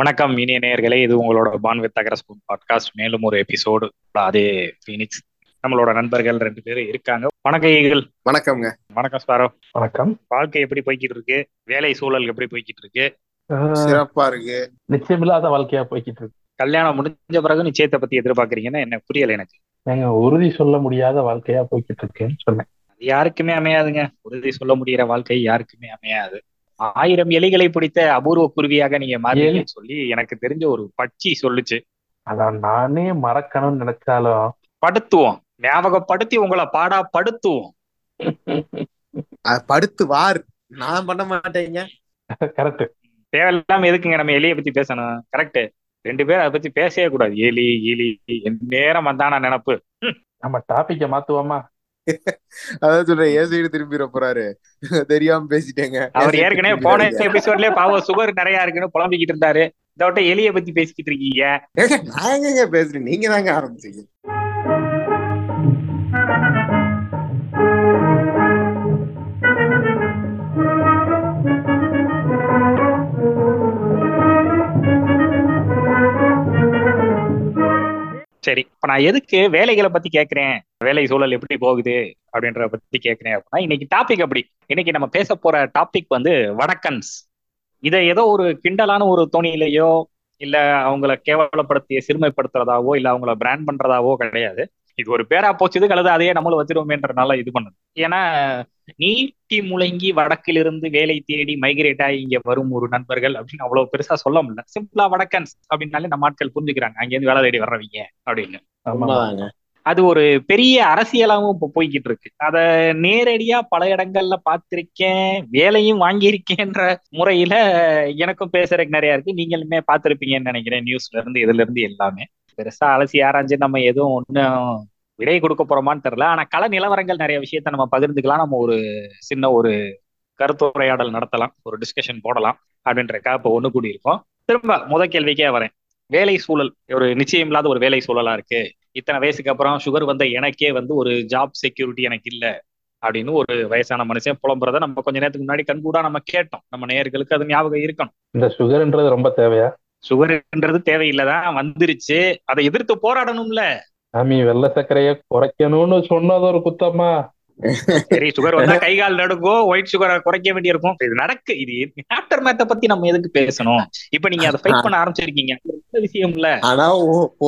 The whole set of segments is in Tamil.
வணக்கம் இனிய நேயர்களே. இது உங்களோட பான் வித் அகரஸ்பூன் பாட்காஸ்ட் மேலும் ஒரு எபிசோடு அதே ஃபீனிக்ஸ் நம்மளோட நண்பர்கள் ரெண்டு பேரும் இருக்காங்க. வணக்கம் ஈகிள். வணக்கம்ங்க. வணக்கம் ஸ்பாரோ வணக்கம். வாழ்க்கை எப்படி போய்கிட்டு இருக்கு வேலை சூழல் எப்படி போய்கிட்டு இருக்கு சிறப்பா இருக்கு. நிச்சயமில்லாத வாழ்க்கையா போய்கிட்டு இருக்கு கல்யாணம் முடிஞ்ச பிறகு நிச்சயத்தை பத்தி எதிர்பார்க்கறீங்கன்னா என்ன புரியல எனக்கு. ஏங்க உறுதி சொல்ல முடியாத வாழ்க்கையா போய்கிட்டு இருக்குன்னு சொன்னேன். அது யாருக்குமே அமையாதுங்க. உறுதி சொல்ல முடியிற வாழ்க்கை யாருக்குமே அமையாது. ஆயிரம் எலிகளை பிடித்த அபூர்வ குருவியாக நீங்க மாறீங்கன்னு சொல்லி எனக்கு தெரிஞ்ச ஒரு பட்சி சொல்லுச்சு. அதான் நானே மறக்கணும்னு நினைச்சாலும். படுத்துவோம். ஞாபகப்படுத்தி உங்களை பாடா படுத்துவோம். படுத்து வார் நான் பண்ண மாட்டேங்க. கரெக்ட் தேவையில்லாம எதுக்குங்க நம்ம எலியை பத்தி பேசணும்? கரெக்ட் ரெண்டு பேரும் அதை பத்தி பேசவே கூடாது. எலி எலி நேரம் வந்தானா நினப்பு. நம்ம டாபிக்க மாத்துவோமா? அதான் சொல்றேன் ஏன் சைடு திரும்பிட போறாரு. தெரியாம பேசிட்டேங்க. அவர் ஏற்கனவே போன எபிசோட்லயே பாவம் சுகர் நிறைய இருக்குன்னு புலம்பிக்கிட்டு இருந்தாரு. இதோட்ட எலியை பத்தி பேசிக்கிட்டு இருக்கீங்க. நான் எங்கங்க பேசுறேன்? நீங்க தாங்க ஆரம்பிச்சீங்க. சரி இப்ப நான் எதுக்கு வேலைகளை பத்தி கேக்குறேன்? வேலை சூழல் எப்படி போகுது? அப்படின்றத பத்தி கேட்கிறேன் அப்படின்னா இன்னைக்கு டாபிக் அப்படி. இன்னைக்கு நம்ம பேச போற டாபிக் வந்து வடக்கன்ஸ். இதை ஏதோ ஒரு கிண்டலான ஒரு தோணியிலையோ இல்ல அவங்கள கேவலப்படுத்தி சிறுமைப்படுத்துறதாவோ இல்ல அவங்கள பிராண்ட் பண்றதாவோ கிடையாது. இது ஒரு பேரா போச்சுது கலது அதையே நம்மளும் வச்சிருவோமேன்றனால இது பண்ணுது ஏன்னா நீட்டி முழங்கி வடக்கிலிருந்து வேலை தேடி மைக்ரேட் ஆகி இங்க வரும் ஒரு நண்பர்கள் அப்படின்னு அவ்வளவு பெருசா சொல்ல முடியல. சிம்பிளா வடக்கன்ஸ் அப்படின்னாலே நம்ம ஆட்கள் புரிஞ்சுக்கிறாங்க. அங்கேருந்து வேலை தேடி வர்றவங்க அப்படின்னு. அது ஒரு பெரிய அரசியலாவும் இப்போ போய்கிட்டு இருக்கு. அத நேரடியா பல இடங்கள்ல பார்த்திருக்கேன். வேலையும் வாங்கியிருக்கேன்ற முறையில எனக்கும் பேசுறதுக்கு நிறைய இருக்கு. நீங்களுமே பார்த்திருப்பீங்கன்னு நினைக்கிறேன். நியூஸ்ல இருந்து இதுல இருந்து எல்லாமே. பெருசா அலசி ஆராய்ஞ்சு நம்ம எதுவும் ஒன்றும் விடை கொடுக்க போறோமான்னு தெரியல. ஆனா கள நிலவரங்கள் நிறைய விஷயத்த நம்ம பகிர்ந்துக்கலாம். நம்ம ஒரு சின்ன ஒரு கருத்துரையாடல் நடத்தலாம். ஒரு டிஸ்கஷன் போடலாம் அப்படின்றக்கா இப்போ ஒன்று கூடி இருக்கோம் திரும்ப முத கேள்விக்கே வரேன். வேலை சூழல் ஒரு நிச்சயம் இல்லாத ஒரு வேலை சூழலா இருக்கு. இத்தனை வயசுக்கு அப்புறம் சுகர் வந்த எனக்கே வந்து ஒரு ஜாப் செக்யூரிட்டி எனக்கு இல்ல அப்படின்னு ஒரு வயசான மனுஷன் புலம்புறத நம்ம கொஞ்ச நேரத்துக்கு முன்னாடி கண்கூடா நம்ம கேட்டோம். நம்ம நேயர்களுக்கு அது ஞாபகம் இருக்கணும். இந்த சுகர்ன்றது ரொம்ப தேவையா? சுகர்ன்றது தேவையில்லைதான் வந்துருச்சு. அதை எதிர்த்து போராடணும்ல. சாமி வெள்ளை சர்க்கரைய குறைக்கணும்னு சொன்னது ஒரு குத்தமா சரி சுகர் வந்தா கை கால் நடுங்கும் ஒயிட் சுகரை குறைக்க வேண்டியிருக்கும். இது நடக்கு. இது ஆஃப்டர் மேத்த பத்தி நம்ம எதுக்கு பேசணும்? இப்ப நீங்க அதை ஃபைட் பண்ண ஆரம்பிச்சிருக்கீங்க. விஷயம் இல்ல ஆனா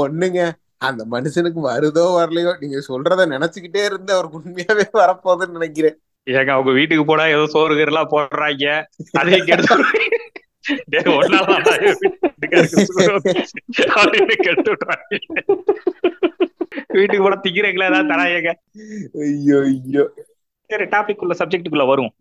ஒண்ணுங்க அந்த மனுஷனுக்கு வருதோ வரலையோ நீங்க சொல்றத நினைச்சுக்கிட்டே இருந்து அவருக்கு உண்மையாவே வரப்போகுதுன்னு நினைக்கிறேன். ஏங்க அவங்க வீட்டுக்கு போனா ஏதோ சோறு கீரெல்லாம் போடுறாங்க. அதே கெடுத்து வீட்டுக்கு போனா திங்கிறீங்களா? ஏதாவது தராங்க ஐயோ ஐயோ. சரி டாபிக் உள்ள சப்ஜெக்டுக்குள்ள வரும்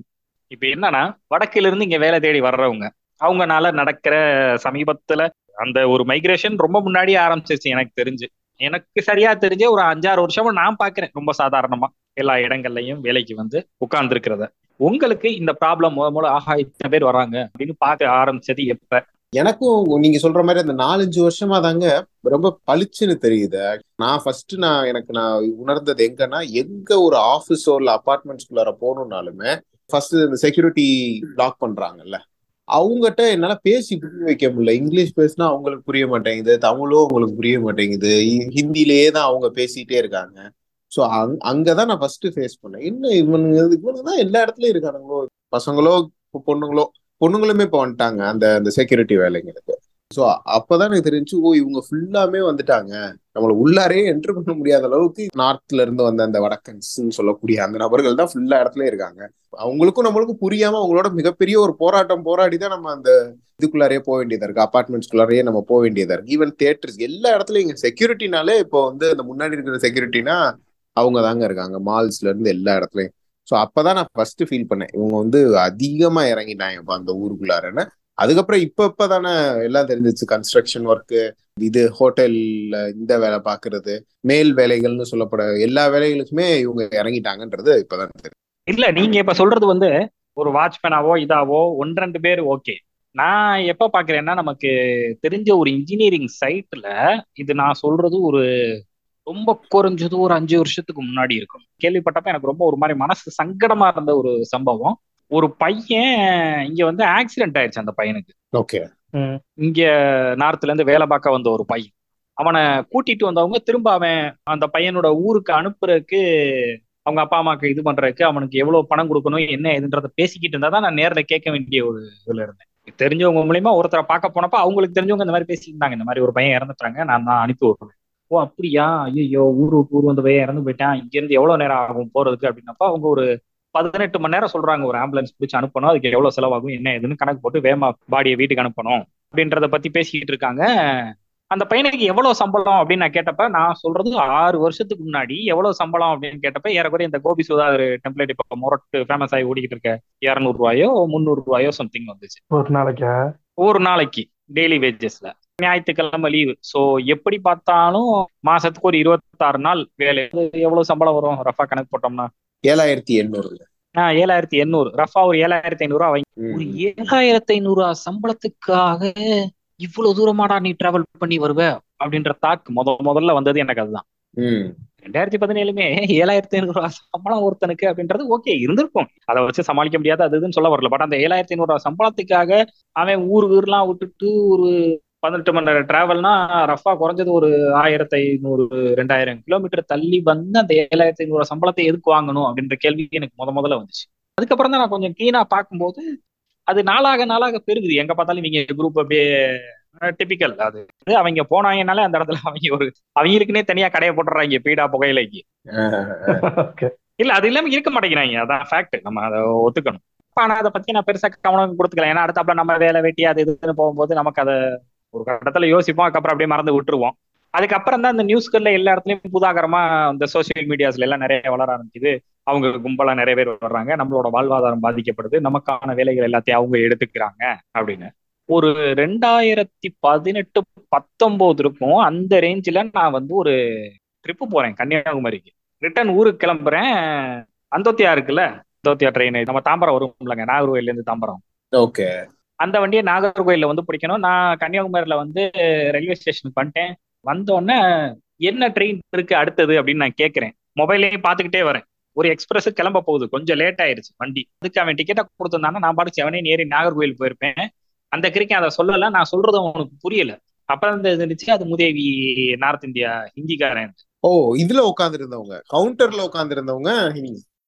இப்ப என்னன்னா வடக்குல இருந்து இங்க வேலை தேடி வர்றவங்க அவங்கனால நடக்கிற சமீபத்துல அந்த ஒரு மைக்ரேஷன் ரொம்ப முன்னாடியே ஆரம்பிச்சிருச்சு எனக்கு தெரிஞ்சு. எனக்கு சரியா தெரிஞ்சே ஒரு அஞ்சாறு வருஷமா நான் பாக்குறேன் ரொம்ப சாதாரணமா. எல்லா இடங்கள்லயும் வேலைக்கு வந்து உட்கார்ந்து இருக்கிறத உங்களுக்கு இந்த ப்ராப்ளம் முத மூலம் ஆஹா இத்தனை பேர் வராங்க அப்படின்னு பார்க்க ஆரம்பிச்சது எப்ப? எனக்கும் நீங்க சொல்ற மாதிரி அந்த நாலஞ்சு வருஷமா தாங்க ரொம்ப பளிச்சுன்னு தெரியுது. நான் ஃபர்ஸ்ட் நான் எனக்கு நான் உணர்ந்தது எங்கன்னா எங்க ஒரு ஆஃபீஸோ இல்ல அபார்ட்மெண்ட்ஸ்குள்ளார போகணும்னாலுமே ஃபர்ஸ்ட் இந்த செக்யூரிட்டி லாக் பண்றாங்கல்ல அவங்ககிட்ட என்னால பேசி புரிய வைக்க முடியல. இங்கிலீஷ் பேசினா அவங்களுக்கு புரிய மாட்டேங்குது தமிழும் அவங்களுக்கு புரிய மாட்டேங்குது. ஹிந்திலேயே தான் அவங்க பேசிட்டே இருக்காங்க. ஸோ அங் அங்கே தான் நான் ஃபர்ஸ்ட் ஃபேஸ் பண்ணேன். என்ன இவனுங்க இவனுங்க தான் எல்லா இடத்துலயும் இருக்கானுங்களோ? பசங்களோ பொண்ணுங்களோ? பொண்ணுங்களுமே இப்போ வந்துட்டாங்க அந்த அந்த செக்யூரிட்டி வேலைங்களுக்கு. ஸோ அப்போதான் எனக்கு தெரிஞ்சு ஓ இவங்க ஃபுல்லாமே வந்துட்டாங்க. நம்மளை உள்ளாரே என்ட்ரு பண்ண முடியாத அளவுக்கு நார்த்ல இருந்து வந்த அந்த வடக்கன்ஸ்ன்னு சொல்லக்கூடிய அந்த நபர்கள் தான் ஃபுல்லா இடத்துல இருக்காங்க. அவங்களுக்கும் நம்மளுக்கும் புரியாம அவங்களோட மிகப்பெரிய ஒரு போராட்டம் போராடி தான் நம்ம அந்த இதுக்குள்ளாரே போக வேண்டியதா இருக்கு. அபார்ட்மெண்ட்ஸ்குள்ளாரே நம்ம போக வேண்டியதா இருக்கு. ஈவன் தேட்டர்ஸ் எல்லா இடத்துலயும் இங்க செக்யூரிட்டினாலே இப்போ வந்து அந்த முன்னாடி இருக்கிற செக்யூரிட்டினா அவங்க தாங்க இருக்காங்க. மால்ஸ்ல இருந்து எல்லா இடத்துலயும். ஸோ அப்பதான் நான் ஃபர்ஸ்ட் ஃபீல் பண்ணேன். இவங்க வந்து அதிகமா இறங்கிட்டாங்க இப்ப அந்த ஊருக்குள்ளாரன்னு அதுக்கப்புறம் இப்ப இப்பதானே எல்லாம் தெரிஞ்சிச்சு. கன்ஸ்ட்ரக்ஷன் ஒர்க்கு இது ஹோட்டல்ல இந்த வேலை பாக்குறது மேல் வேலைகள்னு சொல்லப்பட எல்லா வேலைகளுக்குமே இவங்க இறங்கிட்டாங்கன்றது இப்பதான் தெரியும் இல்ல நீங்க இப்ப சொல்றது வந்து ஒரு வாட்ச்மேனாவோ இதாவோ ஒன்று ரெண்டு பேர் ஓகே நான் எப்ப பாக்குறேன்னா நமக்கு தெரிஞ்ச ஒரு இன்ஜினியரிங் சைட்ல இது நான் சொல்றது ஒரு ரொம்ப குறைஞ்சது ஒரு அஞ்சு வருஷத்துக்கு முன்னாடி இருக்கும் கேள்விப்பட்டப்ப எனக்கு ரொம்ப ஒரு மாதிரி மனசு சங்கடமா இருந்த ஒரு சம்பவம். ஒரு பையன் இங்க வந்து ஆக்சிடென்ட் ஆயிடுச்சு அந்த பையனுக்கு. ஓகே. ம். இங்க நார்த்ல இருந்து வேலை பார்க்க வந்த ஒரு பையன். அவனை கூட்டிட்டு வந்தவங்க திரும்ப அவன் அந்த பையனோட ஊருக்கு அனுப்புறதுக்கு அவங்க அப்பா அம்மாக்கு இது பண்றதுக்கு அவனுக்கு எவ்வளவு பணம் கொடுக்கணும் என்ன ஏதுன்றத பேசிக்கிட்டு இருந்தா தான் நான் நேர்ல கேட்க வேண்டிய ஒரு இதுல இருந்தேன். தெரிஞ்சவங்க மூலியமா ஒருத்தரை பார்க்க போனப்ப அவங்களுக்கு தெரிஞ்சவங்க இந்த மாதிரி பேசிட்டு இருந்தாங்க. இந்த மாதிரி ஒரு பையன் இறந்துட்டாங்க. நான் தான் அனுப்பி விடுறேன் ஓ அப்படியா? ஐயோ ஊர் ஊர் வந்து பையன் இறந்து போயிட்டான். இங்க இருந்து எவ்வளவு நேரம் ஆகும் போறதுக்கு அப்படின்னப்ப அவங்க ஒரு பதினெட்டு மணி நேரம் சொல்றாங்க. ஒரு ஆம்புலன்ஸ் பிடிச்சி அனுப்பணும். அதுக்கு எவ்வளவு செலவாகும் என்ன ஏதுன்னு கணக்கு போட்டு வேமா பாடியை வீட்டுக்கு அனுப்பணும் அப்படின்றத பத்தி பேசிக்கிட்டு இருக்காங்க. அந்த பையனுக்கு எவ்வளவு சம்பளம் அப்படின்னு நான் கேட்டப்ப நான் சொல்றது ஆறு வருஷத்துக்கு முன்னாடி எவ்வளவு சம்பளம் அப்படின்னு கேட்டப்ப ஏறக்குறைய இந்த கோபி சுதாகர் டெம்ப்ளேட் இப்ப மொரட்டு ஃபேமஸ் ஆகி ஓடிக்கிட்டு இருக்க இருநூறு ரூபாயோ முந்நூறு ரூபாயோ சம்திங் வந்துச்சு. ஒரு நாளைக்கா? ஒரு நாளைக்கு டெய்லி வேஜஸ்ல ஞாயிற்றுக்கிழமை லீவு ஸோ எப்படி பார்த்தாலும் மாசத்துக்கு ஒரு இருபத்தாறு நாள் வேலை. எவ்வளவு சம்பளம் வரும்? ரஃபா கணக்கு போட்டோம்னா. ஏழாயிரத்தி எண்ணூறு. ஆஹ் ஏழாயிரத்தி எண்ணூறு. ரஃபா ஒரு ஏழாயிரத்தி ஐநூறு ரூபா வைங்க ஒரு ஏழாயிரத்தி ஐநூறு சம்பளத்துக்காக இவ்வளவு தூரமாடா நீ டிராவல் பண்ணி வருவ? அப்படின்ற தாக் முத முதல்ல வந்தது எனக்கு அதுதான். ரெண்டாயிரத்தி பதினேழுமே ஏழாயிரத்தி ஐநூறு ரூபா சம்பளம் ஒருத்தனுக்கு அப்படின்றது ஓகே இருந்திருக்கும். அதை வச்சு சமாளிக்க முடியாது அது இதுன்னு சொல்ல வரல. பட் அந்த ஏழாயிரத்தி ஐநூறு ரூபா சம்பளத்துக்காக அவன் ஊர் ஊர்லாம் விட்டுட்டு ஒரு பதினெட்டு மணி நேரம் டிராவல்னா ரஃபா குறைஞ்சது ஒரு ஆயிரத்தி ஐநூறு ரெண்டாயிரம் கிலோமீட்டர் தள்ளி வந்து அந்த ஏழாயிரத்தி ஐநூறு சம்பளத்தை எதுக்கு வாங்கணும் அப்படின்ற கேள்வி எனக்கு முத முதல்ல வந்துச்சு. அதுக்கப்புறம் தான் நான் கொஞ்சம் கீனா பார்க்கும்போது அது நாளாக நாளாக பெருகுது. எங்க பார்த்தாலும் நீங்க குரூப் அப்படியே டிபிக்கல் அது அவங்க போனாங்கனாலே அந்த இடத்துல அவங்க ஒரு அவங்களுக்குன்னே தனியா கடையை போட்டுறாங்க பீடா புகையிலைக்கு. இல்ல அது இல்லாம இருக்க மாட்டேங்கிறாங்க. அதான் ஃபேக்ட் நம்ம அதை ஒத்துக்கணும். ஆனா அதை பத்தி நான் பெருசா கவனம் கொடுத்துக்கல. ஏன்னா அடுத்தாப்புல நம்ம வேலை வெட்டி அது இதுன்னு போகும்போது நமக்கு அதை ஒரு கட்டத்துல யோசிப்போம் அதுக்கப்புறம் அப்படியே மறந்து விட்டுருவோம். அதுக்கப்புறம் தான் இந்த நியூஸ்கள்ல எல்லா இடத்துலயும் புதாகரமா இந்த சோசியல் மீடியாஸ்ல எல்லாம் நிறைய வளர ஆரம்பிச்சுது அவங்க கும்பலா நிறைய பேர் வர்றாங்க. நம்மளோட வாழ்வாதாரம் பாதிக்கப்படுது. நமக்கான வேலைகள் எல்லாத்தையும் அவங்க எடுத்துக்கிறாங்க அப்படின்னு. ஒரு ரெண்டாயிரத்தி பதினெட்டு பத்தொன்பது இருக்கும். அந்த ரேஞ்சில நான் வந்து ஒரு ட்ரிப்பு போறேன் கன்னியாகுமரிக்கு. ரிட்டர்ன் ஊருக்கு கிளம்புறேன். அந்தோத்தியா இருக்குல்ல அந்தோத்தியா ட்ரெயின் நம்ம தாம்பரம் வரும்லங்க. நாகர்கோயிலேருந்து தாம்பரம். ஓகே அந்த வண்டியை நாகர்கோயில்ல வந்து பிடிக்கணும். நான் கன்னியாகுமரியில வந்து ரயில்வே ஸ்டேஷனுக்கு வந்துட்டேன் வந்தோடனே என்ன ட்ரெயின் இருக்கு அடுத்தது? அப்படின்னு நான் கேட்கிறேன் மொபைல்லையும் பார்த்துக்கிட்டே வரேன். ஒரு எக்ஸ்பிரஸ் கிளம்ப போகுது. கொஞ்சம் லேட் ஆயிருச்சு வண்டி. அதுக்கு அவன் டிக்கெட்டை கொடுத்துருந்தானா நான் பாட்டு செவனே நேரி நாகர்கோயில் போயிருப்பேன். அந்த கிரிக்கை அதை சொல்லல. நான் சொல்றது அவனுக்கு புரியல. அப்புறம் இந்த இருந்துச்சு. அது முதேவி நார்த் இந்தியா ஹிந்திக்காரன். ஓ இதுல உட்கார்ந்து இருந்தவங்க கவுண்டர்ல உட்காந்துருந்தவங்க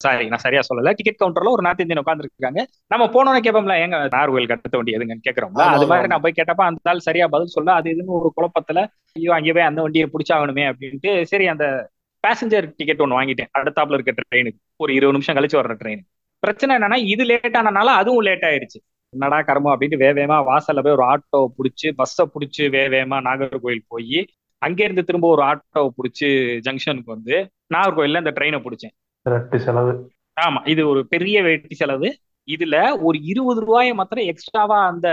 சாரி நான் சரியா சொல்லல. டிக்கெட் கவுண்டர்ல ஒரு நார்த் இந்தியன் உட்காந்துருக்காங்க நம்ம போனோன்னு கேட்போம்ல எங்க நார்கோயில் கட்ட வண்டி எதுங்கன்னு கேட்கறோம்ல? அது மாதிரி. நான் போய் கேட்டப்ப அந்த ஆள் சரியா பதில் சொல்ல அது இதுன்னு ஒரு குழப்பத்துல ஐயோ அங்கே போய் அந்த வண்டியை பிடிச்சாகணுமே அப்படின்ட்டு சரி அந்த பேசஞ்சர் டிக்கெட் ஒன்று வாங்கிட்டேன். அடுத்தாப்புல இருக்க ட்ரெயினுக்கு ஒரு இருபது நிமிஷம் கழிச்சு வர்ற ட்ரெயின் பிரச்சனை என்னன்னா இது லேட் ஆனனால அதுவும் லேட் ஆயிருச்சு. என்னடா கர்மம் அப்படின்ட்டு வே வேகமா வாசல்ல போய் ஒரு ஆட்டோ பிடிச்சி பஸ்ஸை பிடிச்சி வே வேகமா நாகர்கோயில் போய் அங்கேருந்து திரும்ப ஒரு ஆட்டோவை பிடிச்சி ஜங்ஷனுக்கு வந்து நாகர்கோயில்ல இந்த ட்ரெயினை பிடிச்சேன். ரெட்டு செலவு. ஆமா இது ஒரு பெரிய வெட்டி செலவு. இதுல ஒரு இருபது ரூபாயை மாத்திரம் எக்ஸ்ட்ராவா அந்த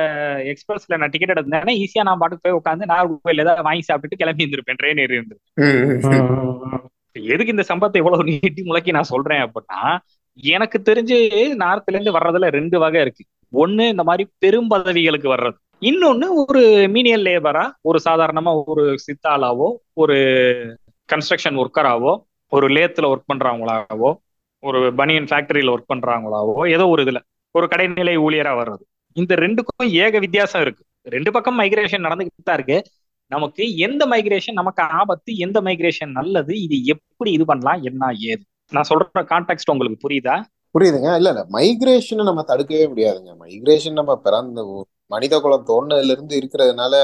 எக்ஸ்பிரஸ்ல நான் டிக்கெட் எடுத்தேன்னா ஈஸியா நான் பாட்டுக்கு போய் உட்காந்து நாகர்கோயில் ஏதாவது வாங்கி சாப்பிட்டுட்டு கிளம்பி இருந்திருப்பேன் ட்ரெயின் ஏறி இருந்திருப்பேன். எதுக்கு இந்த சம்பளத்தை இவ்வளவு நீட்டி முளைக்கி நான் சொல்றேன் அப்படின்னா எனக்கு தெரிஞ்சு நார்த்ல இருந்து வர்றதுல ரெண்டு வகை இருக்கு. ஒண்ணு இந்த மாதிரி பெரும் பதவிகளுக்கு வர்றது. இன்னொன்னு ஒரு மீனியல் லேபரா ஒரு சாதாரணமா ஒரு சித்தாளாவோ ஒரு கன்ஸ்ட்ரக்ஷன் ஒர்க்கராவோ ஒரு லேத்துல ஒர்க் பண்றவங்களாவோ ஒரு பனியன் ஃபேக்டரியில ஒர்க் பண்றவங்களாவோ ஏதோ ஒரு இதுல ஒரு கடைநிலை ஊழியரா வர்றது. இந்த ரெண்டுக்கும் ஏக வித்தியாசம் இருக்கு. ரெண்டு பக்கம் மைக்ரேஷன் நடந்துகிட்டு தான் இருக்கு. நமக்கு எந்த மைக்ரேஷன் நமக்கு ஆபத்து எந்த மைக்ரேஷன் நல்லது இது எப்படி இது பண்ணலாம் என்ன ஏது? நான் சொல்ற கான்டெக்ட் உங்களுக்கு புரியுதா? புரியுதுங்க. இல்ல இல்ல. மைக்ரேஷனை நம்ம தடுக்கவே முடியாதுங்க. மைக்ரேஷன் நம்ம பிறந்த மனித குலம் தோணுதுல இருந்து இருக்கிறதுனால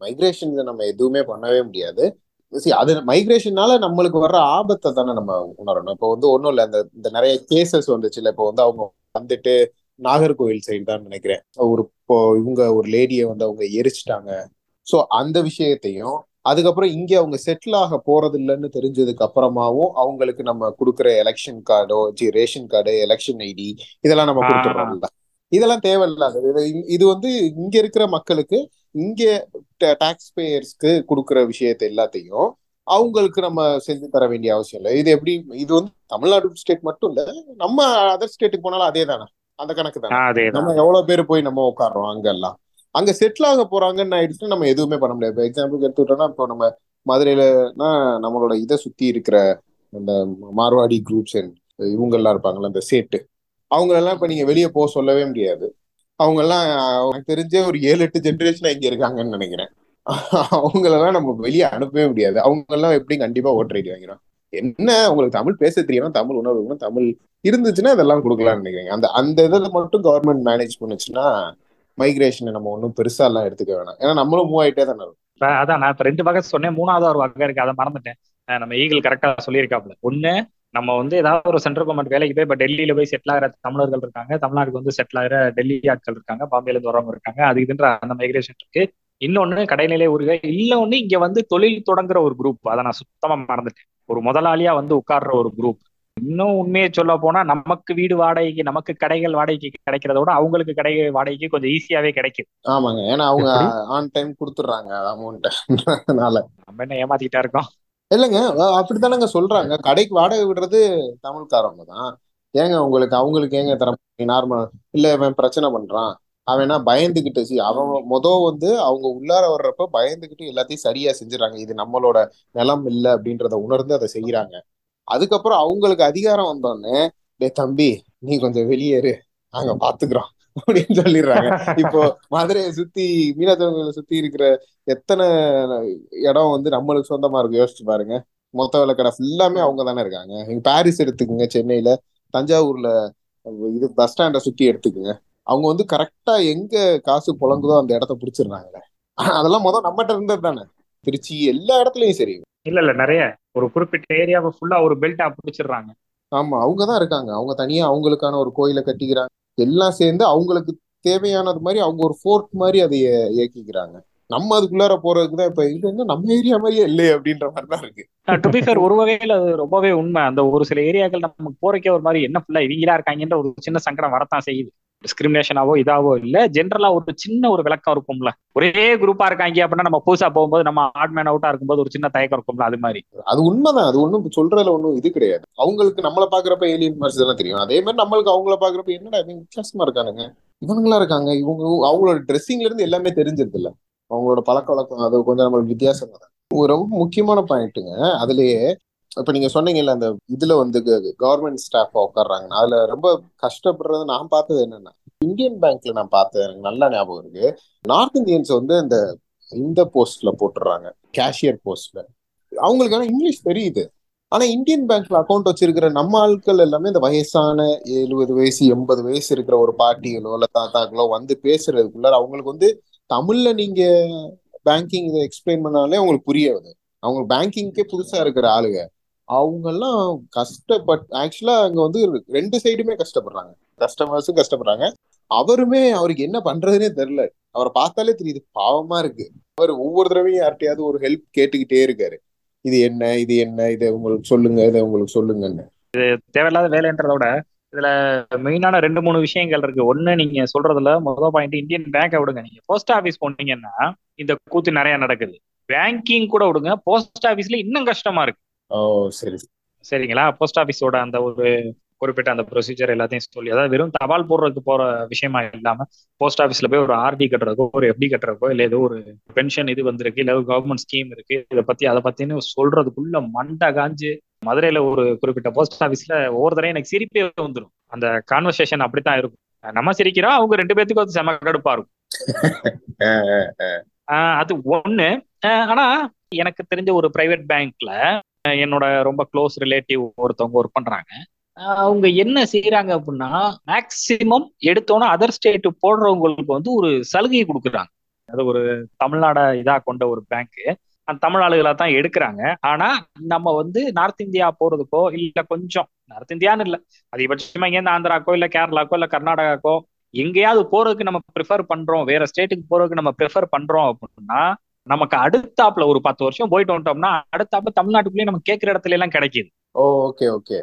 மைக்ரேஷன் நம்ம எதுவுமே பண்ணவே முடியாது. See, அது மைக்ரேஷனால நம்மளுக்கு வர்ற ஆபத்தை தானே நம்ம உணரணும். இப்போ வந்து ஒண்ணும் இல்ல இந்த இந்த நிறைய கேசஸ் வந்துச்சுல்ல இப்போ வந்து அவங்க வந்துட்டு நாகர்கோவில் சைடு தான் நினைக்கிறேன். ஒரு இப்போ இவங்க ஒரு லேடியை வந்து அவங்க எரிச்சிட்டாங்க. ஸோ அந்த விஷயத்தையும் அதுக்கப்புறம் இங்க அவங்க செட்டில் ஆக போறது இல்லைன்னு தெரிஞ்சதுக்கு அப்புறமாவும் அவங்களுக்கு நம்ம கொடுக்குற எலெக்ஷன் கார்டோ ரேஷன் கார்டு எலெக்ஷன் ஐடி இதெல்லாம் நம்ம ஆ. கொடுத்துடுறோம்ல. இதெல்லாம் தேவையில்லாதது. இது இது வந்து இங்க இருக்கிற மக்களுக்கு இங்க டாக்ஸ் பேயர்ஸ்க்கு கொடுக்குற விஷயத்தை எல்லாத்தையும் அவங்களுக்கு நம்ம செஞ்சு தர வேண்டிய அவசியம் இல்லை. இது எப்படி இது வந்து தமிழ்நாடு ஸ்டேட் மட்டும் இல்ல நம்ம அதர் ஸ்டேட்டுக்கு போனாலும் அதே தானே. அந்த கணக்கு தானே. நம்ம எவ்வளவு பேர் போய் நம்ம உட்காடுறோம் அங்கெல்லாம் அங்க செட்டில் ஆக போறாங்கன்னு ஆயிடுச்சுன்னா நம்ம எதுவுமே பண்ண முடியாது. இப்போ எக்ஸாம்பிளுக்கு எடுத்துக்கிட்டோம்னா இப்போ நம்ம மதுரையிலனா நம்மளோட இதை சுத்தி இருக்கிற அந்த மார்வாடி குரூப்ஸ் இவங்க எல்லாம் இருப்பாங்கல்ல அந்த சேட்டு. அவங்க எல்லாம் இப்ப நீங்க வெளியே போக சொல்லவே முடியாது. அவங்க எல்லாம் எனக்கு தெரிஞ்சே ஒரு ஏழு எட்டு ஜென்ரேஷனா இங்க இருக்காங்கன்னு நினைக்கிறேன். அவங்களெல்லாம் நம்ம வெளியே அனுப்பவே முடியாது. அவங்க எல்லாம் எப்படி கண்டிப்பா ஓட்டர் ஐடி வாங்கிடும் என்ன உங்களுக்கு தமிழ் பேச தெரியும் தமிழ் உணர்வு தமிழ் இருந்துச்சுன்னா இதெல்லாம் கொடுக்கலாம்னு நினைக்கிறேன். அந்த அந்த இதில் மட்டும் கவர்மெண்ட் மேனேஜ் பண்ணுச்சுன்னா மைக்ரேஷனை நம்ம ஒன்றும் பெருசா எல்லாம் எடுத்துக்க வேணாம். ஏன்னா நம்மளும் மூவ் ஆயிட்டே தானே இருக்கும். அதான் நான் இப்ப ரெண்டு வகை சொன்னேன். மூணாவது ஒரு வகை இருக்கு. அதை மறந்துட்டேன். நம்ம ஈகிள் கரெக்டா சொல்லியிருக்காப்ல ஒண்ணு நம்ம வந்து ஏதாவது ஒரு சென்ட்ரல் கவர்மெண்ட் வேலைக்கு போய் இப்ப டெல்லியில போய் செட்டில் ஆகிற தமிழர்கள் இருக்காங்க. தமிழ்நாட்டுக்கு வந்து செட்டில் ஆகிற டெல்லி ஆட்கள் இருக்காங்க. பாம்பேல இருந்து வரவங்க இருக்காங்க. அது இதுன்ற அந்த மைக்ரேஷன் இருக்கு. இன்னொன்னு கடைநிலை ஊருக இன்னொன்னு இங்க வந்து தொழில் தொடங்குற ஒரு குரூப் அதை நான் சுத்தமா மறந்துட்டேன். ஒரு முதலாளியா வந்து உட்கார்ற ஒரு குரூப் இன்னும் உண்மையை சொல்ல போனா நமக்கு வீடு வாடகைக்கு நமக்கு கடைகள் வாடகைக்கு கிடைக்கிறத விட அவங்களுக்கு கடை வாடகைக்கு கொஞ்சம் ஈஸியாவே கிடைக்குது ஆமாங்க. ஏன்னா அவங்க? ஆன் டைம் கொடுத்துட்றாங்க அமௌண்ட்னால நம்ம என்ன ஏமாத்திக்கிட்டா இருக்கோம்? இல்லைங்க அப்படித்தானங்க சொல்றாங்க. கடைக்கு வாடகை விடுறது தமிழ்காரவங்க தான். ஏங்க உங்களுக்கு அவங்களுக்கு ஏங்க தர நார்மல் இல்ல இவன் பிரச்சனை பண்றான். அவனா பயந்துகிட்டு சி அவன் மொத வந்து அவங்க உள்ளார வர்றப்ப பயந்துகிட்டு எல்லாத்தையும் சரியா செஞ்சுறாங்க. இது நம்மளோட நிலம் இல்லை அப்படின்றத உணர்ந்து அதை செய்யறாங்க அதுக்கப்புறம் அவங்களுக்கு அதிகாரம் வந்தோடனே டே தம்பி நீ கொஞ்சம் வெளியேறு. நாங்க பாத்துக்கிறோம். அப்படின்னு சொல்லிடுறாங்க. இப்போ மதுரையை சுத்தி மீனத்தவங்களை சுத்தி இருக்கிற எத்தனை இடம் வந்து நம்மளுக்கு சொந்தமா இருக்கு? யோசிச்சு பாருங்க. மொத்த விலைக்கடை ஃபுல்லாமே அவங்க தானே இருக்காங்க. இங்க பாரிஸ் எடுத்துக்கோங்க சென்னையில. தஞ்சாவூர்ல இது பஸ் ஸ்டாண்டை சுத்தி எடுத்துக்கோங்க. அவங்க வந்து கரெக்டா எங்க காசு புழங்குதோ அந்த இடத்த பிடிச்சிடுறாங்களே அதெல்லாம் முதல் நம்மகிட்ட இருந்தது தானே. திருச்சி எல்லா இடத்துலயும் சரி. இல்ல இல்ல நிறைய. ஒரு குறிப்பிட்ட ஏரியாவை ஃபுல்லா ஒரு பெல்ட்டா பிடிச்சிடுறாங்க. ஆமா அவங்க தான் இருக்காங்க. அவங்க தனியா அவங்களுக்கான ஒரு கோயிலை கட்டிக்கிறாங்க. எல்லாம் சேர்ந்து அவங்களுக்கு தேவையானது மாதிரி அவங்க ஒரு ஃபோர்ட் மாதிரி அதை இயக்கிக்கிறாங்க. நம்ம அதுக்குள்ளார போறதுக்கு தான் இப்ப இது நம்ம ஏரியா மாதிரியே இல்லையே அப்படின்ற மாதிரி தான் இருக்கு டு பி ஃபேர் ஒரு வகையில அது ரொம்பவே உண்மை. அந்த ஒரு சில ஏரியாக்கள் நமக்கு போறக்கே ஒரு மாதிரி என்ன ஃபுல்லா இவங்களா இருக்காங்கன்ற ஒரு சின்ன சங்கடம் வரத்தான் செய்யுது. டிஸ்கிரிமினேஷனாவோ இதாவோ இல்ல. ஜென்ரலா ஒரு சின்ன ஒரு விளக்கம் இருக்கும்ல. ஒரே குரூப்பா இருக்காங்க அப்படின்னா நம்ம புதுசா போகும்போது நம்ம ஆட் மேன் அவுட்டா இருக்கும்போது ஒரு சின்ன தயக்கம் இருக்கும்ல அது மாதிரி. அது உண்மைதான். அது ஒண்ணும் சொல்றதுல ஒண்ணும் இது கிடையாது. அவங்களுக்கு நம்மள பாக்குறப்ப ஏலியன் மாதிரி தான் தெரியும். அதே மாதிரி நம்மளுக்கு அவங்கள பாக்குறப்ப என்னடா வித்தியாசமா இருக்கானுங்க? இவங்களா இருக்காங்க? இவங்க அவங்களோட ட்ரெஸ்ஸிங்ல இருந்து எல்லாமே தெரிஞ்சிருது இல்ல அவங்களோட பழக்க வழக்கம் அது கொஞ்சம் நம்மளுக்கு வித்தியாசம் தான் ஒரு ரொம்ப முக்கியமான பாயிண்ட்டுங்க அதுலயே இப்ப நீங்க சொன்னீங்கல்ல அந்த இதுல வந்து கவர்மெண்ட் ஸ்டாஃப் உட்கார்றாங்க அதுல ரொம்ப கஷ்டப்படுறது நான் பார்த்தது என்னன்னா இந்தியன் பேங்க்ல நான் பார்த்தது எனக்கு நல்லா ஞாபகம் இருக்கு. நார்த் இந்தியன்ஸ் வந்து இந்த இந்த போஸ்ட்ல போட்டுடுறாங்க கேஷியர் போஸ்ட்ல அவங்களுக்கு ஆனா இங்கிலீஷ் தெரியுது. ஆனா இந்தியன் பேங்க்ல அக்கௌண்ட் வச்சிருக்கிற நம்ம ஆட்கள் எல்லாமே இந்த வயசான எழுபது வயசு எண்பது வயசு இருக்கிற ஒரு பாட்டிகளோ இல்ல தாத்தாக்களோ வந்து பேசுறதுக்குள்ள அவங்களுக்கு வந்து தமிழ்ல நீங்க பேங்கிங் இதை எக்ஸ்பிளைன் பண்ணாலே அவங்களுக்கு புரியாது. அவங்க பேங்கிங்கே புதுசா இருக்கிற ஆளுங்க. அவங்கெல்லாம் கஷ்டப்பட் ஆக்சுவலா அங்க வந்து ரெண்டு சைடுமே கஷ்டப்படுறாங்க. கஸ்டமர்ஸும் கஷ்டப்படுறாங்க. அவருமே அவருக்கு என்ன பண்றதுனே தெரியல. அவரை பார்த்தாலே தெரியுது பாவமா இருக்கு. அவர் ஒவ்வொரு தடவையும் யார்கிட்டயாவது ஒரு ஹெல்ப் கேட்டுக்கிட்டே இருக்காரு. இது என்ன இது என்ன இதை உங்களுக்கு சொல்லுங்க இதை உங்களுக்கு சொல்லுங்கன்னு. தேவையில்லாத வேலைன்றத விட இதுல மெயினான ரெண்டு மூணு விஷயங்கள் இருக்கு. ஒண்ணு நீங்க சொல்றதுல முதல் பாயிண்ட் இந்தியன் பேங்கை விடுங்க. நீங்க போஸ்ட் ஆபீஸ் போனீங்கன்னா இந்த கூத்து நிறைய நடக்குது. பேங்கிங் கூட விடுங்க. போஸ்ட் ஆபீஸ்ல இன்னும் கஷ்டமா இருக்கு. ஓ சரி சரிங்களா? போஸ்ட் ஆபீஸோட அந்த ஒரு குறிப்பிட்ட அந்த ப்ரொசீஜர் எல்லாத்தையும் சொல்லி அதாவது வெறும் தபால் போடுறதுக்கு போற விஷயமா இல்லாம போஸ்ட் ஆபீஸ்ல போய் ஒரு ஆர்டி கட்டுறதுக்கோ ஒரு எஃப்டி கட்டுறதுக்கோ இல்ல ஏதோ ஒரு பென்ஷன் இது வந்திருக்கு இல்ல கவர்மெண்ட் ஸ்கீம் இருக்கு இதை பத்தி அதை பத்தின்னு சொல்றதுக்குள்ள மண்டை காஞ்சு மதுரையில ஒரு குறிப்பிட்ட போஸ்ட் ஆபீஸ்ல ஒவ்வொரு தடையும் எனக்கு சிரிப்பே வந்துடும் அந்த கான்வர்சேஷன் அப்படித்தான் இருக்கும். நம்ம சிரிக்கிறோம் அவங்க ரெண்டு பேத்துக்கும் அது செம கடுப்பா இருக்கும். அது ஒண்ணு. ஆனா எனக்கு தெரிஞ்ச ஒரு பிரைவேட் பேங்க்ல என்னோட ரொம்ப க்ளோஸ் ரிலேட்டிவ் ஒருத்தவங்க ஒர்க் பண்றாங்க. அவங்க என்ன செய்யறாங்க அப்படின்னா மேக்சிமம் எடுத்தோன்னா அதர் ஸ்டேட் போடுறவங்களுக்கு வந்து ஒரு சலுகை கொடுக்குறாங்க. அது ஒரு தமிழ்நாட இதா கொண்ட ஒரு பேங்க் அந்த தமிழ் ஆளுகளை தான் எடுக்கிறாங்க. ஆனா நம்ம வந்து நார்த் இந்தியா போறதுக்கோ இல்ல கொஞ்சம் நார்த் இந்தியான்னு இல்ல அதிகபட்சமா இங்கேருந்து ஆந்திராக்கோ இல்ல கேரளாக்கோ இல்ல கர்நாடகாக்கோ எங்கேயாவது போறதுக்கு நம்ம ப்ரிஃபர் பண்றோம் வேற ஸ்டேட்டுக்கு போறதுக்கு நம்ம ப்ரிஃபர் பண்றோம் அப்படின்னா நமக்கு அடுத்தாப்புல ஒரு பத்து வருஷம் போயிட்டு வந்துட்டோம்னா அடுத்தாப்புல தமிழ்நாட்டுக்குள்ளேயே நம்ம கேட்கிற இடத்துல எல்லாம் கிடைக்குது. Okay okay.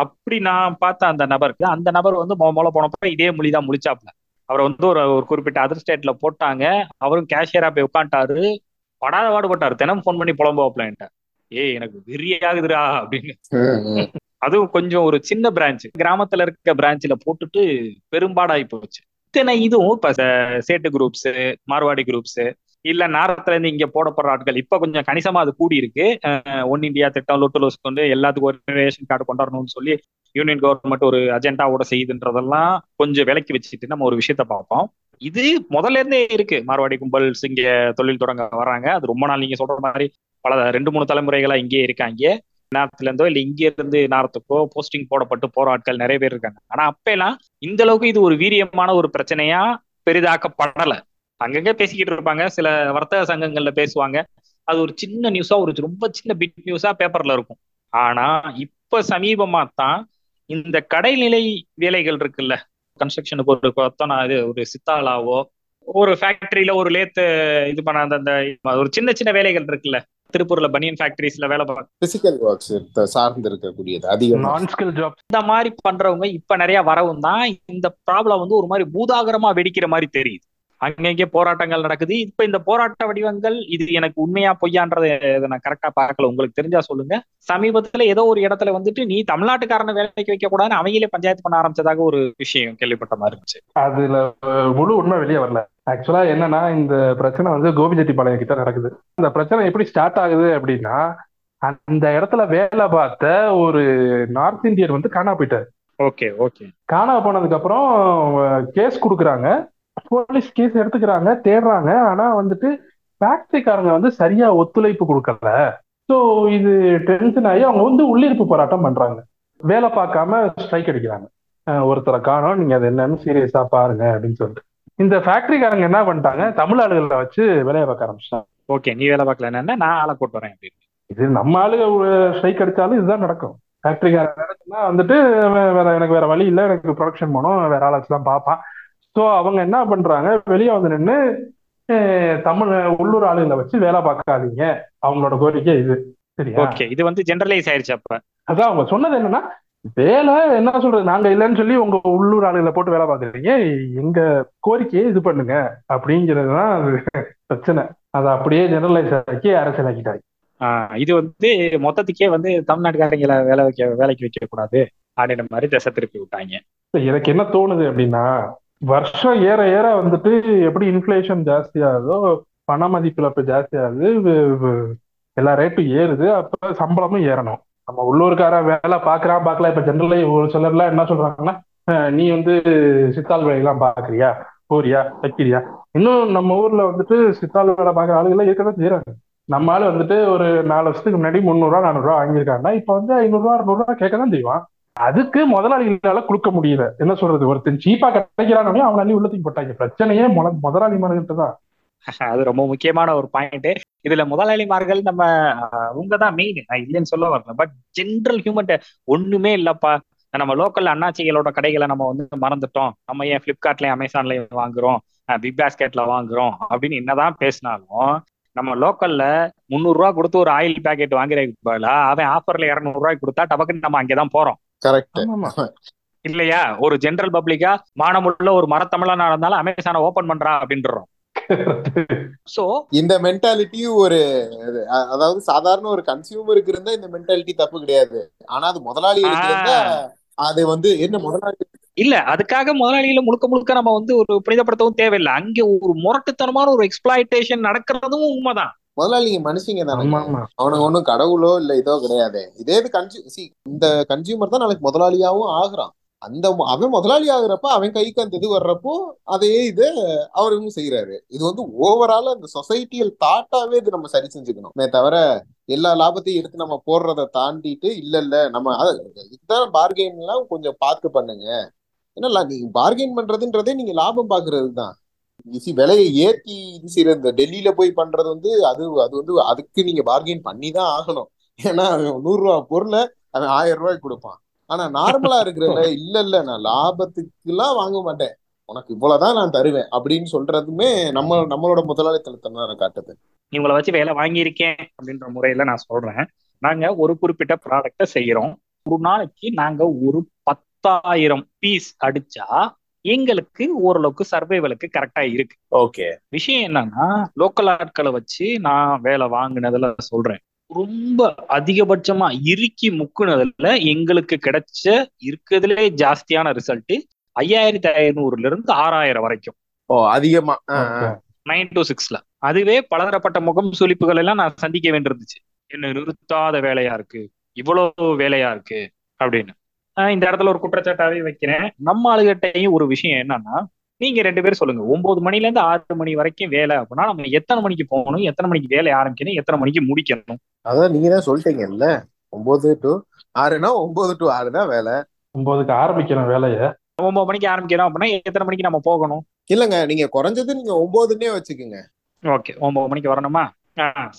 அப்படி நான் பார்த்த அந்த நபருக்கு அந்த நபர் வந்து மொல போனப்ப இதே மொழி தான் முழிச்சாப்ல அவரை வந்து ஒரு ஒரு குறிப்பிட்ட அதர் ஸ்டேட்ல போட்டாங்க. அவரும் கேஷியரா போய் உட்காந்துட்டாரு படாத பாடுபட்டாரு தினம் ஃபோன் பண்ணி புலம்போப்லன்ட்ட ஏய் எனக்கு வெறியாகுதுடா அப்படின்னு. அதுவும் கொஞ்சம் ஒரு சின்ன பிரான்ச் கிராமத்துல இருக்க பிரான்ச்ல போட்டுட்டு பெரும்பாடாகி போச்சு. இத்தனை இதுவும் இப்ப சேட்டு குரூப்ஸ் மார்வாடி குரூப்ஸ் இல்ல நேரத்துல இருந்து இங்க போடப்படுற ஆட்கள். இப்ப கொஞ்சம் கணிசமா அது கூடி இருக்கு ஒன் இந்தியா திட்டம் லொட்டு கொண்டு எல்லாத்துக்கும் ஒரு ரேஷன் கார்டு கொண்டாடணும்னு சொல்லி யூனியன் கவர்மெண்ட் ஒரு அஜெண்டாவோட செய்யுதுன்றதெல்லாம் கொஞ்சம் விலக்கி வச்சுட்டு நம்ம ஒரு விஷயத்த பார்ப்போம். இது முதல்ல இருந்தே இருக்கு. மார்வாடி கும்பல்ஸ் இங்க தொழில் தொடங்க வர்றாங்க அது ரொம்ப நாள் நீங்க சொல்ற மாதிரி பல ரெண்டு மூணு தலைமுறைகளா இங்கேயே இருக்காங்க. நேரத்துல இருந்தோ இல்ல இங்க இருந்து நேரத்துக்கோ போஸ்டிங் போடப்பட்டு போற ஆட்கள் நிறைய பேர் இருக்காங்க. ஆனா அப்ப எல்லாம் இந்த அளவுக்கு இது ஒரு வீரியமான ஒரு பிரச்சனையா பெரிதாக்கப்படல. அங்கங்க பேசிக்கிட்டு இருப்பாங்க. சில வர்த்தக சங்கங்கள்ல பேசுவாங்க. அது ஒரு சின்ன நியூஸா ஒரு ரொம்ப சின்ன பிட் நியூஸா பேப்பர்ல இருக்கும். ஆனா இப்ப சமீபமா தான் இந்த கடைநிலை வேலைகள் இருக்குல்ல கன்ஸ்ட்ரக்ஷனுக்கு ஒரு கொத்தனா இது ஒரு சித்தாலாவோ ஒரு ஃபேக்டரியில ஒரு லேத்து இது பண்ண அந்த அந்த ஒரு சின்ன சின்ன வேலைகள் இருக்குல்ல. திருப்பூர்ல பனியன் ஃபேக்டரிஸ்ல வேலை பார்க்க பிசிக்கல் ஒர்க்ஸ் சார்ந்து இருக்கக்கூடியது அதிகம். நான் ஸ்கில் ஜாப் இந்த மாதிரி பண்றவங்க இப்ப நிறைய வரவும் தான் இந்த ப்ராப்ளம் வந்து ஒரு மாதிரி பூதாகரமா வெடிக்கிற மாதிரி தெரியுது. அங்கங்கே போராட்டங்கள் நடக்குது. இப்ப இந்த போராட்ட வடிவங்கள் இது எனக்கு உண்மையா பொய்யான்றதை நான் கரெக்டா பார்க்கல. உங்களுக்கு தெரிஞ்சா சொல்லுங்க. சமீபத்துல ஏதோ ஒரு இடத்துல வந்துட்டு நீ தமிழ்நாட்டுக்காரனை வேலைக்கு வைக்க கூடாதுன்னு அவங்களே பஞ்சாயத்து பண்ண ஆரம்பிச்சதாக ஒரு விஷயம் கேள்விப்பட்ட மாதிரி இருந்துச்சு. அதுல முழு உண்மை வெளியே வரல. ஆக்சுவலா என்னன்னா இந்த பிரச்சனை வந்து கோபிச்செட்டிப்பாளையம் கிட்ட நடக்குது. இந்த பிரச்சனை எப்படி ஸ்டார்ட் ஆகுது அப்படின்னா அந்த இடத்துல வேலை பார்த்த ஒரு நார்த் இந்தியன் வந்து காணா போயிட்டாரு. Okay okay. காணா போனதுக்கு அப்புறம் கேஸ் கொடுக்குறாங்க. போலீஸ் கேஸ் எடுத்துக்கிறாங்க தேடுறாங்க. ஆனா வந்துட்டு ஃபேக்டரிக்காரங்க வந்து சரியா ஒத்துழைப்பு கொடுக்கல. ஸோ இது டென்ஷன் ஆகி அவங்க வந்து உள்ளிருப்பு போராட்டம் பண்றாங்க. வேலை பார்க்காம ஸ்ட்ரைக் அடிக்கிறாங்க. ஒருத்தரை காணும் நீங்க அது என்னன்னு சீரியஸா பாருங்க அப்படின்னு சொல்லிட்டு. இந்த ஃபேக்டரிக்காரங்க என்ன பண்ணிட்டாங்க? தமிழ் ஆளுகளை வச்சு வேலையை பார்க்க ஆரம்பிச்சிட்டாங்க. ஓகே நீ வேலை பார்க்கல என்னன்னா? நான் ஆளை போட்டு வரேன் அப்படின்னு. இது நம்ம ஆளுக ஸ்ட்ரைக் அடிச்சாலும் இதுதான் நடக்கும். ஃபேக்டரிக்காரன் வந்துட்டு வேற எனக்கு வேற வழி இல்லை எனக்கு ப்ரொடக்ஷன் போகணும் வேற ஆளை வச்சு தான் பார்ப்பான். ஸோ அவங்க என்ன பண்றாங்க? வெளியே வந்து நின்று தமிழ் உள்ளூர் ஆளுகளை வச்சு வேலை பார்க்காதீங்க. அவங்களோட கோரிக்கை இது. சரியா? ஓகே இது வந்து ஜெனரலைஸ் ஆயிருச்சு அப்ப. அதான் அவங்க சொன்னது என்னன்னா வேலை என்ன சொல்றது? நாங்க இல்லைன்னு சொல்லி உங்க உள்ளூர் ஆளுகளை போட்டு வேலை பார்க்குறீங்க எங்க கோரிக்கையை இது பண்ணுங்க. அப்படிங்கிறது தான் அது பிரச்சனை. அதை அப்படியே ஜெனரலைஸ் ஆக்கி அரசியலாக்கிட்டாங்க இது வந்து மொத்தத்துக்கே வந்து தமிழ்நாட்டுக்காரங்களை வேலை வைக்க வேலைக்கு வைக்க கூடாது அப்படின்ற மாதிரி திசை திருப்பி விட்டாங்க. எனக்கு என்ன தோணுது அப்படின்னா வருஷம் ஏற ஏற வந்துட்டு எப்படி இன்ஃபிளேஷன் ஜாஸ்தி ஆகுதோ பண மதிப்பிழப்பு ஜாஸ்தி ஆகுது எல்லா ரேட்டும் ஏறுது. அப்ப சம்பளமும் ஏறணும். நம்ம உள்ளூர்கார வேலை பாக்குறான் பாக்கல. இப்ப ஜென்ரல்ல ஒரு சிலர்லாம் என்ன சொல்றாங்கன்னா நீ வந்து சித்தாள் வேலையெல்லாம் பாக்குறியா? போறியா? வைக்கிறியா? இன்னும் நம்ம ஊர்ல வந்துட்டு சித்தாள் வேலை பாக்குற ஆளுகள் இருக்கதான் செய்யறாங்க நம்ம ஆளு வந்துட்டு ஒரு நாலு வருஷத்துக்கு முன்னாடி முந்நூறுரூவா நானூறுரூவா வாங்கியிருக்காங்கன்னா இப்ப வந்து ஐநூறுரூவா அறுநூறுவா கேட்க தான் செய்வான். அதுக்கு முதலாளிகளால கொடுக்க முடியல. என்ன சொல்றது? ஒருத்தன் சீப்பா கிடைக்கிறானே அவன் அள்ளி உள்ளத்துக்கு போட்டாங்க. பிரச்சனையே முதலாளி மார்கிட்ட தான். அது ரொம்ப முக்கியமான ஒரு பாயிண்ட் இதுல முதலாளிமார்கள் நம்ம அவங்க தான் மெயின் நான் இல்லைன்னு சொல்ல வரல. பட் ஜென்ரல் ஹியூமன் ஒண்ணுமே இல்லப்பா. நம்ம லோக்கல் அண்ணாச்சிகளோட கடைகளை நம்ம வந்து மறந்துட்டோம். நம்ம ஏன் பிளிப்கார்ட்லயும் அமேசான்லயும் வாங்குறோம். பிக் பாஸ்கெட்ல வாங்குறோம். அப்படின்னு என்னதான் பேசினாலும் நம்ம லோக்கல்ல முந்நூறு ரூபா கொடுத்து ஒரு ஆயில் பேக்கெட் வாங்குறதுக்கு பதிலா அவன் ஆஃபர்ல இரநூறு ரூபாய் கொடுத்தா டபக்குன்னு நம்ம அங்கேதான் போறோம். கரெக்ட் இல்லையா? ஒரு ஜென்ரல் பப்ளிக்கா மானமுள்ள ஒரு மரத்தமிழனா இருந்தாலும் அமேசானை ஓபன் பண்றா அப்படின்றோம். சோ இந்த மென்டாலிட்டி ஒரு அதாவது சாதாரண ஒரு கன்சியூமருக்கு இருந்தா இந்த மென்டாலிட்டி தப்பு கிடையாது. ஆனா அது முதலாளிகளுக்கு இருந்தா அது வந்து என்ன முதலாளி? இல்ல அதுக்காக முதலாளிகளை முழுக்க முழுக்க நம்ம வந்து ஒரு புனிதப்படுத்தவும் தேவையில்லை. அங்க ஒரு முரட்டுத்தனமான ஒரு எக்ஸ்பிளாய்டேஷன் நடக்கிறதும் உண்மைதான். முதலாளிங்க மனுஷங்க தானே. அவனுக்கு ஒண்ணும் கடவுளோ இல்ல இதோ கிடையாது. இதே இது கன்சியூ சி இந்த கன்சியூமர் தான் நாளைக்கு முதலாளியாவும் ஆகுறான். அந்த அவன் முதலாளி ஆகுறப்ப அவன் கைக்கு அந்த இது வர்றப்போ அதே இது அவரும் செய்யறாரு இது வந்து ஓவரால் அந்த சொசைட்டியல் தாட்டாவே இது நம்ம சரி செஞ்சுக்கணுமே. தவிர எல்லா லாபத்தையும் எடுத்து நம்ம போடுறத தாண்டிட்டு இல்ல இல்ல நம்ம இதுதான் பார்கெயின் எல்லாம் கொஞ்சம் பார்த்து பண்ணுங்க. ஏன்னா நீங்க பார்கெயின் பண்றதுன்றதே நீங்க லாபம் பாக்குறது தான் விலையை ஏத்தி இது செய்யற இந்த டெல்லியில போய் பண்றது வந்து அது அது வந்து அதுக்கு நீங்க பார்கெயின் பண்ணி தான் ஆகணும். ஏன்னா நூறு ரூபா பொருளை அவன் ஆயிரம் ரூபாய்க்கு கொடுப்பான். ஆனா நார்மலா இருக்கிறத இல்ல இல்ல நான் லாபத்துக்கு எல்லாம் வாங்க மாட்டேன். உனக்கு இவ்வளவுதான் நான் தருவேன் அப்படின்னு சொல்றதுமே நம்ம நம்மளோட முதலாளித்தனத்தை தான் காட்டுது. இவங்களை வச்சு வேலை வாங்கியிருக்கேன் அப்படின்ற முறையில நான் சொல்றேன். நாங்க ஒரு குறிப்பிட்ட ப்ராடக்ட செய்யறோம். ஒரு நாளைக்கு நாங்க ஒரு பத்தாயிரம் பீஸ் அடிச்சா எங்களுக்கு ஓரளவுக்கு சர்வைவலுக்கு கரெக்டா இருக்கு. ஓகே விஷயம் என்னன்னா லோக்கல் ஆட்களை வச்சு நான் வேலை வாங்கினதுல சொல்றேன். ரொம்ப அதிகபட்சமா இறுக்கி முக்குனதுல எங்களுக்கு கிடைச்ச இருக்கிறதுலே ஜாஸ்தியான ரிசல்ட் ஐயாயிரத்தி ஐநூறுல இருந்து ஆறாயிரம் வரைக்கும். ஓ அதிகமா நைன் டு சிக்ஸ்ல அதுவே பலதரப்பட்ட முகம் சுளிப்புகள் எல்லாம் நான் சந்திக்க வேண்டியிருந்துச்சு. என்ன நிறுத்தாத வேலையா இருக்கு? இவ்வளவு வேலையா இருக்கு? அப்படின்னு. இந்த இடத்துல ஒரு குற்றச்சாட்டாவே வைக்கிறேன். நம்ம ஆளுகிட்டையும் ஒரு விஷயம் என்னன்னா நீங்க ரெண்டு பேரும் சொல்லுங்க. ஒன்பது மணில இருந்து ஆறு மணி வரைக்கும் வேலை அப்படின்னா நம்ம எத்தனை மணிக்கு போகணும் எத்தனை மணிக்கு வேலையை ஆரம்பிக்கணும் எத்தனை மணிக்கு முடிக்கணும்? அதான் நீங்க தான் சொல்லிட்டீங்கல்ல. ஒன்பது டு ஆறுனா ஒன்பது டு ஆறு தான் வேலை. ஒன்பதுக்கு ஆரம்பிக்கணும் வேலையை. ஒன்பது மணிக்கு ஆரம்பிக்கிறோம் அப்படின்னா எத்தனை மணிக்கு நம்ம போகணும்? இல்லங்க நீங்க குறைஞ்சது நீங்க ஒன்பதுன்னே வச்சுக்கோங்க. ஓகே ஒன்பது மணிக்கு வரணுமா?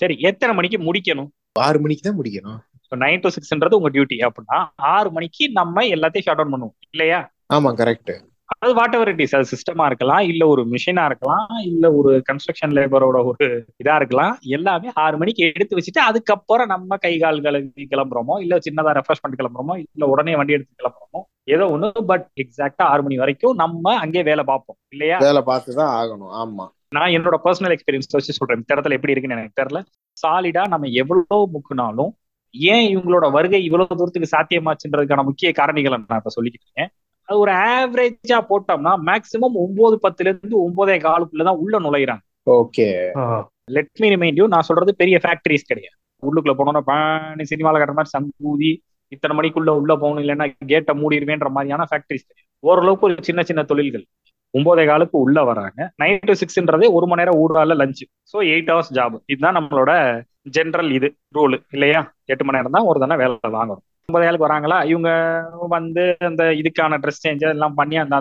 சரி எத்தனை மணிக்கு முடிக்கணும்? ஆறு மணிக்கு தான் முடிக்கணும். நைன் டு சிக்ஸ்ன்றது உங்க டியூட்டி அப்படின்னா ஆறு மணிக்கு நம்ம எல்லாத்தையும் ஷட் டவுன் பண்ணுவோம். இல்லையா? ஆமா கரெக்ட் அது வாட் எவர் இட் இஸ் அது சிஸ்டமா இருக்கலாம் இல்ல ஒரு மிஷினா இருக்கலாம் இல்ல ஒரு கன்ஸ்ட்ரக்ஷன் லேபரோட ஒரு இதா இருக்கலாம். எல்லாமே ஆறு மணிக்கு எடுத்து வச்சுட்டு அதுக்கப்புறம் நம்ம கை கால் கழுவி கிளம்புறோமோ இல்ல சின்னதா ரெஃப்ரெஷ் பண்ணி கிளம்புறோமோ இல்ல உடனே வண்டி எடுத்து கிளம்புறோமோ ஏதோ ஒண்ணு பட் எக்ஸாக்டா ஆறு மணி வரைக்கும் நம்ம அங்கே வேலை பார்ப்போம். இல்லையா? வேலை பார்த்து தான் ஆகணும். ஆமா. நான் என்னோட பர்சனல் எக்ஸ்பீரியன்ஸ் வச்சு சொல்றேன். இந்த இடத்துல எப்படி இருக்குன்னு எனக்கு தெரியல. சாலிடா நம்ம எவ்வளவு முக்குனாலும் ஏன் இவங்களோட வருகை இவ்வளவு தூரத்துக்கு சாத்தியமாச்சுன்றதுக்கான முக்கிய காரணிகளை நான் இப்ப சொல்லிக்கிட்டு இருக்கேன். அது ஒரு ஆவரேஜா போட்டோம்னா மேக்சிமம் ஒன்பது பத்துல இருந்து ஒன்பதே காலுக்குள்ளதான் உள்ள நுழையிறாங்க. Okay. Let me remind you நான் சொல்றது பெரிய ஃபேக்டரிஸ் கிடையாது. உள்ளுக்குள்ள போனோம்னா பாணி சினிமாவில் கட்டுற மாதிரி சங்கூதி இத்தனை மணிக்குள்ள உள்ள போகணும் இல்லைன்னா கேட்டை மூடிடுவேன்ற மாதிரியான ஃபேக்டரிஸ் கிடையாது. ஓரளவுக்கு ஒரு சின்ன சின்ன தொழில்கள். ஒன்பதே காலுக்கு உள்ள வராங்க நைன் டு சிக்ஸ்ன்றதே ஒரு மணி நேரம் ஊடால lunch so eight hours job இதுதான் நம்மளோட ஜென்ரல் இது ரூல் இல்லையா? எட்டு மணி நேரம் தான் ஒரு தானே வேலை வாங்கணும். ஒன்பது காலுக்கு வராங்களா? இவங்க வந்து அந்த இதுக்கான ட்ரெஸ் சேஞ்ச் எல்லாம் பண்ணி அந்த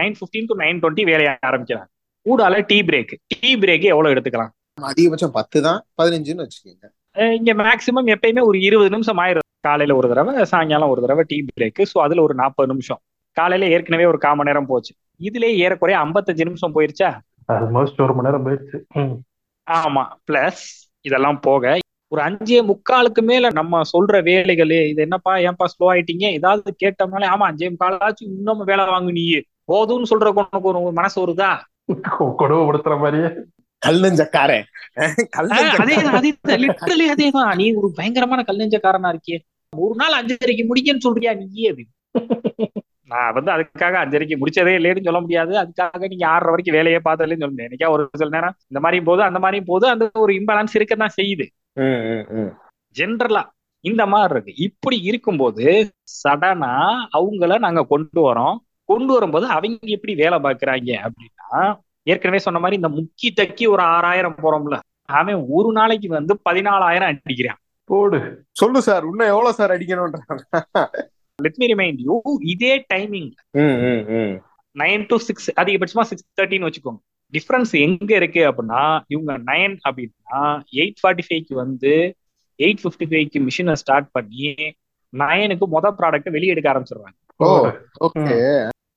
nine fifteen to nine twenty வேலையை ஆரம்பிக்கிறாங்க. ஊடால டீ பிரேக் டீ பிரேக் எவ்வளவு எடுத்துக்கலாம்? அதிகபட்சம் பத்து தான் பதினஞ்சுன்னு வச்சுக்கோங்க. இங்க மேக்சிமம் எப்பயுமே ஒரு இருபது நிமிஷம் ஆயிரும். காலையில ஒரு தடவை சாயங்காலம் ஒரு தடவை டீ பிரேக் ஸோ அதுல ஒரு நாற்பது நிமிஷம். காலையில ஏற்கனவே ஒரு கால் மணி நேரம் போச்சு. இதுலயே ஏறக்குறைய ஐம்பத்தஞ்சு நிமிஷம் போயிருச்சா? ஆல்மோஸ்ட் ஒரு மணி நேரம் போயிடுச்சு ம். ஆமா. பிளஸ் இதெல்லாம் போக ஒரு அஞ்சே முக்காலுக்கு மேல நம்ம சொல்ற வேலைகள் இது என்னப்பா ஏன்பா ஸ்லோ ஆயிட்டீங்க? ஏதாவது கேட்டோம்னாலே ஆமா அஞ்சே முக்காலாச்சும் இன்னும் வேலை வாங்கு நீ போதும்னு சொல்ற உனக்கு ஒரு மனசு வருதா? கொடுமைப்படுத்துற மாதிரியே. கல் நெஞ்சக்காரன். கல் ஆஹ் அதே நெஞ்சக்காரன் அதே லிட்டரலி அதேதான் நீ ஒரு பயங்கரமான கல்நெஞ்சக்காரனா இருக்கியே. ஒரு நாள் அஞ்சரைக்கு முடிக்கன்னு சொல்றியா நீயே அது நான் வந்து அதுக்காக அஞ்சரைக்கு முடிச்சதே இல்லைன்னு சொல்ல முடியாது. அதுக்காக நீங்க ஆறரை வரைக்கும் வேலையே பார்த்ததுலன்னு சொல்ல முடியாது எனக்கா ஒரு சில நேரம் இந்த மாதிரியும் போது அந்த மாதிரியும் போது அந்த ஒரு இம்பேலன்ஸ் இருக்கத்தான் செய்யுது. ம், ம், ம். ஜென்ரலா இந்த மாதிரி இருக்கு. இப்படி இருக்கும்போது சடனா அவங்கள நாங்க கொண்டு வரோம். கொண்டு வரும்போது அவங்க எப்படி வேலை பார்க்கறாங்க அப்படின்னா ஏற்கனவே சொன்ன மாதிரி இந்த முக்கி தக்கி ஒரு ஆறாயிரம் போறோம்ல அவன் ஒரு நாளைக்கு வந்து பதினாலாயிரம் அடிக்கிறான். போடு. சொல்லு சார் இன்னும் எவ்வளவு சார் அடிக்கணும்ன்றாங்க? லெட் மீ ரிமைண்ட் யூ இதே டைமிங். நைன் டு சிக்ஸ் அதிகபட்சமா சிக்ஸ் தேர்ட்டின்னு வச்சுக்கோங்க. டிஃபரன்ஸ் எங்க இருக்கு அப்படின்னா இவங்க நைன் அப்படின்னா எயிட் ஃபார்ட்டி ஃபைவ்க்கு வந்து எயிட் ஃபிஃப்டி ஃபைவ்க்கு மிஷினை ஸ்டார்ட் பண்ணி நைனுக்கு மொதல் ப்ராடக்ட் வெளியே எடுக்க ஆரம்பிச்சிடுறாங்க.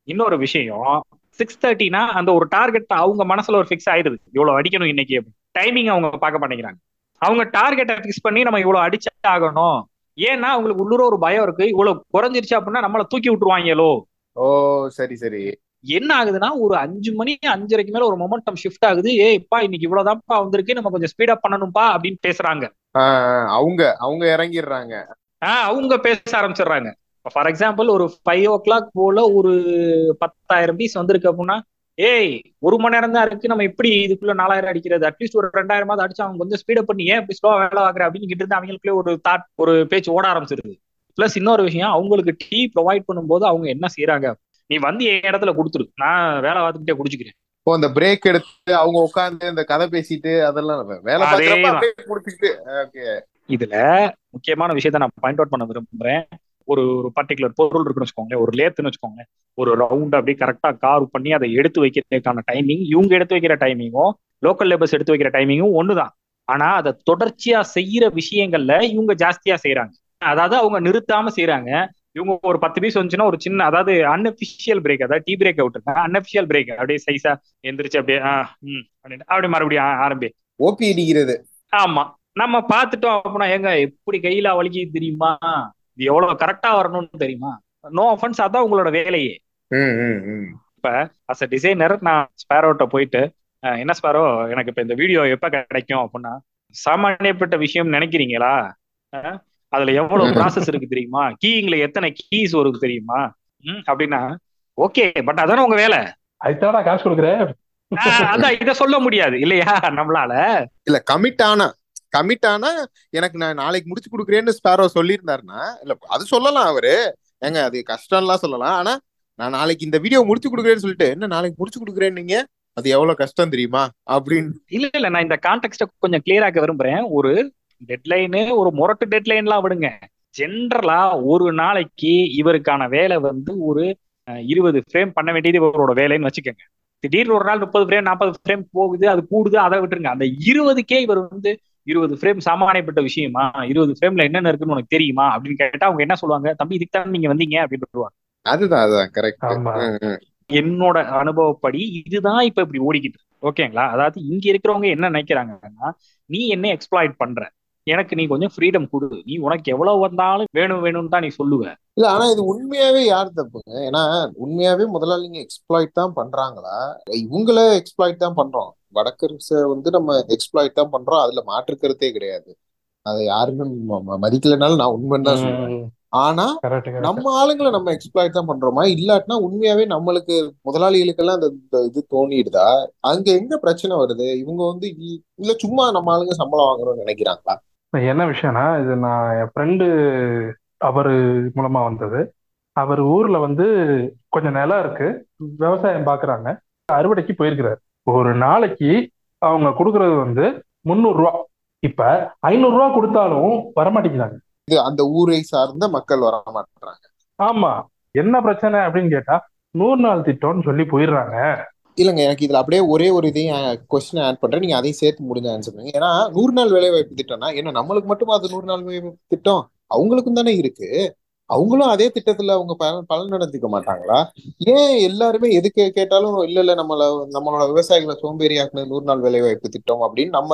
இன்னொரு விஷயம் சிக்ஸ் தேர்ட்டினா அந்த ஒரு டார்கெட் அவங்க மனசுல ஒரு ஃபிக்ஸ் ஆயிடுது. இவ்வளவு அடிக்கணும் இன்னைக்கு டைமிங் அவங்க பார்க்க மாட்டேங்கிறாங்க. அவங்க டார்கெட்டை ஃபிக்ஸ் பண்ணி நம்ம இவ்வளவு அடிச்சே ஆகணும். ஏன்னா அவங்களுக்கு உள்ளூர ஒரு பயம் இருக்கு. இவ்வளவு குறைஞ்சிருச்சு அப்படின்னா நம்மள தூக்கி விட்டுருவாங்களோ? ஓ சரி சரி. என்ன ஆகுதுன்னா ஒரு அஞ்சு மணி அஞ்சரைக்கு மேல ஒரு மொமெண்டம் ஷிஃப்ட் ஆகுது. ஏ இப்பா இன்னைக்கு இவ்வளவுதான்ப்பா வந்திருக்கு. நம்ம கொஞ்சம் ஸ்பீடப் பண்ணணும்பா அப்படின்னு பேசுறாங்க. அவங்க அவங்க இறங்கிடுறாங்க. ஆஹ் அவங்க பேச ஆரம்பிச்சிடுறாங்க. ஃபார் எக்ஸாம்பிள் ஒரு ஃபைவ் ஓ கிளாக் போல ஒரு பத்தாயிரம் பீஸ் வந்திருக்கு அப்படின்னா ஏய் ஒரு மணி நேரம் தான் இருக்கு. நம்ம எப்படி இதுக்குள்ள நாலாயிரம் அடிக்கிறது? அட்லீஸ்ட் ஒரு ரெண்டாயிரமாவது அடிச்சு அவங்க கொஞ்சம் ஸ்பீடப் பண்ணி ஏன் இப்படி ஸ்லோவா வேலை வாங்குற அப்படின்னு கிட்ட இருந்து அவங்களுக்குள்ளே ஒரு தாட் ஒரு பேச்சு ஓட ஆரம்பிச்சிருது. பிளஸ் இன்னொரு விஷயம் அவங்களுக்கு டீ ப்ரொவைட் பண்ணும்போது அவங்க என்ன செய்யறாங்க நீ வந்து என் இடத்துல கொடுத்துரு. நான் வேலை பார்த்துக்கிட்டே குடிச்சுக்கிறேன். இப்போ அந்த பிரேக் எடுத்து அவங்க உட்கார்ந்து இந்த கதை பேசிட்டு அதெல்லாம் வேலை இதுல முக்கியமான விஷயத்த நான் பாயிண்ட் அவுட் பண்ண விரும்புறேன். ஒரு ஒரு பர்டிகுலர் பொருள் இருக்குன்னு வச்சுக்கோங்களேன் ஒரு லேத்துன்னு வச்சுக்கோங்களேன் ஒரு ரவுண்ட் அப்படியே கரெக்டா கார் பண்ணி அதை எடுத்து வைக்கிறதுக்கான டைமிங் இவங்க எடுத்து வைக்கிற டைமிங்கும் லோக்கல் லேபர்ஸ் எடுத்து வைக்கிற டைமிங்கும் ஒண்ணுதான். ஆனா அதை தொடர்ச்சியா செய்யற விஷயங்கள்ல இவங்க ஜாஸ்தியா செய்யறாங்க அதாவது அவங்க நிறுத்தாம செய்யறாங்க இவங்க ஒரு பத்து பீஸ் வந்துச்சுன்னா ஒரு சின்ன அதாவது அன்அபிஷியல் பிரேக் அதாவது டீ பிரேக் விட்டுருக்காங்க அன்அபிஷியல் பிரேக் அப்படியே சைஸா எந்திரிச்சு அப்படியே அப்படியே மறுபடியும் ஆரம்பி. ஓபி அடிக்கிறது ஆமா. நம்ம பார்த்துட்டோம் அப்படின்னா ஏங்க எப்படி கையில வலிக்குது தெரியுமா? இது எவ்வளவு கரெக்டா வரணும்னு தெரியுமா? நோ அஃபென்ஸ் அதான் உங்களோட வேலையே. ம், ம், ம். அஸ் அ டிசைனர் நான் ஸ்பேரோட்ட போயிட்டு என்ன ஸ்பேரோ எனக்கு இப்ப இந்த வீடியோ எப்ப கிடைக்கும் அப்படின்னா சாமானியப்பட்ட விஷயம் நினைக்கிறீங்களா? அதுல எவ்வளவு ப்ராசஸ் இருக்கு தெரியுமா? கீயிங்ல எத்தனை கீஸ் வருது தெரியுமா? ம், அப்படின்னா ஓகே பட் அதானே உங்க வேலை. அதுதானடா காசு கொடுக்குறேன் அதான் இத சொல்ல முடியாது இல்லையா? நம்மளால. இல்ல கமிட் ஆனா கமிட் ஆனா எனக்கு நான் நாளைக்கு முடிச்சு கொடுக்குறேன்னு ஸ்பேரோ சொல்லியிருந்தாருன்னா இல்ல அது சொல்லலாம் அவரு. ஏங்க அது கஷ்டம்லாம் சொல்லலாம். ஆனா நான் நாளைக்கு இந்த வீடியோ முடிச்சு கொடுக்குறேன்னு சொல்லிட்டு என்ன நாளைக்கு முடிச்சு கொடுக்குறேன் நீங்க அது எவ்வளவு கஷ்டம் தெரியுமா? அப்படின்னு. இல்ல இல்ல நான் இந்த கான்டெக்ட கொஞ்சம் கிளியர் விரும்புறேன். ஒரு டெட்லைனு ஒரு முரட்டு டெட்லைன்லாம் விடுங்க. ஜென்ரலா ஒரு நாளைக்கு இவருக்கான வேலை வந்து ஒரு இருபது ஃப்ரேம் பண்ண வேண்டியது இவரோட வேலைன்னு வச்சுக்கோங்க. திடீர்னு ஒரு நாள் முப்பது ஃப்ரேம் நாற்பது ஃப்ரேம் போகுது அது கூடுது அதை விட்டுருங்க. அந்த இருபதுக்கே இவர் வந்து இருபது ஃப்ரேம் சாமானியப்பட்ட விஷயமா? இருபது ஃப்ரேம்ல என்னென்ன இருக்குன்னு உனக்கு தெரியுமா? அப்படின்னு கேட்டா அவங்க என்ன சொல்லுவாங்க? தம்பி இதுக்கு தான் நீங்க வந்தீங்க அப்படின்னு சொல்லுவாங்க. அதுதான் அதுதான் கரெக்ட் என்னோட அனுபவப்படி இதுதான் இப்ப இப்படி ஓடிக்கிட்டு இருக்கு. ஓகேங்களா? அதாவது இங்க இருக்கிறவங்க என்ன நினைக்கிறாங்கன்னா நீ என்ன எக்ஸ்ப்ளாய்ட் பண்ற. எனக்கு நீ கொஞ்சம் ஃப்ரீடம் கொடு. நீ உனக்கு எவ்வளவு வந்தாலும் வேணும் வேணும்னு தான் நீ சொல்லுவ. இல்ல ஆனா இது உண்மையாவே யார் தப்புங்க? ஏன்னா உண்மையாவே முதலாளிங்க எக்ஸ்ப்ளாய்ட் தான் பண்றாங்களா? இவங்கள எக்ஸ்ப்ளாய்ட் தான் பண்றோம். வடக்கர்ஸ வந்து நம்ம எக்ஸ்ப்ளாய்ட் தான் பண்றோம். அதுல மாற்று கருத்தே கிடையாது. அதை யாருமே மதிக்கலைனாலும் நான் உண்மைன்னு தான் சொல்லுவேன் ஆனா நம்ம ஆளுங்களை நம்ம எக்ஸ்ப்ளாய்ட் தான் பண்றோமா? இல்லாட்டினா உண்மையாவே நம்மளுக்கு முதலாளிகளுக்கெல்லாம் அந்த இது தோணிடுதா? அங்க எங்க பிரச்சனை வருது? இவங்க வந்து இல்ல சும்மா நம்ம ஆளுங்க சம்பளம் வாங்குறோம்னு நினைக்கிறாங்களா? என்ன விஷயம்னா இது நான் என் ஃப்ரெண்டு அவரு மூலமா வந்தது. அவர் ஊர்ல வந்து கொஞ்சம் நிலம் இருக்கு. விவசாயம் பாக்குறாங்க. அறுவடைக்கு போயிருக்கிறாரு. ஒரு நாளைக்கு அவங்க கொடுக்கறது வந்து முந்நூறு ரூபா இப்ப ஐநூறு ரூபா கொடுத்தாலும் வரமாட்டேங்கிறாங்க. இது அந்த ஊரை சார்ந்த மக்கள் வர மாட்டாங்க ஆமா. என்ன பிரச்சனை அப்படின்னு கேட்டா நூறு நாள் திட்டம்னு சொல்லி போயிடுறாங்க. இல்லங்க எனக்கு இதுல அப்படியே ஒரே ஒரு இதையும் கொஸ்டின் ஆட் பண்றேன். நீங்க அதையும் சேர்த்து முடிஞ்ச ஆன்சர் பண்ணுங்க. ஏன்னா நூறு நாள் வேலை வாய்ப்பு திட்டம்னா என்ன நம்மளுக்கு மட்டுமா அது நூறு நாள் வேலை வாய்ப்பு திட்டம்? அவங்களுக்கும் தானே இருக்கு. அவங்களும் அதே திட்டத்துல அவங்க பலன் பலன் மாட்டாங்களா? ஏன் எல்லாருமே எதுக்கு கேட்டாலும் இல்ல இல்ல நம்மள நம்மளோட விவசாயிகளை சோம்பேறி ஆக்குன நூறு நாள் வேலை வாய்ப்பு திட்டம் அப்படின்னு நம்ம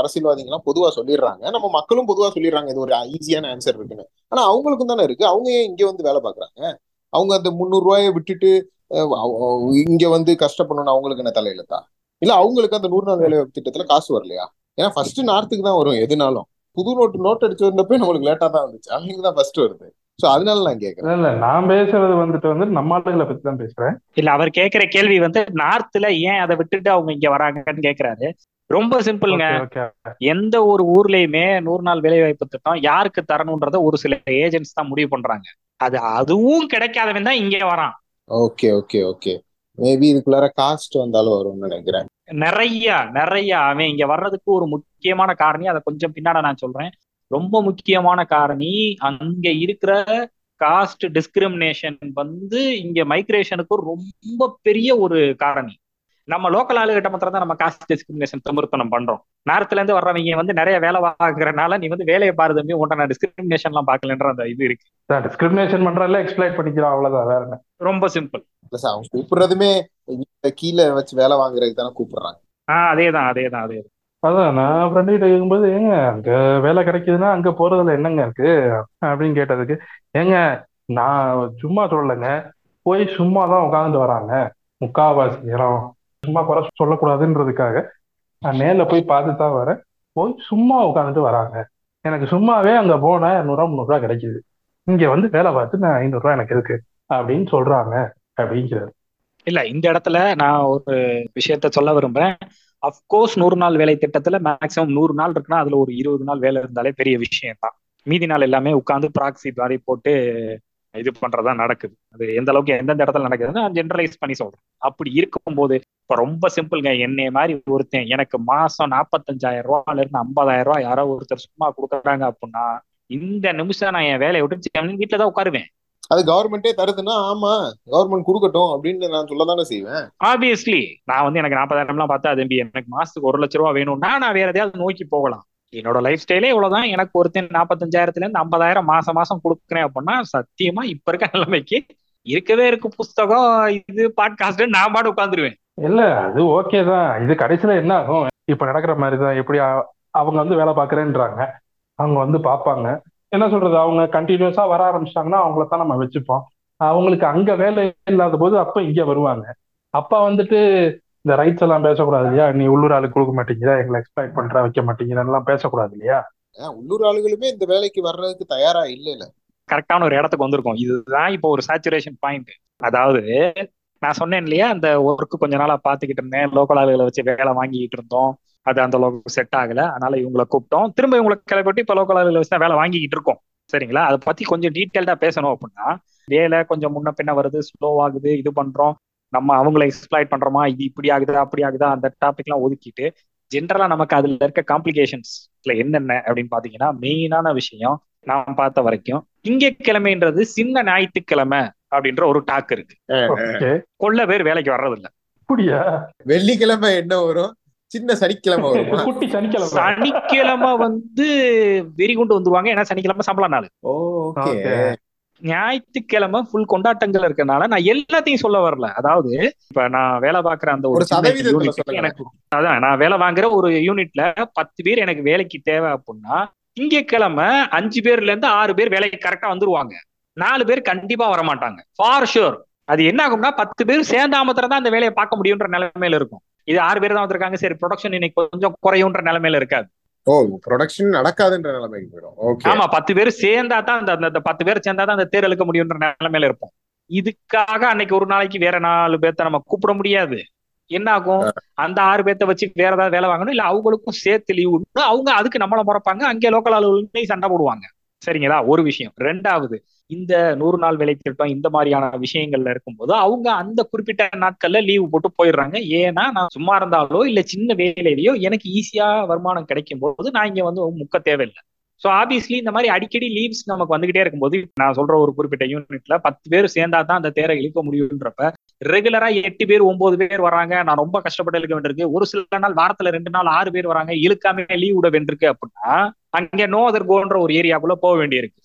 அரசியல்வாதிகள்லாம் பொதுவா சொல்லிடுறாங்க. நம்ம மக்களும் பொதுவா சொல்லிடுறாங்க இது ஒரு ஈஸியான ஆன்சர் இருக்குன்னு. ஆனா அவங்களுக்கும் தானே இருக்கு. அவங்க ஏன் இங்க வந்து வேலை பாக்குறாங்க அவங்க அந்த முந்நூறு ரூபாயை விட்டுட்டு இங்க வந்து கஷ்டப்படணும் அவங்களுக்கு என்ன தலையிலத்தா இல்ல அவங்களுக்கு அந்த நூறு நாள் வேலை வாய்ப்பு திட்டத்துல காசு வரலையா? ஏன்னா ஃபர்ஸ்ட் நார்த்துக்கு தான் வரும் எதுனாலும். புது நோட்டு நோட் அடிச்சு வந்தப்போ நம்மளுக்கு லேட்டா தான் வந்துச்சு. அவங்களுக்கு தான் ஃபர்ஸ்ட் வருது. சோ அதனால நான் கேக்குறேன். இல்ல நான் பேசுறது வந்துட்டு வந்து நம்ம ஆளுகளை பத்தி தான் பேசுறேன். இல்ல அவர் கேக்குற கேள்வி வந்து நார்த்ல ஏன் அதை விட்டுட்டு அவங்க இங்க வராங்கன்னு கேக்குறாரு. ரொம்ப சிம்பிளுங்க. Okay okay. எந்த ஒரு ஊர்லயுமே நூறு நாள் வேலைவாய்ப்பு திட்டம் யாருக்கு தரணுன்றத ஒரு சில ஏஜென்ட்ஸ் தான் முடிவு பண்றாங்க. அது அதுவும் கிடைக்காதவன் தான் இங்க வரான். Okay okay okay. மேபி இதுக்குள்ளார காஸ்ட் வந்தாலும் வரும்னு நினைக்கிறேன். நிறைய நிறைய. அவன் இங்க வர்றதுக்கு ஒரு முக்கியமான காரணி அதை கொஞ்சம் பின்னாட நான் சொல்றேன். ரொம்ப முக்கியமான காரணி. அங்க இருக்கிற காஸ்ட் டிஸ்கிரிமினேஷன் வந்து இங்க மைக்ரேஷனுக்கு ரொம்ப பெரிய ஒரு காரணி. நம்ம லோக்கல் ஆளுகிட்ட மாத்திரம் தான் நம்ம காஸ்ட் டிஸ்கிரிமினேஷன் திமிர்த்தனம் பண்றோம். நார்த்ல இருந்து வர்றவங்க வந்து நிறைய வேலை வாங்குறதுனால நீ வந்து வேலையை பாரு தம்பி உன்ட்ட நான் டிஸ்கிரிமினேஷன் எல்லாம் பாக்கலன்ற அந்த இது இருக்கு. டிஸ்கிரிமினேஷன் பண்றதுல எக்ஸ்பிளைட் பண்ணிக்கிறோம் அவ்வளவுதான் வேற என்ன? ரொம்ப சிம்பிள் அவங்க கூப்பிடுறதுமே கீழே வச்சு வேலை வாங்குறதுக்கு தானே கூப்பிடுறாங்க. ஆஹ் அதேதான் அதேதான் அதே அதான் நான் ஃப்ரெண்டு கிட்ட கேட்கும்போது ஏங்க அங்க வேலை கிடைக்குதுன்னா அங்க போறதுல என்னங்க இருக்கு? அப்படின்னு கேட்டதுக்கு ஏங்க நான் சும்மா சொல்லலைங்க. போய் சும்மா தான் உட்காந்துட்டு வராங்க. முக்காவாசி நேரம் சும்மா குறை சொல்லக்கூடாதுன்றதுக்காக நான் நேர்ல போய் பார்த்து தான் வரேன். போய் சும்மா உட்காந்துட்டு வராங்க. எனக்கு சும்மாவே அங்க போனா இரநூறுவா முந்நூறுவா கிடைக்குது. இங்க வந்து வேலை பார்த்து நான் ஐநூறுரூவா எனக்கு இருக்கு. அப்படின்னு சொல்றாங்க அப்படிங்கிறாரு. இல்ல இந்த இடத்துல நான் ஒரு விஷயத்த சொல்ல விரும்புறேன். அப்கோர்ஸ் நூறு நாள் வேலை திட்டத்துல மேக்ஸிமம் நூறு நாள் இருக்குன்னா அதுல ஒரு இருபது நாள் வேலை இருந்தாலே பெரிய விஷயம் தான். மீதி நாள் எல்லாமே உட்காந்து ப்ராக்சி மாதிரி போட்டு இது பண்றதா நடக்குது. அது எந்த அளவுக்கு எந்தெந்த இடத்துல நடக்குதுன்னு நான் ஜென்ரலைஸ் பண்ணி சொல்றேன். அப்படி இருக்கும்போது இப்ப ரொம்ப சிம்பிள்ங்க என்னை மாதிரி ஒருத்தன் எனக்கு மாசம் நாற்பத்தஞ்சாயிரம் ரூபால இருந்து ஐம்பதாயிரம் ரூபாய் யாரோ ஒருத்தர் சும்மா கொடுக்குறாங்க அப்படின்னா இந்த நிமிஷம் நான் என் வேலையை விட்டு வீட்டுல தான் உட்காருவேன். அது கவர்மெண்டே தருதுன்னா ஆமா கவர்மெண்ட் கொடுக்கட்டும் அப்படின்னு நான் சொல்ல தானே செய்வேன். ஆப்வியஸ்லி நான் வந்து எனக்கு நாற்பதாயிரம்லாம் பார்த்தா தம்பி எனக்கு மாசத்துக்கு ஒரு லட்ச ரூபா வேணும்னா நான் வேற எதையாவது நோக்கி போகலாம். என்னோட லைஃப் ஸ்டைலே இவ்வளவுதான். எனக்கு ஒருத்தன் நாற்பத்தஞ்சாயிரத்துல இருந்து ஐம்பதாயிரம் மாசம் மாசம் கொடுக்குறேன் அப்படின்னா சத்தியமா இப்ப இருக்க நிலைமைக்கு இருக்கவே இருக்கு புஸ்தகம் இது பாட்காஸ்ட் நான் பாட்டு உட்காந்துருவேன் இல்ல அது ஓகே தான். இது கடைசியில என்ன ஆகும்? இப்ப நடக்கிற மாதிரி தான் எப்படி அவங்க வந்து வேலை பார்க்கறேன்றாங்க. அவங்க வந்து பார்ப்பாங்க. என்ன சொல்றது அவங்க கண்டினியூஸா வர ஆரம்பிச்சிட்டாங்கன்னா அவங்கள தான் நம்ம வச்சுப்போம். அவங்களுக்கு அங்க வேலை இல்லாத போது அப்ப இங்க வருவாங்க. அப்ப வந்துட்டு இந்த ரைட்ஸ் எல்லாம் பேசக்கூடாது இல்லையா? நீ உள்ளூர் ஆளுக்கு கொடுக்க மாட்டேங்கிறா எங்களை எக்ஸ்பிளைட் பண்ற வைக்க மாட்டேங்கிறலாம் பேசக்கூடாது இல்லையா? உள்ளூர் ஆளுகளுமே இந்த வேலைக்கு வர்றதுக்கு தயாரா இல்ல இல்ல. கரெக்டான ஒரு இடத்துக்கு வந்திருக்கோம். இதுதான் இப்போ ஒரு சேச்சுரேஷன் பாயிண்ட் அதாவது நான் சொன்னேன் இல்லையா அந்த ஒர்க்கு கொஞ்ச நாளா பாத்துக்கிட்டு இருந்தேன். லோக்கல் ஆளுகளை வச்சு வேலை வாங்கிட்டு இருந்தோம். அது அந்த அளவுக்கு செட் ஆகல. அதனால இவங்களை கூப்பிட்டோம். திரும்ப இவங்களை கிளப்பிட்டு இப்ப லோக்கல் வச்சு தான் வேலை வாங்கிக்கிட்டு இருக்கோம். சரிங்களா? அதை பத்தி கொஞ்சம் டீட்டெயில்டா பேசணும் அப்படின்னா வேலை கொஞ்சம் முன்ன பின்ன வருது ஸ்லோ ஆகுது இது பண்றோம். நம்ம அவங்களை எக்ஸ்பிளாய்ட் பண்றோமா? இது இப்படி ஆகுதா? அப்படி ஆகுதா? அந்த டாபிக் எல்லாம் ஒதுக்கிட்டு ஜென்ரலா நமக்கு அதுல இருக்க காம்ப்ளிகேஷன்ஸ்ல என்னென்ன அப்படின்னு பாத்தீங்கன்னா மெயினான விஷயம் நான் பார்த்த வரைக்கும் திங்கட்கிழமைன்றது சின்ன ஞாயிற்றுக்கிழமை அப்படின்ற ஒரு டாக் இருக்கு. கொள்ள பேர் வேலைக்கு வர்றது இல்ல வெள்ளிக்கிழமை என்ன வரும்? சின்ன சனிக்கிழமை வருமா? குட்டி சனிக்கிழமை. சனிக்கிழமை வந்து வெறி கொண்டு வந்துருவாங்க. ஏன்னா சனிக்கிழமை சம்பள நாள். ஓகே. Okay. ஞாயிற்றுக்கிழமை ஃபுல் கொண்டாட்டங்கள் இருக்கனால நான் எல்லாத்தையும் சொல்ல வரல. அதாவது இப்ப நான் வேலை பார்க்குற அந்த ஒரு சொல்லுங்க. எனக்கு அதான் நான் வேலை வாங்குற ஒரு யூனிட்ல பத்து பேர் எனக்கு வேலைக்கு தேவை அப்படின்னா திங்கட்கிழமை அஞ்சு பேர்ல இருந்து ஆறு பேர் வேலைக்கு கரெக்டா வந்துருவாங்க. நாலு பேர் கண்டிப்பா வர மாட்டாங்க ஃபார் ஷூர் அது என்ன ஆகும்னா பத்து பேர் சேர்ந்தாமத்திரம் தான் அந்த வேலையை பார்க்க முடியுன்ற நிலைமையில இருக்கும். இது ஆறு பேர் தான் வந்திருக்காங்க. சரி ப்ரொடக்ஷன் இன்னைக்கு கொஞ்சம் குறையுன்ற நிலைமையில இருக்காது. ஓ ப்ரொடக்ஷன் நடக்காதுன்ற நிலைமைக்கு போயிடும். ஓகே ஆமா பத்து பேர் சேர்ந்தா தான் அந்த அந்த- பத்து பேர் சேர்ந்தா தான் அந்த தேர் இழுக்க முடியுன்ற நிலைமையில இருப்போம். இதுக்காக அன்னைக்கு ஒரு நாளைக்கு வேற நாலு பேர்த்த நம்ம கூப்பிட முடியாது. என்ன ஆகும்? அந்த ஆறு பேர்த்த வச்சு வேற ஏதாவது வேலை வாங்கணும்? இல்ல அவங்களுக்கும் சேர்த்து லீவ் அவங்க அதுக்கு நம்மள முறைப்பாங்க. அங்கே லோக்கல் அலுவலகமே சண்டை போடுவாங்க. சரிங்களா? ஒரு விஷயம். ரெண்டாவது இந்த நூறு நாள் வேலை திட்டம் இந்த மாதிரியான விஷயங்கள்ல இருக்கும்போது அவங்க அந்த குறிப்பிட்ட நாட்கள்ல லீவு போட்டு போயிடுறாங்க. ஏன்னா நான் சும்மா இருந்தாலோ இல்ல சின்ன வேலையிலயோ எனக்கு ஈஸியா வருமானம் கிடைக்கும் போது நான் இங்க வந்து முக்க தேவையில்லை. ஸோ ஆப்வியஸ்லி இந்த மாதிரி அடிக்கடி லீவ்ஸ் நமக்கு வந்துகிட்டே இருக்கும்போது நான் சொல்ற ஒரு குறிப்பிட்ட யூனிட்ல பத்து பேர் சேர்ந்தா தான் அந்த தேரை இழுக்க முடியுன்றப்ப ரெகுலரா எட்டு பேர் ஒன்பது பேர் வராங்க. நான் ரொம்ப கஷ்டப்பட்டு இழுக்க வேண்டியிருக்கு. ஒரு சில நாள் வாரத்துல ரெண்டு நாள் ஆறு பேர் வராங்க. இழுக்காம லீவ் விட வேண்டியிருக்கு அப்படின்னா அங்க நோ அதர் கோன்ற ஒரு ஏரியாக்குள்ள போக வேண்டியிருக்கு.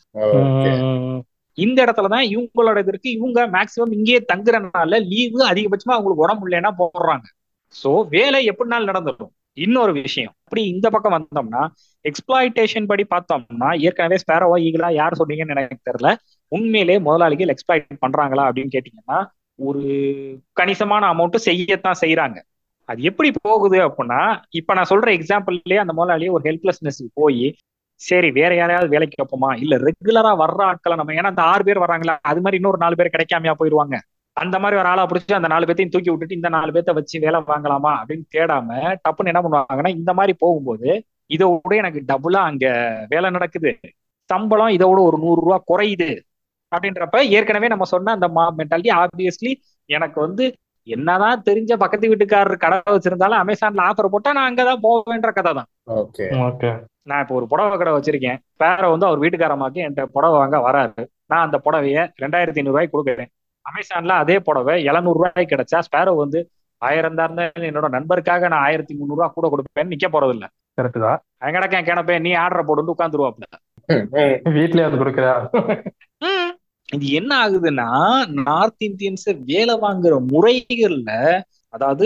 இந்த இடத்துலதான் இவங்களோட இதற்கு இருக்கு. இவங்க மேக்சிமம் இங்கேயே தங்குறதுனால லீவு அதிகபட்சமா அவங்களுக்கு உடம்பு இல்லைன்னா போடுறாங்க. சோ வேலை எப்படினாலும் நடந்துடும் இன்னொரு விஷயம். அப்படி இந்த பக்கம் வந்தோம்னா எக்ஸ்பிளாய்டேஷன் படி பார்த்தோம்னா ஏற்கனவே ஸ்பேரோவா ஈகிளா யார் சொன்னீங்கன்னு எனக்கு தெரியல. உண்மையிலே முதலாளிகள் எக்ஸ்பிளாய்ட் பண்றாங்களா அப்படின்னு கேட்டீங்கன்னா ஒரு கணிசமான அமௌண்ட் செய்யத்தான் செய்யறாங்க அது எப்படி போகுது அப்படின்னா இப்ப நான் சொல்ற எக்ஸாம்பிள்லயே அந்த முதலாளியே ஒரு ஹெல்ப்லெஸ்னஸ் போய் சரி வேற யாரையாவது வேலைக்கு வைப்போமா? இல்ல ரெகுலரா வர்ற ஆட்களை நம்ம ஏன்னா அந்த ஆறு பேர் வராங்களா அது மாதிரி இன்னொரு நாலு பேர் கிடைக்காமையா போயிருவாங்க அந்த மாதிரி ஒரு ஆளா பிடிச்சி அந்த நாலு பேர்த்தையும் தூக்கி விட்டுட்டு இந்த நாலு பேர்த்த வச்சு வேலை வாங்கலாமா அப்படின்னு தேடாம டப்புன்னு என்ன பண்ணுவாங்கன்னா இந்த மாதிரி போகும்போது இதை விட எனக்கு டபுளா அங்க வேலை நடக்குது. சம்பளம் இதை விட ஒரு நூறு ரூபா குறையுது. அப்படின்றப்ப ஏற்கனவே நம்ம சொன்ன அந்த மா மென்டாலிட்டி ஆப்வியஸ்லி எனக்கு வந்து என்னதான் தெரிஞ்ச பக்கத்து வீட்டுக்காரர் கடை வச்சிருந்தாலும் அமேசான்ல ஆஃபர் போட்டா நான் அங்கதான் போவேன்ற கதை தான். ஓகே ஓகே நான் இப்போ ஒரு புடவை கடை வச்சிருக்கேன். வேற வந்து அவர் வீட்டுக்காரமாக்கு என்கிட்ட புடவை வாங்க வராரு. நான் அந்த புடவைய ரெண்டாயிரத்தி ஐநூறு ரூபாய்க்கு கொடுக்குறேன். அமேசான்ல அதே புடவை எழுநூறு ரூபாய்க்கு கிடைச்சா ஸ்பேரோ வந்து ஆயிரம் தான் இருந்தாலும் என்னோட நண்பருக்காக நான் ஆயிரத்தி முந்நூறு ரூபா கூட கொடுப்பேன்னு நிக்க போறது இல்ல கரெக்ட் தான் அங்கடக்கேன் கிணப்பே நீ ஆர்டர் போட்டு உட்காந்துருவாப்ல வீட்லயே அது கொடுக்குறா? இது என்ன ஆகுதுன்னா நார்த் இந்தியன்ஸ் வேலை வாங்குற முறைகள்ல அதாவது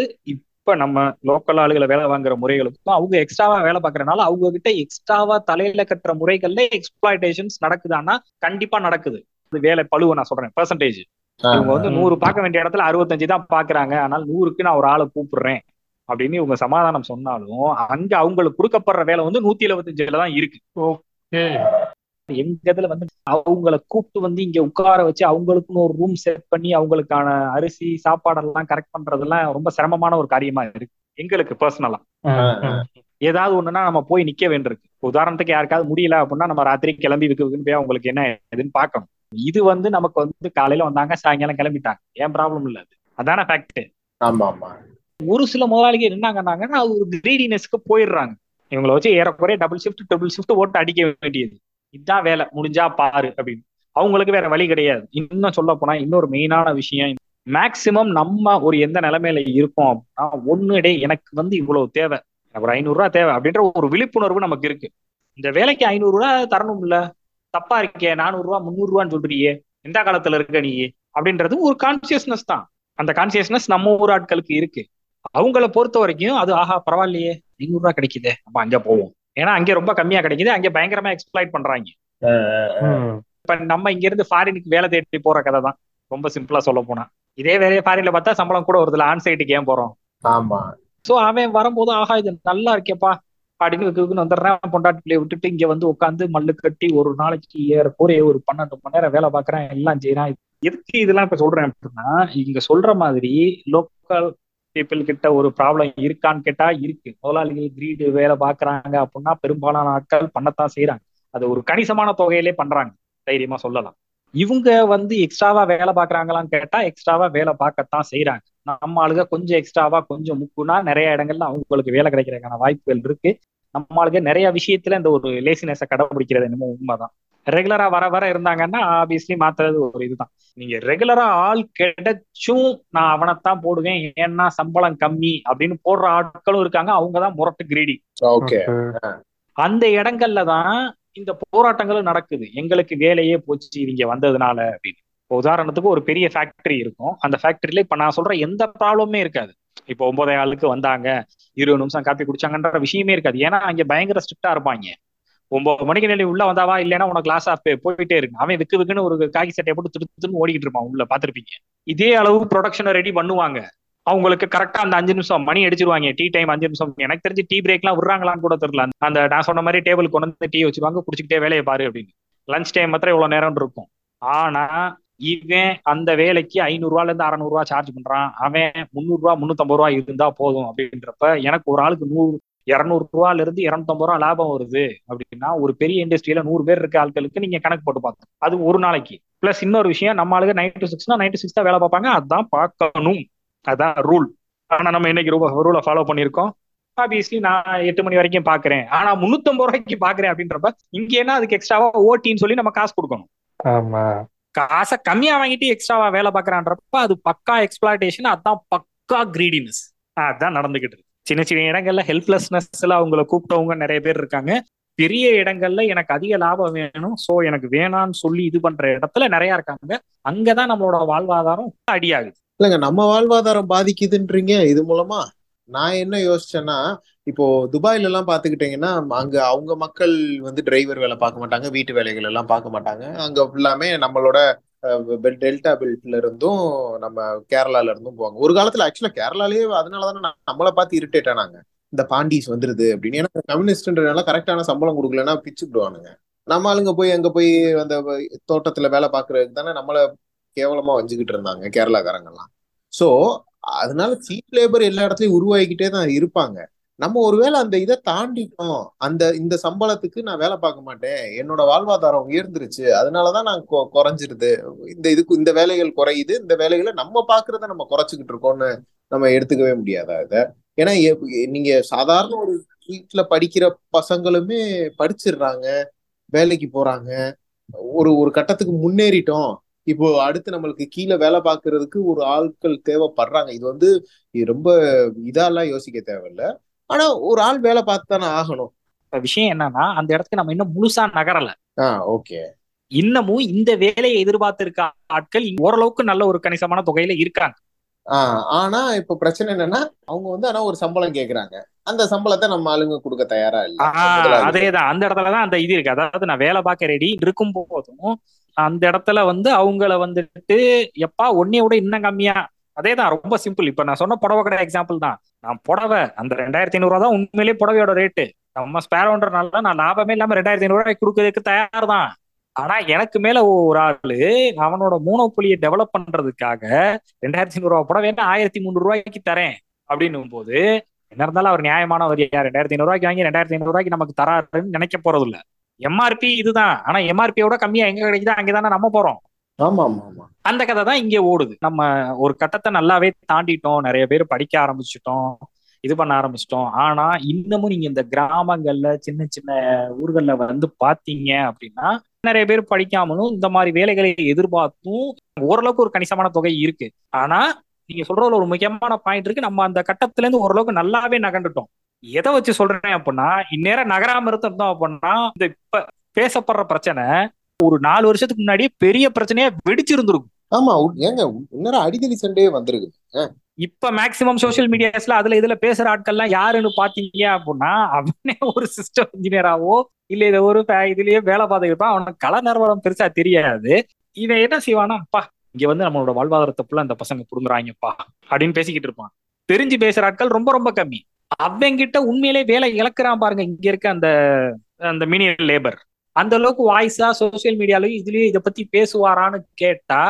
இப்ப நம்ம லோக்கல் ஆளுகளை வேலை வாங்குற முறைகளுக்கும் அவங்க எக்ஸ்ட்ராவா வேலை பார்க்கறதுனால அவங்க கிட்ட எக்ஸ்ட்ராவா தலையில கட்டுற முறைகள்ல எக்ஸ்பிளாய்டேஷன்ஸ் நடக்குதான்னா கண்டிப்பா நடக்குது. அது வேலை பழுவை நான் சொல்றேன். பெர்சன்டேஜ் இவங்க வந்து நூறு பார்க்க வேண்டிய இடத்துல அறுபத்தஞ்சு தான் பாக்குறாங்க ஆனால் நூறுக்கு நான் ஒரு ஆளை கூப்பிடுறேன். அப்படின்னு இவங்க சமாதானம் சொன்னாலும் அங்க அவங்களுக்கு கொடுக்கப்படுற வேலை வந்து நூத்தி எழுபத்தஞ்சுல தான் இருக்கு. ஓகே. எங்க இதுல வந்து அவங்கள கூப்பிட்டு வந்து இங்க உட்கார வச்சு அவங்களுக்குன்னு ஒரு ரூம் செட் பண்ணி அவங்களுக்கான அரிசி சாப்பாடெல்லாம் கரெக்ட் பண்றதெல்லாம் ரொம்ப சிரமமான ஒரு காரியமா இருக்கு. எங்களுக்கு பர்சனலா ஏதாவது ஒண்ணுன்னா நம்ம போய் நிக்க வேண்டியிருக்கு. உதாரணத்துக்கு யாருக்காவது முடியல அப்படின்னா நம்ம ராத்திரி கிளம்பி விக்கு விக்குன்னு போய் அவங்களுக்கு என்ன எதுன்னு பார்க்கணும். இது வந்து நமக்கு வந்து காலையில வந்தாங்க சாயங்காலம் கிளம்பிட்டாங்க. ஏன் ப்ராப்ளம் இல்ல அது? அதான ஃபேக்ட் ஆமா ஆமா. ஒரு சில முதலாளிகள் என்னங்கன்னாங்கன்னா ஒரு கிரீடினஸ்க்கு போயிடுறாங்க. இவங்களை வச்சு ஏறக்குறைய டபுள் ஷிஃப்ட் டபுள் ஷிஃப்ட் ஓட்டு அடிக்க வேண்டியது. இதுதான் வேலை முடிஞ்சா பாரு அப்படின்னு. அவங்களுக்கு வேற வழி கிடையாது. இன்னும் சொல்ல போனா இன்னொரு மெயினான விஷயம் மேக்சிமம் நம்ம ஒரு எந்த நிலைமையில இருக்கோம் அப்படின்னா ஒண்ணு எனக்கு வந்து இவ்வளவு தேவை. எனக்கு ஒரு ஐநூறு ரூபா தேவை அப்படின்ற ஒரு விழிப்புணர்வு நமக்கு இருக்கு. இந்த வேலைக்கு ஐநூறு ரூபா தரணும் இல்ல தப்பா இருக்கே நானூறு ரூபா முந்நூறு ரூபான்னு சொல்றியே. எந்த காலத்துல இருக்க நீ? அப்படின்றது ஒரு கான்சியஸ்னஸ் தான். அந்த கான்சியஸ்னஸ் நம்ம ஊர் ஆட்களுக்கு இருக்கு. அவங்கள பொறுத்த வரைக்கும் அது ஆஹா பரவாயில்லையே ஐநூறு ரூபா கிடைக்குதே நம்ம அங்க போவோம். ஏன்னா அங்க ரொம்ப கம்மியா கிடைக்குது. அங்க பயங்கரமா எக்ஸ்பிளாய்ட் பண்றாங்க. இப்ப நம்ம இங்க இருந்து ஃபாரினுக்கு வேலை தேடி போற கதை தான். ரொம்ப சிம்பிளா சொல்ல போனா. இதே வேலையை ஃபாரின்ல பார்த்தா சம்பளம் கூட வருதுல ஆன் சைட்டுக்கு ஏன் போறோம்? ஆமா. சோ அவன் வரும்போது ஆஹா இது நல்லா இருக்கேப்பா. அப்படின்னு வந்துடுறேன். பொண்டாட்டி பிள்ளைய விட்டுட்டு இங்க வந்து உட்காந்து மல்லு கட்டி ஒரு நாளைக்கு ஏறக்குறைய ஒரு பன்னெண்டு மணி நேரம் வேலை பாக்குறேன் எல்லாம் செய்யறான் எதுக்கு இதெல்லாம் இப்ப சொல்றேன் அப்படின்னா இங்க சொல்ற மாதிரி லோக்கல் பீப்புள் கிட்ட ஒரு ப்ராப்ளம் இருக்கான்னு கேட்டா இருக்கு. முதலாளிகள் கிரீடு வேலை பாக்குறாங்க அப்படின்னா பெரும்பாலான ஆட்கள் பண்ணத்தான் செய்யறாங்க அது ஒரு கணிசமான தொகையிலே பண்றாங்க. தைரியமா சொல்லலாம். இவங்க வந்து எக்ஸ்ட்ராவா வேலை பாக்குறாங்களான்னு கேட்டா எக்ஸ்ட்ராவா வேலை பார்க்கத்தான் செய்யறாங்க நம்ம ஆளுங்க கொஞ்சம் எக்ஸ்ட்ராவா கொஞ்சம் முக்குனா நிறைய இடங்கள்ல அவங்களுக்கு வேலை கிடைக்கிறதுக்கான வாய்ப்புகள் இருக்கு. நம்ம ஆளுக நிறைய விஷயத்துல இந்த ஒரு லேசினஸை கடைபிடிக்கிறது என்னமோ உண்மைதான். ரெகுலரா வர வர இருந்தாங்கன்னா ஆப்வியஸ்லி மாத்துறது ஒரு இதுதான். நீங்க ரெகுலரா ஆள் கிடைச்சும் நான் அவனைத்தான் போடுவேன். ஏன்னா சம்பளம் கம்மி அப்படின்னு போடுற ஆட்களும் இருக்காங்க. அவங்கதான் முரட்டு கிரீடி ஓகே அந்த இடங்கள்ல தான் இந்த போராட்டங்களும் நடக்குது. எங்களுக்கு வேலையே போச்சு இவங்க வந்ததுனால அப்படின்னு. இப்போ உதாரணத்துக்கு ஒரு பெரிய ஃபேக்டரி இருக்கும். அந்த ஃபேக்டரியில இப்ப நான் சொல்ற எந்த ப்ராப்ளமே இருக்காது. இப்போ ஒன்பதே ஆளுக்கு வந்தாங்க. இருபது நிமிஷம் காப்பி குடிச்சாங்கன்ற விஷயமே இருக்காது. ஏன்னா அங்க பயங்கர ஸ்ட்ரிக்டா இருப்பாங்க. ஒன்பது மணிக்கு நிலை உள்ள வந்தாவா இல்லைன்னா உனக்கு கிளாஸ் ஆஃப் போயிட்டே இருக்கு. அவன் விக்கு விக்குன்னு ஒரு காக்கி சட்டையை போட்டு திருத்துன்னு ஓடிக்கிட்டு இருப்பான் உள்ள பாத்திருப்பீங்க இதே அளவு ப்ரொடக்ஷனை ரெடி பண்ணுவாங்க. அவங்களுக்கு கரெக்டா அந்த அஞ்சு நிமிஷம் மணி அடிச்சிருவாங்க. டீ டைம் அஞ்சு நிமிஷம். எனக்கு தெரிஞ்சு டீ பிரேக் எல்லாம் விடுறாங்களான்னு கூட தெரியல. அந்த நான் சொன்ன மாதிரி டேபிள் கொண்டு வந்து டீ வச்சிருவாங்க. குடிச்சுக்கிட்டே வேலையை பாரு அப்படின்னு. லஞ்ச் டைம் மாத்திரம் இவ்வளவு நேரம் இருக்கும். ஆனா இவன் அந்த வேலைக்கு ஐநூறு இருந்து அறநூறுவா சார்ஜ் பண்றான். அவன் முந்நூறுரூவா முன்னூத்தம்பது ரூபா இருந்தா போதும் அப்படின்றப்ப எனக்கு ஒரு ஆளுக்கு நூறு இருநூறு ரூபால இருந்து இருநூத்தம்பது ரூபா லாபம் வருது அப்படின்னா ஒரு பெரிய இண்டஸ்ட்ரியில நூறு பேர் இருக்க ஆட்களுக்கு நீங்க கணக்கு போட்டு பார்க்கணும். அது ஒரு நாளைக்கு. பிளஸ் இன்னொரு விஷயம் நம்ம ஆளுக்கு நைன் டு சிக்ஸ்னா நைன் டு சிக்ஸ் தான் வேலை பார்ப்பாங்க. அதான் பார்க்கணும். அதான் ரூல் ஆனா நம்ம இன்னைக்கு ரூபா ரூலை ஃபாலோ பண்ணியிருக்கோம். ஆப்வியஸ்லி நான் எட்டு மணி வரைக்கும் பாக்குறேன் ஆனா முன்னூத்தம்பது ரூபாய்க்கு பாக்குறேன் அப்படின்றப்ப இங்க என்ன அதுக்கு எக்ஸ்ட்ராவா ஓட்டின்னு சொல்லி நம்ம காசு கொடுக்கணும். ஆமா. காசை கம்மியா வாங்கிட்டு எக்ஸ்ட்ராவா வேலை பாக்குறான்றப்ப அது பக்கா எக்ஸ்பிளாட்டேஷன் அதான் பக்கா கிரீடினஸ் அதான் நடந்துகிட்டு இருக்கு. சின்ன சின்ன இடங்கள்ல ஹெல்ப்லெஸ்னஸ்ல அவங்கள கூப்பிட்டவங்க நிறைய பேர் இருக்காங்க. பெரிய இடங்கள்ல எனக்கு அதிக லாபம் வேணும். சோ எனக்கு வேணாம்னு சொல்லி இது பண்ற இடத்துல நிறைய இருக்காங்க. அங்கதான் நம்மளோட வாழ்வாதாரம் அடியாகுது. இல்லைங்க நம்ம வாழ்வாதாரம் பாதிக்குதுன்றீங்க. இது மூலமா நான் என்ன யோசிச்சேன்னா இப்போ துபாயில எல்லாம் பாத்துக்கிட்டீங்கன்னா அங்க அவங்க மக்கள் வந்து டிரைவர் வேலை பார்க்க மாட்டாங்க வீட்டு வேலைகள் எல்லாம் பார்க்க மாட்டாங்க. அங்க எல்லாமே நம்மளோட டெல்டா பெல்ட்ல இருந்தும் நம்ம கேரளால இருந்தும் போவாங்க. ஒரு காலத்துல ஆக்சுவலா கேரளாலேயே அதனாலதானே நம்மளை பார்த்து இரிட்டேட் ஆனாங்க. இந்த பாண்டிஸ் வந்துருது அப்படின்னு. ஏன்னா கம்யூனிஸ்ட்ன்றனால கரெக்டான சம்பளம் கொடுக்கலன்னா பிச்சுக்கிடுவானுங்க நம்ம ஆளுங்க போய் அங்க போய் அந்த தோட்டத்துல வேலை பாக்குறதுக்கு தானே நம்மள கேவலமா வஞ்சுக்கிட்டு இருந்தாங்க கேரளாக்காரங்கெல்லாம். சோ அதனால சீப் லேபர் எல்லா இடத்துலயும் உருவாகிக்கிட்டே தான் இருப்பாங்க. நம்ம ஒருவேளை அந்த இதை தாண்டிட்டோம். அந்த இந்த சம்பளத்துக்கு நான் வேலை பார்க்க மாட்டேன். என்னோட வாழ்வாதாரம் உயர்ந்துருச்சு. அதனாலதான் நான் குறைஞ்சிருது. இந்த இதுக்கு இந்த வேலைகள் குறையுது. இந்த வேலைகளை நம்ம பாக்குறத நம்ம குறைச்சிக்கிட்டு இருக்கோம்னு நம்ம எடுத்துக்கவே முடியாதா இதை? ஏன்னா நீங்க சாதாரண ஒரு வீட்டுல படிக்கிற பசங்களுமே படிச்சிடுறாங்க. வேலைக்கு போறாங்க. ஒரு ஒரு கட்டத்துக்கு முன்னேறிட்டோம். இப்போ அடுத்து நம்மளுக்கு கீழே வேலை பார்க்கறதுக்கு ஒரு ஆட்கள் தேவைப்படுறாங்க. இது வந்து ரொம்ப இதெல்லாம் யோசிக்க தேவையில்ல. ஆனா ஒரு ஆள் வேலை பார்த்து தானே ஆகணும் விஷயம் என்னன்னா அந்த இடத்துக்கு நம்ம இன்னும் முழுசா நகரல. ஓகே. இன்னமும் இந்த வேலையை எதிர்பார்த்திருக்க ஆட்கள் ஓரளவுக்கு நல்ல ஒரு கணிசமான தொகையில இருக்காங்க. ஆனா இப்ப பிரச்சனை என்னன்னா அவங்க வந்து ஆனா ஒரு சம்பளம் கேக்குறாங்க. அந்த சம்பளத்தை நம்ம ஆளுங்க கொடுக்க தயாரா இல்ல. அதேதான். அந்த இடத்துலதான் அந்த இது இருக்கு. அதாவது நான் வேலை பார்க்க ரெடி இருக்கும் போதும் அந்த இடத்துல வந்து அவங்கள வந்துட்டு எப்பா ஒன்னைய விட இன்னும் கம்மியா அதே தான் ரொம்ப சிம்பிள் இப்ப நான் சொன்ன புடவை கடை எக்ஸாம்பிள் தான். நான் புடவை அந்த ரெண்டாயிரத்தி ஐநூறுவா தான் உண்மையிலேயே புடவையோட ரேட்டு நம்ம ஸ்பேரோன்றனால நான் லாபமே இல்லாம ரெண்டாயிரத்தி ஐநூறு ரூபாய் கொடுக்கறதுக்கு தயார் தான். ஆனா எனக்கு மேல ஒரு ஆளு அவனோட மூனோப்புலியை டெவலப் பண்றதுக்காக ரெண்டாயிரத்தி ஐநூறு ரூபாய் புடவை என்ன ஆயிரத்தி முந்நூறு ரூபாய்க்கு தரேன் அப்படின்னும் போது என்ன இருந்தாலும் அவர் நியாயமானவர் ரெண்டாயிரத்தி ஐநூறு ரூபாய்க்கு வாங்கி ரெண்டாயிரத்தி ஐநூறு ரூபாய்க்கு நமக்கு தராருன்னு நினைக்க போறது இல்ல எம்ஆர்பி இதுதான். ஆனா எம்ஆர்பியோட கம்மியா எங்க கிடைக்குதோ அங்கதானே நம்ம போறோம். அந்த கதை தான் இங்கே ஓடுது. நம்ம ஒரு கட்டத்தை நல்லாவே தாண்டிட்டோம். நிறைய பேர் படிக்க ஆரம்பிச்சிட்டோம். இது பண்ண ஆரம்பிச்சிட்டோம். ஆனா இன்னமும் நீங்க இந்த கிராமங்கள்ல சின்ன சின்ன ஊர்கள்ல வந்து பாத்தீங்க அப்படின்னா நிறைய பேர் படிக்காமலும் இந்த மாதிரி வேலைகளை எதிர்பார்த்தும் ஓரளவுக்கு ஒரு கணிசமான தொகை இருக்கு. ஆனா நீங்க சொல்றதுல ஒரு முக்கியமான பாயிண்ட் இருக்கு. நம்ம அந்த கட்டத்துல இருந்து ஓரளவுக்கு நல்லாவே நகண்டுட்டோம் எதை வச்சு சொல்றேன் அப்படின்னா இந்நேரம் நகராம இருந்தோம் அப்படின்னா இந்த இப்ப பேசப்படுற பிரச்சனை ஒரு நாலு வருஷத்துக்கு முன்னாடியே பெரிய பிரச்சனையா வெடிச்சிருந்திருக்கும். ஆமா ஏங்க இன்னும் அடிதடி சண்டையே வந்திருக்கு இப்ப மேக்சிமம் சோசியல் மீடியாஸ்ல அதுல இதுல பேசுற ஆட்கள்லாம் யாருன்னு பாத்தீங்க அப்படின்னா அவனே ஒரு சிஸ்டம் இன்ஜினியராவோ இல்ல இதை ஒரு இதுலயே வேலை பார்த்துக்கிட்டான் அவனுக்கு கல நிறுவனம் பெருசா தெரியாது. இவன் என்ன செய்வானா அப்பா இங்க வந்து நம்மளோட வாழ்வாதாரத்தை ஃபுல்லா அந்த பசங்க புடுங்குறாங்கப்பா அப்படின்னு பேசிக்கிட்டு இருப்பான். தெரிஞ்சு பேசுற ஆட்கள் ரொம்ப ரொம்ப கம்மி. அவங்கிட்ட உண்மையிலே வேலை இழக்கிறான் பாருங்க இங்க இருக்க அந்த அந்த மினியல் லேபர் அந்த அளவுக்கு வாய்ஸா சோசியல் மீடியாலயும் இதுலயும் இதை பத்தி பேசுவாரான்னு கேட்டா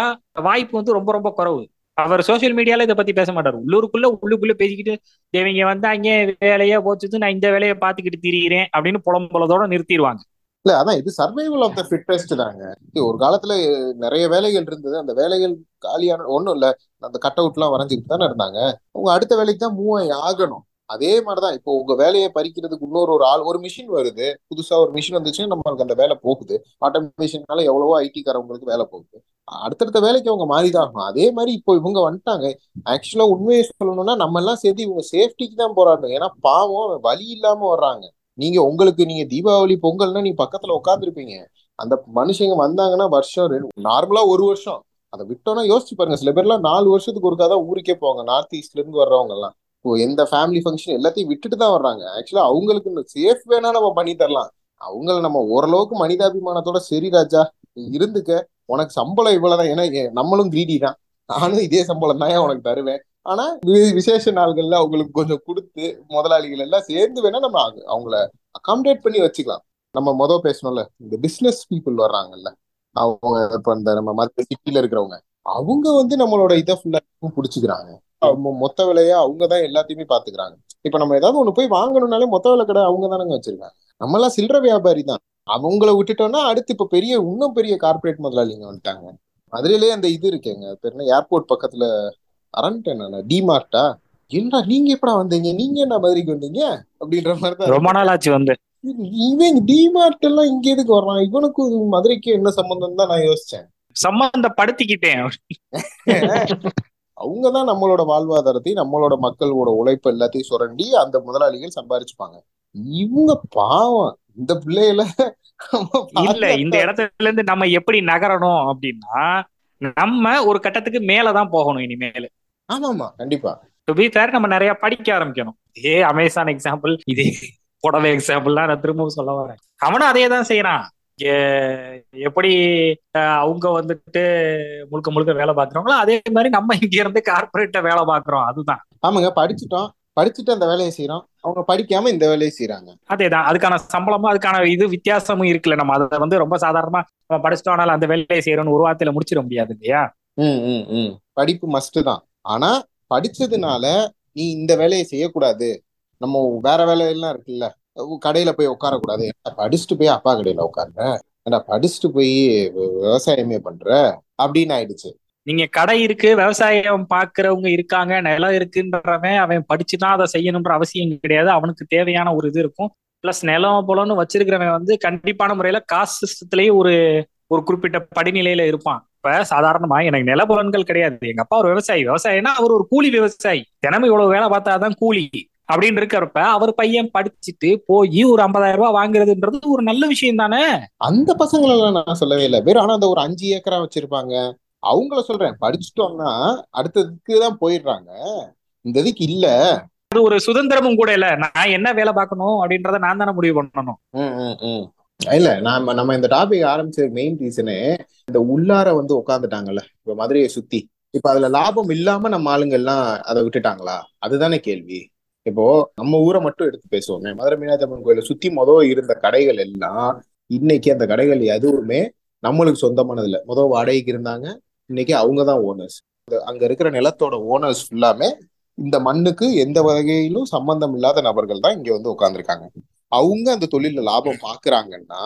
வாய்ப்பு வந்து ரொம்ப ரொம்ப குறைவு. அவர் சோசியல் மீடியால இதை பத்தி பேச மாட்டார். உள்ளூருக்குள்ள உள்ளுக்குள்ள பேசிக்கிட்டு இவங்க வந்து அங்கே வேலையே போச்சுட்டு நான் இந்த வேலையை பார்த்துக்கிட்டு திரியிறேன் அப்படின்னு புலம்புலதோட நிறுத்திடுவாங்க. இல்ல அதான் இது சர்வைவல் ஆஃப் த ஃபிட்டஸ்ட் தாங்க. ஒரு காலத்துல நிறைய வேலைகள் இருந்தது. அந்த வேலைகள் காலியான ஒண்ணும் இல்ல. அந்த கட் அவுட் எல்லாம் வரைஞ்சிட்டு தானே இருந்தாங்க. உங்க அடுத்த வேலைக்கு தான் மூவ் ஆகணும். அதே மாதிரிதான். இப்போ உங்க வேலையை பறிக்கிறதுக்கு இன்னொரு ஒரு ஆள் ஒரு மிஷின் வருது. புதுசா ஒரு மிஷின் வந்துச்சுன்னா நம்மளுக்கு அந்த வேலை போகுது. ஆட்டோமேஷன்னால எவ்வளவோ ஐடி காரவங்களுக்கு வேலை போகுது. அடுத்தடுத்த வேலைக்கு அவங்க மாறிதான் ஆகணும். அதே மாதிரி இப்போ இவங்க வந்துட்டாங்க. ஆக்சுவலா உண்மையை சொல்லணும்னா நம்ம எல்லாம் சேர்த்து இவங்க சேஃப்டிக்கு தான் போராடணும். ஏன்னா பாவம் வழி இல்லாம வர்றாங்க. நீங்க உங்களுக்கு நீங்க தீபாவளி பொங்கல்னா நீங்க பக்கத்துல உட்காந்துருப்பீங்க அந்த மனுஷங்க வந்தாங்கன்னா வருஷம் ரெண்டு நார்மலா ஒரு வருஷம். அதை விட்டோம்னா யோசிச்சு பாருங்க. சில பேர்லாம் நாலு வருஷத்துக்கு ஒருக்கா தான் ஊருக்கே போவாங்க. நார்த் ஈஸ்ட்ல இருந்து வர்றவங்க எல்லாம் இப்போ எந்த ஃபேமிலி ஃபங்க்ஷன் எல்லாத்தையும் விட்டுட்டு தான் வர்றாங்க. ஆக்சுவலா அவங்களுக்கு சேஃப் வேணா நம்ம பண்ணி தரலாம். அவங்கள நம்ம ஓரளவுக்கு மனிதாபிமானத்தோட சரி ராஜா நீ இருந்துக்க. உனக்கு சம்பளம் இவ்வளவுதான். ஏன்னா நம்மளும் கிரீடி தான். நானும் இதே சம்பளம் தான் உனக்கு தருவேன்? ஆனா விசேஷ நாள்கள்ல அவங்களுக்கு கொஞ்சம் கொடுத்து முதலாளிகள் எல்லாம் சேர்ந்து வேணா நம்ம அவங்கள அகாமடேட் பண்ணி வச்சுக்கலாம். நம்ம மொதல் பேசணும்ல இந்த பிசினஸ் பீப்புள் வர்றாங்கல்ல. அவங்க இப்ப இந்த நம்ம மத்த சிட்டில இருக்கிறவங்க அவங்க வந்து நம்மளோட இதை ஃபுல்லா பிடிச்சிக்கிறாங்க. மொத்த விலையா அவங்க தான் எல்லாத்தையுமே பாத்துக்கிறாங்க. இப்ப நம்ம ஏதாவது ஒண்ணு போய் வாங்கணும்னாலே மொத்த விலை கடை அவங்க தானங்க வச்சிருக்காங்க. நம்ம எல்லாம் சில்லற வியாபாரி தான். அவங்கள விட்டுட்டோம்னா அடுத்து இப்ப பெரிய இன்னும் பெரிய கார்பரேட் முதலாளிங்க வந்துட்டாங்க. மதுரையிலேயே அந்த இது இருக்கேங்க. பேர் ஏர்போர்ட் பக்கத்துல அரண்டேன் டிமார்ட்டா என்ன நீங்க எப்படா வந்தீங்க? நீங்க என்ன மதுரைக்கு வந்தீங்க? அப்படின்ற மாதிரி தான் ரொம்ப நாள் ஆச்சு வந்து. இவன் டிமார்ட் எல்லாம் இங்க எதுக்கு வர்றான்? இவனுக்கு மதுரைக்கு என்ன சம்பந்தம் தான் நான் யோசிச்சேன். சம்பந்தப்படுத்திக்கிட்டேன். அவங்கதான் நம்மளோட வாழ்வாதாரத்தையும் நம்மளோட மக்களோட உழைப்பு எல்லாத்தையும் சுரண்டி அந்த முதலாளிகள் சம்பாரிச்சுப்பாங்க. இவங்க பாவம். இந்த பிள்ளைகள இல்ல இந்த இடத்துல இருந்து நம்ம எப்படி நகரணும் அப்படின்னா நம்ம ஒரு கட்டத்துக்கு மேலதான் போகணும் இனிமேல். ஆமாமா கண்டிப்பா. டு பி ஃபேர் நம்ம நிறைய படிக்க ஆரம்பிக்கணும். இதே அமேசான் எக்ஸாம்பிள் இதே புடவை எக்ஸாம்பிள்லாம் நான் திரும்பவும் சொல்ல வரேன். அவனும் அதே தான் செய்யறான். எப்படி அவங்க வந்துட்டு முழுக்க முழுக்க வேலை பாக்குறாங்களோ அதே மாதிரி நம்ம இங்க இருந்து கார்பரேட்ட வேலை பாக்குறோம் அதுதான். ஆமாங்க படிச்சுட்டோம். படிச்சுட்டு அந்த வேலையை செய்யறோம் அவங்க படிக்காம இந்த வேலையை செய்யறாங்க அதேதான். அதுக்கான சம்பளமும் அதுக்கான இது வித்தியாசமும் இருக்குல்ல. நம்ம அதை வந்து ரொம்ப சாதாரணமா நம்ம படிச்சுட்டோம் ஆனால் அந்த வேலையை செய்யறோம்னு ஒரு வார்த்தையில முடிச்சிட முடியாது இல்லையா? ம் படிப்பு மஸ்ட் தான். ஆனா படிச்சதுனால நீ இந்த வேலையை செய்யக்கூடாது. நம்ம வேற வேலையெல்லாம் இருக்குல்ல. கடையில போய் உட்காரக்கூடாது. படிச்சுட்டு போய் அப்பா கடையில உட்காருங்க ஏன்னா படிச்சுட்டு போய் விவசாயமே பண்ற? அப்படின்னு ஆயிடுச்சு. நீங்க கடை இருக்கு விவசாயம் பாக்குறவங்க இருக்காங்க நிலம் இருக்குன்றவன் அவன் படிச்சுதான் அதை செய்யணும்ன்ற அவசியம் கிடையாது. அவனுக்கு தேவையான ஒரு இது இருக்கும். பிளஸ் நிலம் போலன்னு வச்சிருக்கிறவன் வந்து கண்டிப்பான முறையில காசு சிஸ்டத்திலேயே ஒரு ஒரு குறிப்பிட்ட படிநிலையில இருப்பான். இப்ப சாதாரணமா எனக்கு நிலபுலன்கள் கிடையாது. எங்க அப்பா ஒரு விவசாயி. விவசாயினா அவர் ஒரு கூலி விவசாயி. தினமும் இவ்வளவு வேலை பார்த்தாதான் கூலி. அப்படின்னு இருக்கிறப்ப அவர் பையன் படிச்சுட்டு போய் ஒரு ஐம்பதாயிரம் ரூபாய் வாங்குறதுன்றது ஒரு நல்ல விஷயம் தானே? அந்த பசங்களெல்லாம் நான் சொல்லவே இல்லை. வெறும் ஆனா அந்த ஒரு அஞ்சு ஏக்கரா வச்சிருப்பாங்க. அவங்கள சொல்றேன். படிச்சுட்டோம்னா அடுத்ததுக்கு தான் போயிடுறாங்க. இந்த இதுக்கு இல்ல. அது ஒரு சுதந்திரமும் கூட இல்ல. நான் என்ன வேலை பார்க்கணும் அப்படின்றத நான் தானே முடிவு பண்ணணும். இல்ல நாம நம்ம இந்த டாபிக் ஆரம்பிச்ச மெயின் ரீசனே இந்த உள்ளார வந்து உட்காந்துட்டாங்கல்ல இப்ப மதுரையை சுத்தி. இப்ப அதுல லாபம் இல்லாம நம்ம ஆளுங்க எல்லாம் அதை விட்டுட்டாங்களா? அதுதானே கேள்வி. இப்போ நம்ம ஊரை மட்டும் எடுத்து பேசுவோமே. மதுரை மீனாட்சி அம்மன் கோயிலை சுத்தி மொதல் இருந்த கடைகள் எல்லாம் இன்னைக்கு அந்த கடைகள் எதுவுமே நம்மளுக்கு சொந்தமானது இல்லை முதல் வாடகைக்கு இருந்தாங்க. இன்னைக்கு அவங்க தான் ஓனர்ஸ் அங்க இருக்கிற நிலத்தோட ஓனர்ஸ் ஃபுல்லாமே இந்த மண்ணுக்கு எந்த வகையிலும் சம்பந்தம் இல்லாத நபர்கள் தான் இங்க வந்து உட்காந்துருக்காங்க அவங்க அந்த தொழில லாபம் பாக்குறாங்கன்னா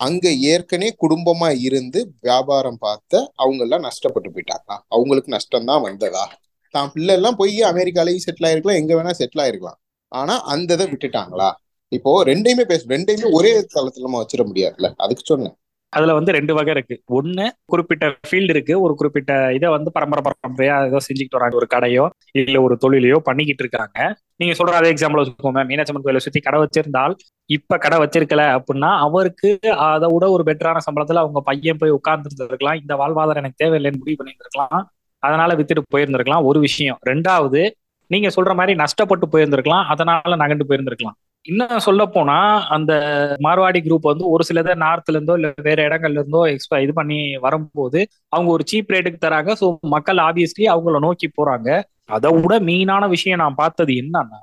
அங்க ஏற்கனவே குடும்பமா இருந்து வியாபாரம் பார்த்த அவங்க எல்லாம் நஷ்டப்பட்டு போயிட்டாங்களா அவங்களுக்கு நஷ்டம் தான் வந்ததா? தான் பிள்ளை எல்லாம் போய் அமெரிக்காலையும் செட்டில் ஆயிருக்கலாம் எங்க வேணா செட்டில் ஆயிருக்கலாம். ஆனா அந்த இதை விட்டுட்டாங்களா? இப்போ ரெண்டையுமே பேச ரெண்டையுமே ஒரே தளத்துல நம்ம வச்சிட முடியாதுல்ல? அதுக்கு சொன்னேன். அதுல வந்து ரெண்டு வகை இருக்கு. ஒண்ணு குறிப்பிட்ட ஃபீல்டு இருக்கு. ஒரு குறிப்பிட்ட இதை வந்து பரம்பரை பரம்பரையா ஏதோ செஞ்சுக்கிட்டு வராங்க. ஒரு கடையோ இல்ல ஒரு தொழிலையோ பண்ணிக்கிட்டு இருக்காங்க. நீங்க சொல்ற அதே எக்ஸாம்பிள் வச்சுக்கோங்க. மீனாட்சம்மன் கோயிலை சுத்தி கடை வச்சிருந்தால் இப்ப கடை வச்சிருக்கல அப்படின்னா அவருக்கு அதை விட ஒரு பெட்டரான சம்பளத்துல அவங்க பையன் போய் உட்கார்ந்து இருந்திருக்கலாம் இந்த வாழ்வாதாரம் எனக்கு தேவையில்லைன்னு முடிவு பண்ணியிருந்திருக்கலாம். அதனால வித்துட்டு போயிருந்திருக்கலாம். ஒரு விஷயம். ரெண்டாவது நீங்க சொல்ற மாதிரி நஷ்டப்பட்டு போயிருந்திருக்கலாம். அதனால நகண்டு போயிருந்திருக்கலாம். இன்னும் சொல்ல போனா அந்த மார்வாடி குரூப் வந்து ஒரு சிலதை நார்த்ல இருந்தோ இல்ல வேற இடங்கள்ல இருந்தோ எக்ஸ்பா இது பண்ணி வரும்போது அவங்க ஒரு சீப் ரேட்டுக்கு தராங்க. ஸோ மக்கள் ஆப்வியஸ்லி அவங்கள நோக்கி போறாங்க. அதை விட மெயினான விஷயம் நான் பார்த்தது என்னன்னா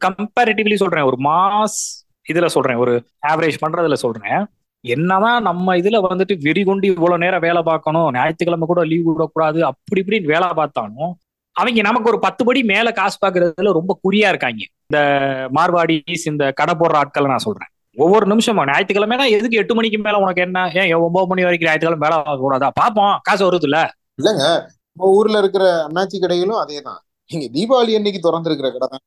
கம்பேரிட்டிவ்லி சொல்றேன். ஒரு மாஸ் இதுல சொல்றேன். ஒரு ஆவரேஜ் பண்றதுல சொல்றேன். என்னதான் நம்ம இதுல வந்துட்டு வெறி கொண்டு இவ்வளவு நேரம் வேலை பார்க்கணும் ஞாயிற்றுக்கிழமை கூட லீவ் விடக்கூடாது அப்படி இப்படின்னு வேலை பார்த்தாலும் அவங்க நமக்கு ஒரு பத்து படி மேல காசு பாக்குறதுல ரொம்ப குறியா இருக்காங்க. இந்த மார்வாடிஸ் இந்த கடை போடுற ஆட்களை நான் சொல்றேன். ஒவ்வொரு நிமிஷமும் ஞாயிற்றுக்கிழமைனா எதுக்கு எட்டு மணிக்கு மேல உனக்கு என்ன? ஏன் ஒன்பது மணி வரைக்கும் ஞாயிற்றுக்கிழமை வேலை பார்க்க கூடாதா? பாப்போம் காசு வருது இல்ல இல்லங்க நம்ம ஊர்ல இருக்கிற அண்ணாச்சி கடைகளும் அதேதான் நீங்க தீபாவளி அன்னைக்கு திறந்திருக்கிற கடை தான்.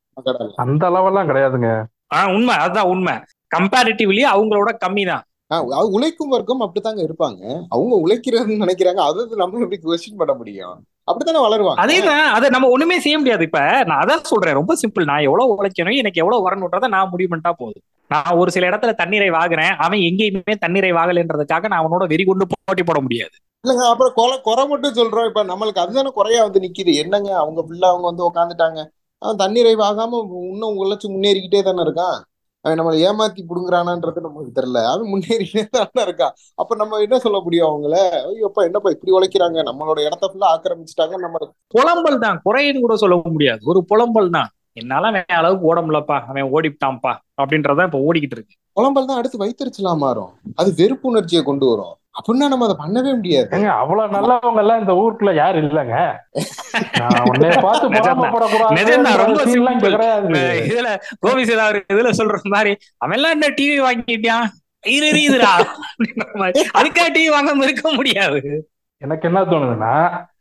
அந்த அளவெல்லாம் கிடையாதுங்க. ஆஹ் உண்மை அதுதான் உண்மை. கம்பேரிட்டிவ்லி அவங்களோட கம்மி தான். அது உழைக்கும் வர்க்கம் அப்படித்தாங்க இருப்பாங்க. அவங்க உழைக்கிறதுன்னு நினைக்கிறாங்க. அது நம்ம எப்படி கொஸ்டின் பண்ண முடியும்? அப்படித்தானே வளருவாங்க. அதேதான். அதை நம்ம ஒண்ணுமே செய்ய முடியாது. இப்ப நான் அதான் சொல்றேன். ரொம்ப சிம்பிள் நான் எவ்வளவு உழைக்கணும் எனக்கு எவ்வளவு வரணுன்றதை நான் முடிவு பண்ணிட்டா போதும். நான் ஒரு சில இடத்துல தண்ணீரை வாங்குறேன். அவன் எங்கேயுமே தண்ணீரை வாங்கலைன்றதுக்காக நான் அவனோட வெறி கொண்டு போட்டி போட முடியாது. இல்லைங்க அப்புறம் குறை குறை மட்டும் சொல்றோம். இப்ப நம்மளுக்கு அதுதானே குறையா வந்து நிக்குது. என்னங்க அவங்க ஃபுல்லா அவங்க வந்து உட்காந்துட்டாங்க அவன் தண்ணீரை வாங்காம இன்னும் உழைச்சு முன்னேறிக்கிட்டே தானே இருக்கான். அவன் நம்மளை ஏமாத்தி புடுங்குறானான்றது நமக்கு தெரியல. அவன் முன்னேறிக்கிட்டே தானே இருக்கான் அப்ப நம்ம என்ன சொல்ல முடியும் அவங்கள? ஐயோப்பா என்னப்பா இப்படி உழைக்கிறாங்க? நம்மளோட இடத்த ஃபுல்லா ஆக்கிரமிச்சிட்டாங்க. நம்ம புலம்பல் தான். குறைன்னு கூட சொல்ல முடியாது. ஒரு புலம்பல் தான். என்னால அவன் அளவுக்கு ஓட முடியலப்பா. அவன் ஓடிட்டான்ப்பா. அப்படின்றதான் இப்ப ஓடிக்கிட்டு இருக்கு. புலம்பல் தான் அடுத்து வைத்தறிச்சலா மாறும். அது வெறுப்புணர்ச்சியை கொண்டு வரும். அப்படின்னா நம்ம அதை பண்ணவே முடியாது. அவ்வளவு நல்லவங்க எல்லாம் இந்த ஊருக்குள்ள யாரும் இல்லைங்க? இந்த இதுல கோபி இதுல சொல்ற மாதிரி அவன் எல்லாம் என்ன டிவி அப்படின்ற மாதிரி. அதுக்காக டிவி வாங்காம இருக்க முடியாது. எனக்கு என்ன தோணுதுன்னா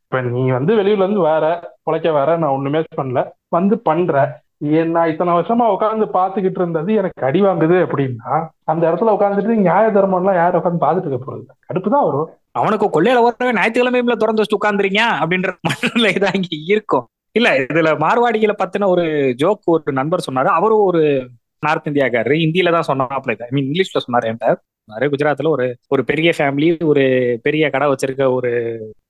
இப்ப நீ வந்து வெளியூர்ல இருந்து வேற உழைக்க வேற நான் ஒண்ணுமே பண்ணல. வந்து பண்ற. நான் இத்தனை வருஷமா உட்காந்து பாத்துக்கிட்டு இருந்தது எனக்கு அடி வாங்குது அப்படின்னா அந்த இடத்துல உட்காந்துட்டு நியாய தர்மம் எல்லாம் யாரும் உட்காந்து பாத்துட்டு இருக்க போறது? கடுப்பு தான் வரும். அவனுக்கு கொள்ளையில வரவே ஞாயிற்றுக்கிழமையில திறந்து வச்சு உட்காந்துறீங்க அப்படின்ற மனநிலை தான் இங்க இருக்கும். இல்ல இதுல மார்வாடிகளை பத்தின ஒரு ஜோக் ஒரு நண்பர் சொன்னாரு. அவரும் ஒரு நார்த் இந்தியாக்காரரு இந்தியில தான் சொன்னாப்ல ஐ மீன் இங்கிலீஷ்ல சொன்னாரு என்கிட்ட. சொன்னாரு குஜராத்ல ஒரு ஒரு பெரிய ஃபேமிலி ஒரு பெரிய கடை வச்சிருக்க ஒரு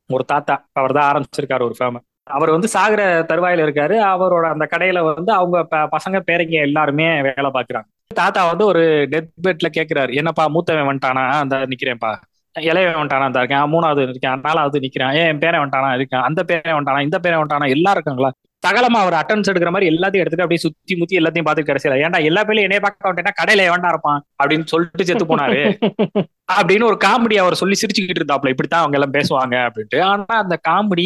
ஒரு தாத்தா அவர் தான் ஆரம்பிச்சிருக்காரு ஒரு ஃபேமஸ் அவர் வந்து சாகுற தருவாயில இருக்காரு. அவரோட அந்த கடையில வந்து அவங்க பசங்க பேரங்க எல்லாருமே வேலை பாக்குறாங்க. தாத்தா வந்து ஒரு டெத் பெட்ல கேக்குறாரு. என்னப்பா மூத்தவன் வந்துட்டானா? அந்த நிக்கிறேன்ப்பா. இளையவன் வந்துட்டானா? அந்த இருக்கேன். மூணாவது இருக்கேன். நாலாவது நிக்கிறேன். ஏன் என் பேரன் வந்துட்டானா? இருக்கேன். அந்த பேரன் வந்துட்டானா? இந்த பேரன் வந்துட்டானா? எல்லாம் இருக்காங்களா? சகலமா அவர் அட்டன்ஸ் எடுக்கிற மாதிரி எல்லாத்தையும் எடுத்துட்டு அப்படியே சுத்தி முத்தி எல்லாத்தையும் பார்த்துட்டு கடைசியில ஏன்டா எல்லா பேர்லயும் என்னைய பார்க்க வந்துட்டேன்னா கடையில எவன்டா இருப்பான் அப்படின்னு சொல்லிட்டு செத்து போனாரு. அப்படின்னு ஒரு காமெடி அவர் சொல்லி சிரிச்சுக்கிட்டு இருந்தாப்ல இப்படித்தான் அவங்க எல்லாம் பேசுவாங்க அப்படின்ட்டு. ஆனா அந்த காமெடி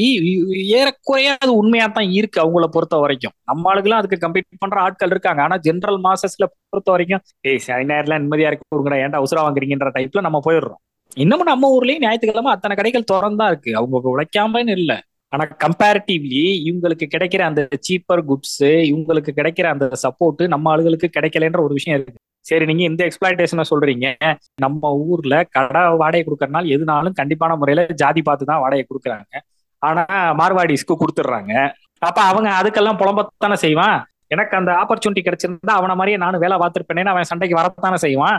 ஏறக்குறைய அது உண்மையா தான் இருக்கு அவங்கள பொறுத்த வரைக்கும். நம்ம ஆளுக்கெல்லாம் அதுக்கு கம்பீட் பண்ற ஆட்கள் இருக்காங்க. ஆனா ஜென்ரல் மாசஸ்ல பொறுத்த வரைக்கும் ஏய் சனி நிம்மதியா இருக்கு கொடுங்கடா ஏன்டா உசுரா வாங்குறீங்கன்ற டைப்ல நம்ம போயிடுறோம். இன்னமும் நம்ம ஊர்லயும் ஞாயிற்றுக்கிழமை அத்தனை கடைகள் திறந்தா இருக்கு. அவங்க உழைக்காமன்னு இல்ல. ஆனா கம்பேரிட்டிவ்லி இவங்களுக்கு கிடைக்கிற அந்த சீப்பர் குட்ஸ் இவங்களுக்கு கிடைக்கிற அந்த சப்போர்ட் நம்ம ஆளுகளுக்கு கிடைக்கலன்ற ஒரு விஷயம் இருக்கு. சரி நீங்க இந்த எக்ஸ்பிளாய்டேஷனை சொல்றீங்க. நம்ம ஊர்ல கடை வாடகை கொடுக்கறனால எதுனாலும் கண்டிப்பான முறையில ஜாதி பார்த்து தான் வாடகை கொடுக்குறாங்க. ஆனா மார்வாடிஸ்க்கு கொடுத்துட்றாங்க. அப்ப அவங்க அதுக்கெல்லாம் புலம்பத்தானே செய்வான்? எனக்கு அந்த ஆப்பர்ச்சுனிட்டி கிடைச்சிருந்தா அவன மாதிரியே நானும் வேலை பார்த்திருப்பேனே அவன் சண்டைக்கு வரத்தானே செய்வான்?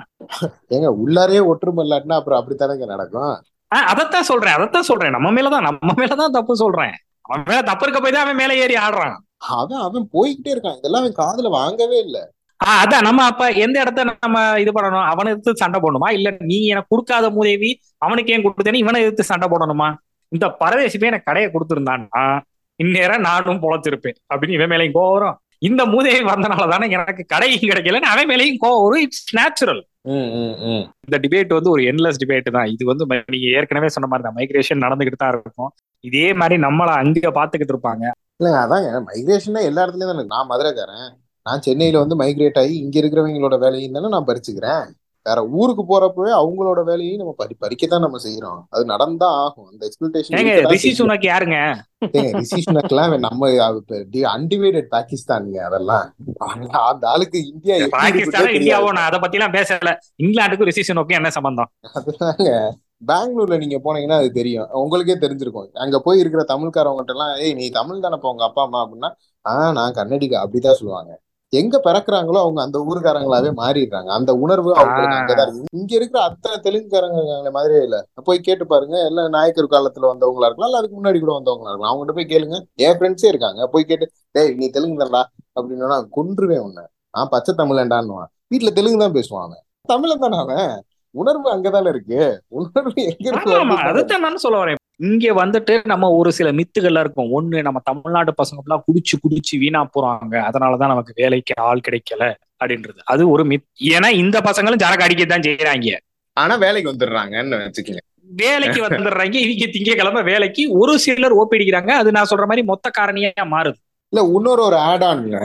ஏங்க உள்ளாரே ஒற்றுமை இல்லாட்டினா அப்புறம் அப்படித்தானங்க நடக்கும்? அதைத்தான் சொல்றேன் அதைத்தான் சொல்றேன். நம்ம மேலதான் நம்ம மேலதான் தப்பு சொல்றேன். அவன் மேல தப்பு இருக்க போய் தான் அவன் மேல ஏறி ஆடுறான். அவன் அவன் போய்கிட்டே இருக்கான். இதெல்லாம் அவன் காதுல வாங்கவே இல்ல. ஆஹ் அதான் நம்ம அப்ப எந்த இடத்த நம்ம இது பண்ணணும்? அவனை எதிர்த்து சண்டை போடணுமா? இல்ல நீ எனக்கு கொடுக்காத மூதேவி அவனுக்கு ஏன் கொடுத்தேன்னு இவனை எதிர்த்து சண்டை போடணுமா? இந்த பரதேசிப்பே எனக்கு கடையை கொடுத்துருந்தான்னா இந்நேரம் நானும் பொழைச்சிருப்பேன். அப்படின்னு இவன் மேலேயும் கோவம் வரும். இந்த மூதேவி வந்தனால தானே எனக்கு கடையும் கிடைக்கலன்னு அவன் மேலேயும் கோவம் வரும். It's natural. இந்த டிபேட் வந்து ஒரு என்லெஸ் டிபேட் தான். இது வந்து நீங்க ஏற்கனவே சொன்ன மாதிரி தான். மைக்ரேஷன் நடந்துகிட்டு தான் இருக்கும். இதே மாதிரி நம்மள அங்க பாத்துக்கிட்டு இருப்பாங்க. இல்லைங்க அதாங்க. மைக்ரேஷன் எல்லா இடத்துலயும் தானே நான் மதுரைக்காரன். நான் சென்னையில வந்து மைக்ரேட் ஆகி இங்க இருக்கிறவங்களோட வேலையும் தானே நான் பறிச்சுக்கிறேன். வேற ஊருக்கு போறப்பவே அவங்களோட வேலையும் நம்ம பறி பறிக்கத்தான் நம்ம செய்யறோம் அது நடந்தா ஆகும். அந்த ஏங்க ரிஷி சுனக் யாருங்க? ரிசிஷனுக்கெல்லாம் நம்ம அன்டிவைடட் பாகிஸ்தானுங்க அதெல்லாம். அந்த ஆளுக்கு இந்தியா இருக்குன்னே இந்தியாவோ நான் அதை பத்தி எல்லாம் பேசல. இங்கிலாந்துக்கும் ரிஷி சுனக்கும் என்ன சம்பந்தம்? அதுதாங்க. பெங்களூர்ல நீங்க போனீங்கன்னா அது தெரியும். உங்களுக்கே தெரிஞ்சிருக்கும். அங்க போய் இருக்கிற தமிழ்காரவங்ககிட்ட எல்லாம் ஏய் நீ தமிழ் தானப்பா உங்க அப்பா அம்மா? அப்படின்னா ஆஹ் நான் கன்னடிகா. அப்படிதான் சொல்லுவாங்க. எங்க பிறக்குறாங்களோ அவங்க அந்த ஊருக்காரங்களாவே மாறிடுறாங்க. அந்த உணர்வு அவங்களுக்கு அங்கதான் இருக்கு. இங்க இருக்கிற அத்தனை தெலுங்குக்காரங்க மாதிரியே இல்ல. போய் கேட்டு பாருங்க. எல்லாம் நாயக்கர் காலத்துல வந்தவங்களா இருக்கலாம். இல்ல அதுக்கு முன்னாடி கூட வந்தவங்களா இருக்கலாம். அவங்ககிட்ட போய் கேளுங்க. என் ஃப்ரெண்ட்ஸே இருக்காங்க. போய் கேட்டு டேய் நீ தெலுங்கு தான்டா அப்படின்னா கொன்றுவேன் உன்னை. நான் பச்சை தமிழன்டான்னுவான். வீட்டுல தெலுங்கு தான் பேசுவான் அவன். தமிழன் தானே அவன். உணர்வு அங்கதானே இருக்கு. உணர்வு எங்க இருக்கு அதைத்தான் நான் சொல்ல வரேன். இங்க வந்துட்டு நம்ம ஒரு சில மித்துகள்லாம் இருக்கும். ஒண்ணு நம்ம தமிழ்நாட்டு பசங்க எல்லாம் குடிச்சு குடிச்சு வீணா போறாங்க. அதனாலதான் நமக்கு வேலைக்கு ஆள் கிடைக்கல அப்படின்றது. அது ஒரு மித் ஏன்னா இந்த பசங்களும் சரக்கு அடிக்கத்தான் செய்யறாங்க ஆனா வேலைக்கு வந்துடுறாங்கன்னு வச்சுக்கோங்க. வேலைக்கு வந்துடுறாங்க. இவங்க திங்கக்கிழமை வேலைக்கு ஒரு சிலர் ஓப்பிடிக்கிறாங்க. அது நான் சொல்ற மாதிரி மொத்த காரணியா மாறுது. இல்ல இன்னொரு ஒரு ஆட் ஆன்ல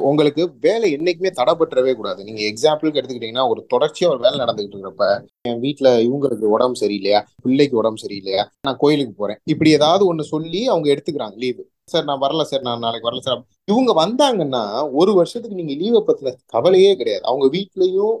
உங்களுக்கு வேலை என்னைக்குமே தடைபட்டுறவே கூடாது. நீங்க எக்ஸாம்பிளுக்கு எடுத்துக்கிட்டீங்கன்னா ஒரு தொடர்ச்சியா ஒரு வேலை நடந்துகிட்டு இருக்கிறப்ப என் வீட்டுல இவங்களுக்கு உடம்பு சரியில்லையா? பிள்ளைக்கு உடம்பு சரியில்லையா? நான் கோயிலுக்கு போறேன். இப்படி ஏதாவது ஒண்ணு சொல்லி அவங்க எடுத்துக்கிறாங்க லீவு சார் நான் வரல சார். நான் நாளைக்கு வரல சார். இவங்க வந்தாங்கன்னா ஒரு வருஷத்துக்கு நீங்க லீவை பத்தின கவலையே கிடையாது. அவங்க வீட்லயும்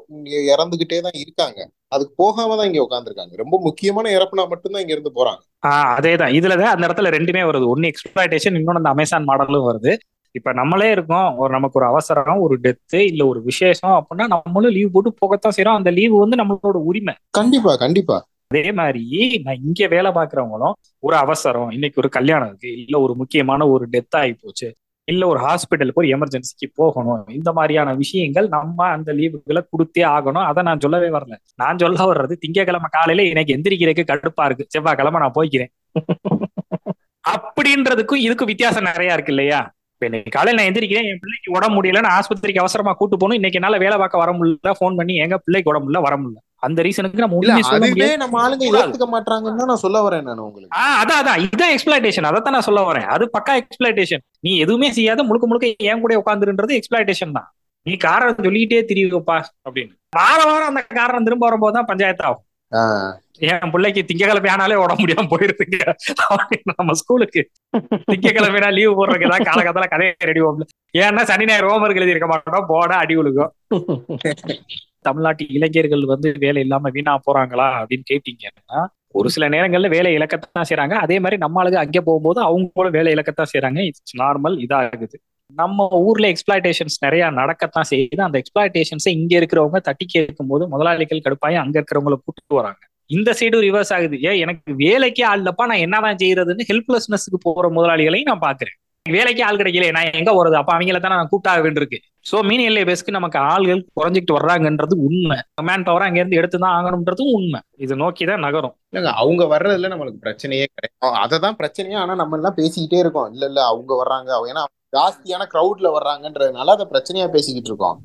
இறந்துகிட்டே தான் இருக்காங்க. அதுக்கு போகாம தான் இங்க உட்காந்துருக்காங்க ரொம்ப முக்கியமான இறப்புனா மட்டும்தான் இங்க இருந்து போறாங்க. ஆஹ் அதேதான். இதுலதான் அந்த இடத்துல ரெண்டுமே வருது. ஒன்னு எக்ஸ்பிளாய்டேஷன் இன்னொன்னு அந்த அமேசான் மாடலும் வருது. இப்ப நம்மளே இருக்கோம். ஒரு நமக்கு ஒரு அவசரம் ஒரு டெத்து இல்ல ஒரு விசேஷம் அப்படின்னா நம்மளும் லீவ் போட்டு போகத்தான் செய்யறோம் அந்த லீவு வந்து நம்மளோட உரிமை. கண்டிப்பா கண்டிப்பா. அதே மாதிரி நான் இங்க வேலை பாக்குறவங்களும் ஒரு அவசரம் இன்னைக்கு ஒரு கல்யாணம் இருக்கு இல்ல ஒரு முக்கியமான ஒரு டெத் ஆகி போச்சு இல்ல ஒரு ஹாஸ்பிட்டலுக்கு ஒரு எமர்ஜென்சிக்கு போகணும் இந்த மாதிரியான விஷயங்கள் நம்ம அந்த லீவுகளை கொடுத்தே ஆகணும். அதை நான் சொல்லவே வரல. நான் சொல்ல வர்றது திங்கக்கிழமை காலையில எனக்கு எந்திரிக்கிறதுக்கு கடுப்பா இருக்கு. செவ்வாய்க்கிழமை நான் போய்க்கிறேன். அப்படின்றதுக்கும் இதுக்கும் வித்தியாசம் நிறைய இருக்கு இல்லையா? இன்னைக்கு காலையில நான் எந்திரிக்கிறேன் என் பிள்ளைக்கு உடம்பு முடியல நான் ஆஸ்பத்திரிக்கு அவசரமா கூட்டு போகணும். இன்னைக்கு என்னால வேலை பார்க்க வர முடியல. ஃபோன் பண்ணி எங்க பிள்ளைக்கு உடம்பு முடியல வர முடியல. அந்த ரீசனுக்கு நம்ம இல்ல உண்மையை சொல்ல முடியாது. நம்ம ஆளுங்க. ஏத்துக்க மாட்டாங்கன்னு தான் நான் சொல்ல வரேன் நான் உங்களுக்கு. ஆஹ் அதான் அதான் இதான் எக்ஸ்பிளாய்டேஷன் அதைத்தான் நான் சொல்ல வரேன். அது பக்கா எக்ஸ்பிளாய்டேஷன் நீ எதுவுமே செய்யாத முழுக்க முழுக்க ஏன் கூட உட்காந்துருன்றது எக்ஸ்பிளாய்டேஷன் தான். நீ காரணம் சொல்லிக்கிட்டே திரியுப்பா அப்படின்னு. வார வாரம் அந்த காரணம் திரும்ப வரும்போது தான் பஞ்சாயத்து ஆகும் என் பிள்ளைக்கு திங்கக்கிழமை ஆனாலே உடம்பு முடியாம போயிருதுங்க. நம்ம ஸ்கூலுக்கு திங்கக்கிழமைனா லீவு போடுறதுக்கு தான் காலகட்டத்துல கதையை ரெடி போகல ஏன்னா சனி ஞாயிறு ஹோம்ஒர்க் எழுதி இருக்க மாட்டோம். போட அடி விழுகும் தமிழ்நாட்டு இளைஞர்கள் வந்து வேலை இல்லாம வீணா போறாங்களா அப்படின்னு கேட்டீங்கன்னா ஒரு சில நேரங்கள்ல வேலை இழக்கத்தான் செய்யறாங்க அதே மாதிரி நம்ம ஆளுங்க அங்கே போகும்போது அவங்களும் வேலை இழக்கத்தான் செய்றாங்க. இட்ஸ் நார்மல் இதாகுது. நம்ம ஊர்ல எக்ஸ்பிளாய்டேஷன்ஸ் நிறைய நடக்கத்தான் செய்யுது. அந்த எக்ஸ்பிளாய்டேஷன்ஸை இங்க இருக்கிறவங்க தட்டி கேட்கும் போது முதலாளிகள் கடுப்பாயி அங்க இருக்கிறவங்களை கூப்பிட்டு வராங்க. இந்த சைடு ரிவர்ஸ் ஆகுது. ஏன் எனக்கு வேலைக்கே ஆள்லப்பா நான் என்னதான் செய்யறதுன்னு ஹெல்ப்லெஸ்னஸ்க்கு போற முதலாளிகளையும் நான் பாக்குறேன் வேலைக்கு ஆள் கிடைக்கல நான் எங்க போறது? அப்ப அவங்கள தான் நான் கூட்டாக வேண்டியிருக்கு. சோ மீனியல் பேஸ்க்கு நமக்கு ஆள்கள் குறைஞ்சிட்டு வர்றாங்கன்றது உண்மை. மேன் பவர் அங்க இருந்து எடுத்து தான் ஆகணும்ன்றதும் உண்மை. இது நோக்கி தான் நகரும். இல்லங்க அவங்க வர்றதுல நம்மளுக்கு பிரச்சனையே கிடையாது. அததான் பிரச்சனையா. ஆனா நம்ம எல்லாம் பேசிக்கிட்டே இருக்கோம். இல்ல இல்ல அவங்க வர்றாங்க. அவங்க ஏன்னா ஜாஸ்தியான க்ரௌட்ல வர்றாங்கன்றதுனால அதை பிரச்சனையா பேசிக்கிட்டு இருக்கோம்.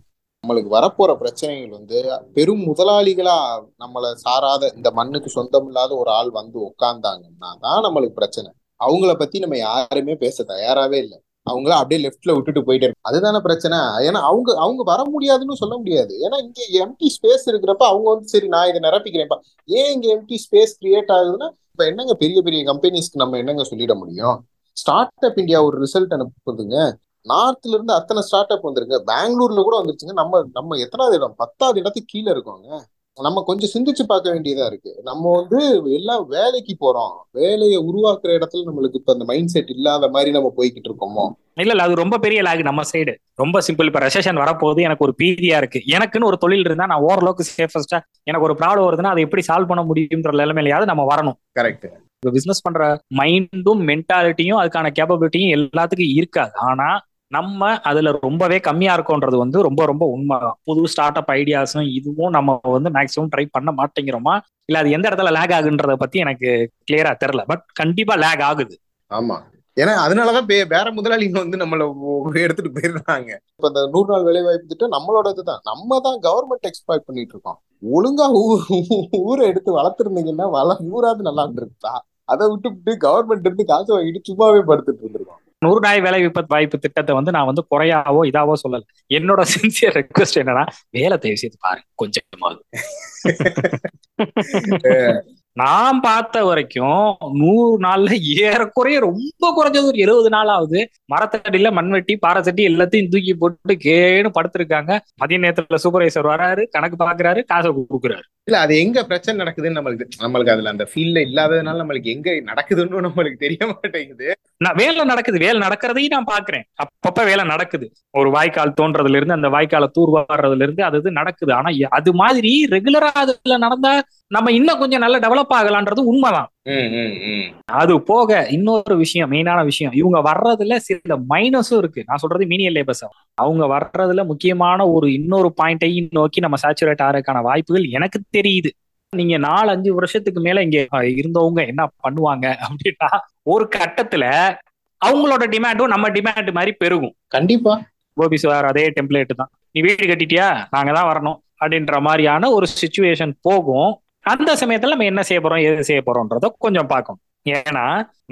நம்மளுக்கு வரப்போற பிரச்சனைகள் வந்து பெரும் முதலாளிகளா நம்மளை சாராத இந்த மண்ணுக்கு சொந்தம் இல்லாத ஒரு ஆள் வந்து உட்கார்ந்தாங்கன்னா தான் நம்மளுக்கு பிரச்சனை. அவங்கள பத்தி நம்ம யாருமே பேச தயாராகவே இல்லை. அவங்கள அப்படியே லெஃப்ட்ல விட்டுட்டு போயிட்டே இருக்கு அதுதானே பிரச்சனை. ஏன்னா அவங்க அவங்க வர முடியாதுன்னு சொல்ல முடியாது. ஏன்னா இங்க எம்டி ஸ்பேஸ் இருக்கிறப்ப அவங்க வந்து சரி நான் இதை நிரப்பிக்கிறேன்ப்பா ஏன் இங்க எம்டி ஸ்பேஸ் கிரியேட் ஆகுதுன்னா இப்ப என்னங்க பெரிய பெரிய கம்பெனிஸ்க்கு நம்ம என்னங்க சொல்லிட முடியும்? ஸ்டார்ட் அப் இந்தியா ஒரு ரிசல்ட் அனுப்புதுங்க. நார்த்ல இருந்து அத்தனை ஸ்டார்ட் அப் வந்திருக்கு பெங்களூர்ல கூட வந்துருச்சுங்க. நம்ம நம்ம எத்தனாவது இடம்? பத்தாவது இடத்துக்கு கீழே இருக்கோங்க. நம்ம கொஞ்சம் சிந்திச்சு பார்க்க வேண்டியதா இருக்கு. நம்ம வந்து எல்லாம் வேலைக்கு போறோம். வேலையை உருவாக்குற இடத்துல நம்மளுக்கு இப்ப அந்த மைண்ட் செட் இல்லாத மாதிரி நம்ம போய்கிட்டு இருக்கோமோ? இல்ல இல்ல. அது ரொம்ப பெரிய லாக் நம்ம சைடு ரொம்ப சிம்பிள் இப்ப ரெசன் வரப்போகுது. எனக்கு ஒரு பீதியா இருக்கு. எனக்குன்னு ஒரு தொழில் இருந்தா நான் ஓரளவுக்கு சேஃபஸ்டா எனக்கு ஒரு ப்ராப்ளம் வருதுன்னா அதை எப்படி சால்வ் பண்ண முடியுன்ற நிலைமையிலையாவது நம்ம வரணும். கரெக்ட் பிசினஸ் பண்ற மைண்டும் மென்டாலிட்டியும் அதுக்கான கேப்பபிலிட்டியும் எல்லாத்துக்கும் இருக்காது. ஆனா நம்ம அதுல ரொம்பவே கம்மியா இருக்கோன்றது வந்து ரொம்ப ரொம்ப உண்மைதான். புது ஸ்டார்ட் அப் ஐடியாஸும் இதுவும் நம்ம வந்து மேக்ஸிமம் ட்ரை பண்ண மாட்டேங்கிறோமா? இல்ல அது எந்த இடத்துல லேக் ஆகுன்றத பத்தி எனக்கு கிளியரா தெரியல. பட் கண்டிப்பா லேக் ஆகுது. ஆமா. ஏன்னா அதனாலதான் வேற முதலாளிங்க வந்து நம்மள எடுத்துட்டு போயிடுறாங்க இப்ப இந்த நூறு நாள் வேலை வாய்ப்பு திட்டம் நம்மளோட இதுதான். நம்ம தான் கவர்மெண்ட் எக்ஸ்பெக்ட் பண்ணிட்டு இருக்கோம். ஒழுங்கா ஊ- ஊரை எடுத்து வளர்த்துருந்தீங்கன்னா வள ஊராது நல்லா இருந்திருக்கா அதை விட்டுவிட்டு கவர்மெண்ட் இருந்து காசு வாங்கிட்டு சும்மாவே படுத்துட்டு இருந்திருக்கோம். நூறு நாய் வேலை விபத்து வாய்ப்பு திட்டத்தை வந்து நான் வந்து குறையாவோ இதாவோ சொல்லல. என்னோட சின்சியர் ரெக்வஸ்ட் என்னன்னா வேலை தயவு செய்து பாருங்க கொஞ்சமாவது. நான் பார்த்த வரைக்கும் நூறு நாள்ல ஏறக்குறைய ரொம்ப குறைஞ்சது ஒரு எழுபது நாள் ஆகுது. மரத்தடியில மண்வெட்டி பாறை சட்டி எல்லாத்தையும் தூக்கி போட்டு கேன்னு படுத்திருக்காங்க. மதிய நேரத்துல சூப்பர்வைசர் வராரு கணக்கு பாக்குறாரு காசை கொடுக்குறாரு. இல்ல அது எங்க பிரச்சனை நடக்குதுன்னு நம்மளுக்கு நம்மளுக்கு அதுல அந்த ஃபீல்ட்ல இல்லாததுனால நம்மளுக்கு எங்க நடக்குதுன்னு நம்மளுக்கு தெரிய மாட்டேங்குது. நான் வேலை நடக்குது. வேலை நடக்கிறதையும் நான் பாக்குறேன். அப்பப்ப வேலை நடக்குது. ஒரு வாய்க்கால் தோன்றதுல இருந்து அந்த வாய்க்கால தூர்வாடுறதுல இருந்து அது நடக்குது. ஆனா அது மாதிரி ரெகுலரா அதுல நடந்தா நம்ம இன்னும் கொஞ்சம் நல்லா டெவலப் ஆகலான்றது உண்மைதான். அது போக இன்னொரு விஷயம் மெயினான விஷயம். இவங்க வர்றதுல சில மைனஸும் இருக்கு. நான் சொல்றது மீனியல் லேபர்ஸ் அவங்க வர்றதுல முக்கியமான ஒரு இன்னொரு பாயிண்டையும் நோக்கி நம்ம சேச்சுரேட் ஆகிறதுக்கான வாய்ப்புகள் எனக்கு தெரியுது. நீங்க நாலு அஞ்சு வருஷத்துக்கு மேல இங்க இருந்தவங்க என்ன பண்ணுவாங்க அப்படின்னா ஒரு கட்டத்துல அவங்களோட டிமாண்டும் நம்ம டிமாண்ட் மாதிரி பெருகும். கண்டிப்பா. கோபி சார் அதே டெம்ப்ளேட் தான். நீ வீடு கட்டிட்டியா? நாங்க தான் வரணும். அப்படின்ற மாதிரியான ஒரு சுச்சுவேஷன் போகும். அந்த சமயத்துல நம்ம என்ன செய்ய போறோம் எது செய்ய போறோம்ன்றத கொஞ்சம் பார்க்கணும். ஏன்னா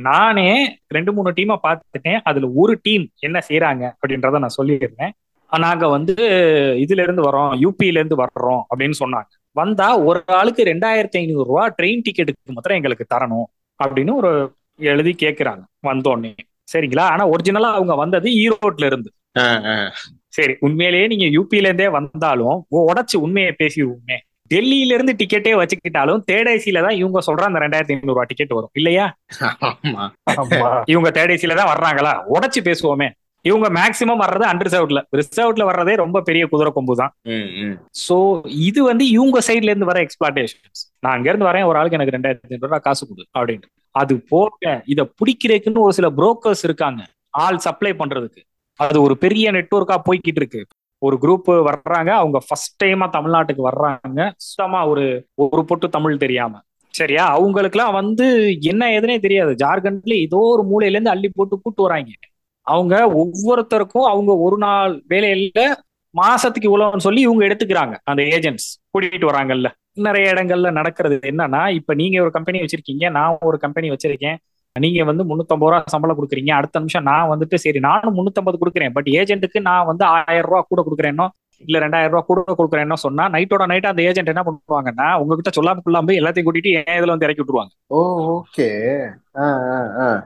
நானே ரெண்டு மூணு டீமை பார்த்துட்டேன். அதுல ஒரு டீம் என்ன செய்யறாங்க அப்படின்றத நான் சொல்லியிருந்தேன். நாங்க வந்து இதுல இருந்து வரோம் யூபியில இருந்து வர்றோம் அப்படின்னு சொன்னாங்க. வந்தா ஒரு ஆளுக்கு ரெண்டாயிரத்தி ஐநூறு ரூபா ட்ரெயின் டிக்கெட்டுக்கு மாத்திரம் எங்களுக்கு தரணும் அப்படின்னு ஒரு எழுதி கேக்குறாங்க வந்தோடனே. சரிங்களா? ஆனா ஒரிஜினலா அவங்க வந்தது ஈரோட்ல இருந்து. சரி உண்மையிலேயே நீங்க யூபில இருந்தே வந்தாலும் உடச்சு உண்மையை பேசிடுவோமே. டெல்லியில இருந்து டிக்கெட்டே வச்சுக்கிட்டாலும் தேர்ட் தான் இவங்க சொல்ற அந்த ரெண்டாயிரத்தி ஐநூறு ரூபா டிக்கெட் வரும். இல்லையா? இவங்க தேர்ட் தான் வர்றாங்களா? உடச்சு பேசுவோமே. இவங்க மேக்சிமம் வர்றது அன்ரிசர்வ்ட்ல ரிசர்வ்ட்ல வர்றதே ரொம்ப பெரிய குதிரை கொம்பு தான். சோ இது வந்து இவங்க சைட்ல இருந்து வர எக்ஸ்பிளாட்டேஷன்ஸ் நான் அங்க இருந்து வரேன் ஒரு ஆளுக்கு எனக்கு ரெண்டாயிரத்தி ஐநூறு ரூபாய் காசு கொடு அப்படின்ட்டு. அது போக இத பிடிக்கிறதுக்குன்னு ஒரு சில புரோக்கர்ஸ் இருக்காங்க. ஆள் சப்ளை பண்றதுக்கு. அது ஒரு பெரிய நெட்ஒர்க்கா போய்கிட்டு இருக்கு. ஒரு குரூப் வர்றாங்க. அவங்க ஃபர்ஸ்ட் டைமா தமிழ்நாட்டுக்கு வர்றாங்க. சுத்தமா ஒரு ஒரு பொட்டு தமிழ் தெரியாம. சரியா? அவங்களுக்குலாம் வந்து என்ன எதுனே தெரியாது. ஜார்க்கண்ட்ல ஏதோ ஒரு மூலையில இருந்து அள்ளி போட்டு கூட்டு வராங்க. அவங்க ஒவ்வொருத்தருக்கும் அவங்க ஒரு நாள் வேலையில மாசத்துக்கு இவ்வளவுன்னு சொல்லி இவங்க எடுத்துக்கிறாங்க. அந்த ஏஜென்ட்ஸ் கூட்டிட்டு வராங்கல்ல. நிறைய இடங்கள்ல நடக்கிறது என்னன்னா இப்ப நீங்க ஒரு கம்பெனி வச்சிருக்கீங்க நான் ஒரு கம்பெனி வச்சிருக்கேன். நீங்க வந்து முன்னூத்தம்பது ரூபா சம்பளம் கொடுக்குறீங்க. அடுத்த நிமிஷம் நான் வந்துட்டு சரி நானும் முன்னூத்தம்பது கொடுக்குறேன். பட் ஏஜென்ட்டுக்கு நான் வந்து ஆயிரம் ரூபா கூட கொடுக்குறேன்னோ இல்ல ரெண்டாயிரம் ரூபா கூட கொடுக்குறேன்னோ சொன்னா நைட்டோட நைட் அந்த ஏஜென்ட் என்ன பண்ணுவாங்கன்னா உங்ககிட்ட சொல்லாம கொள்ளாம எல்லாத்தையும் கூட்டிட்டு என் இதுல வந்து இறக்கி விட்டுருவாங்க. ஓ ஓகே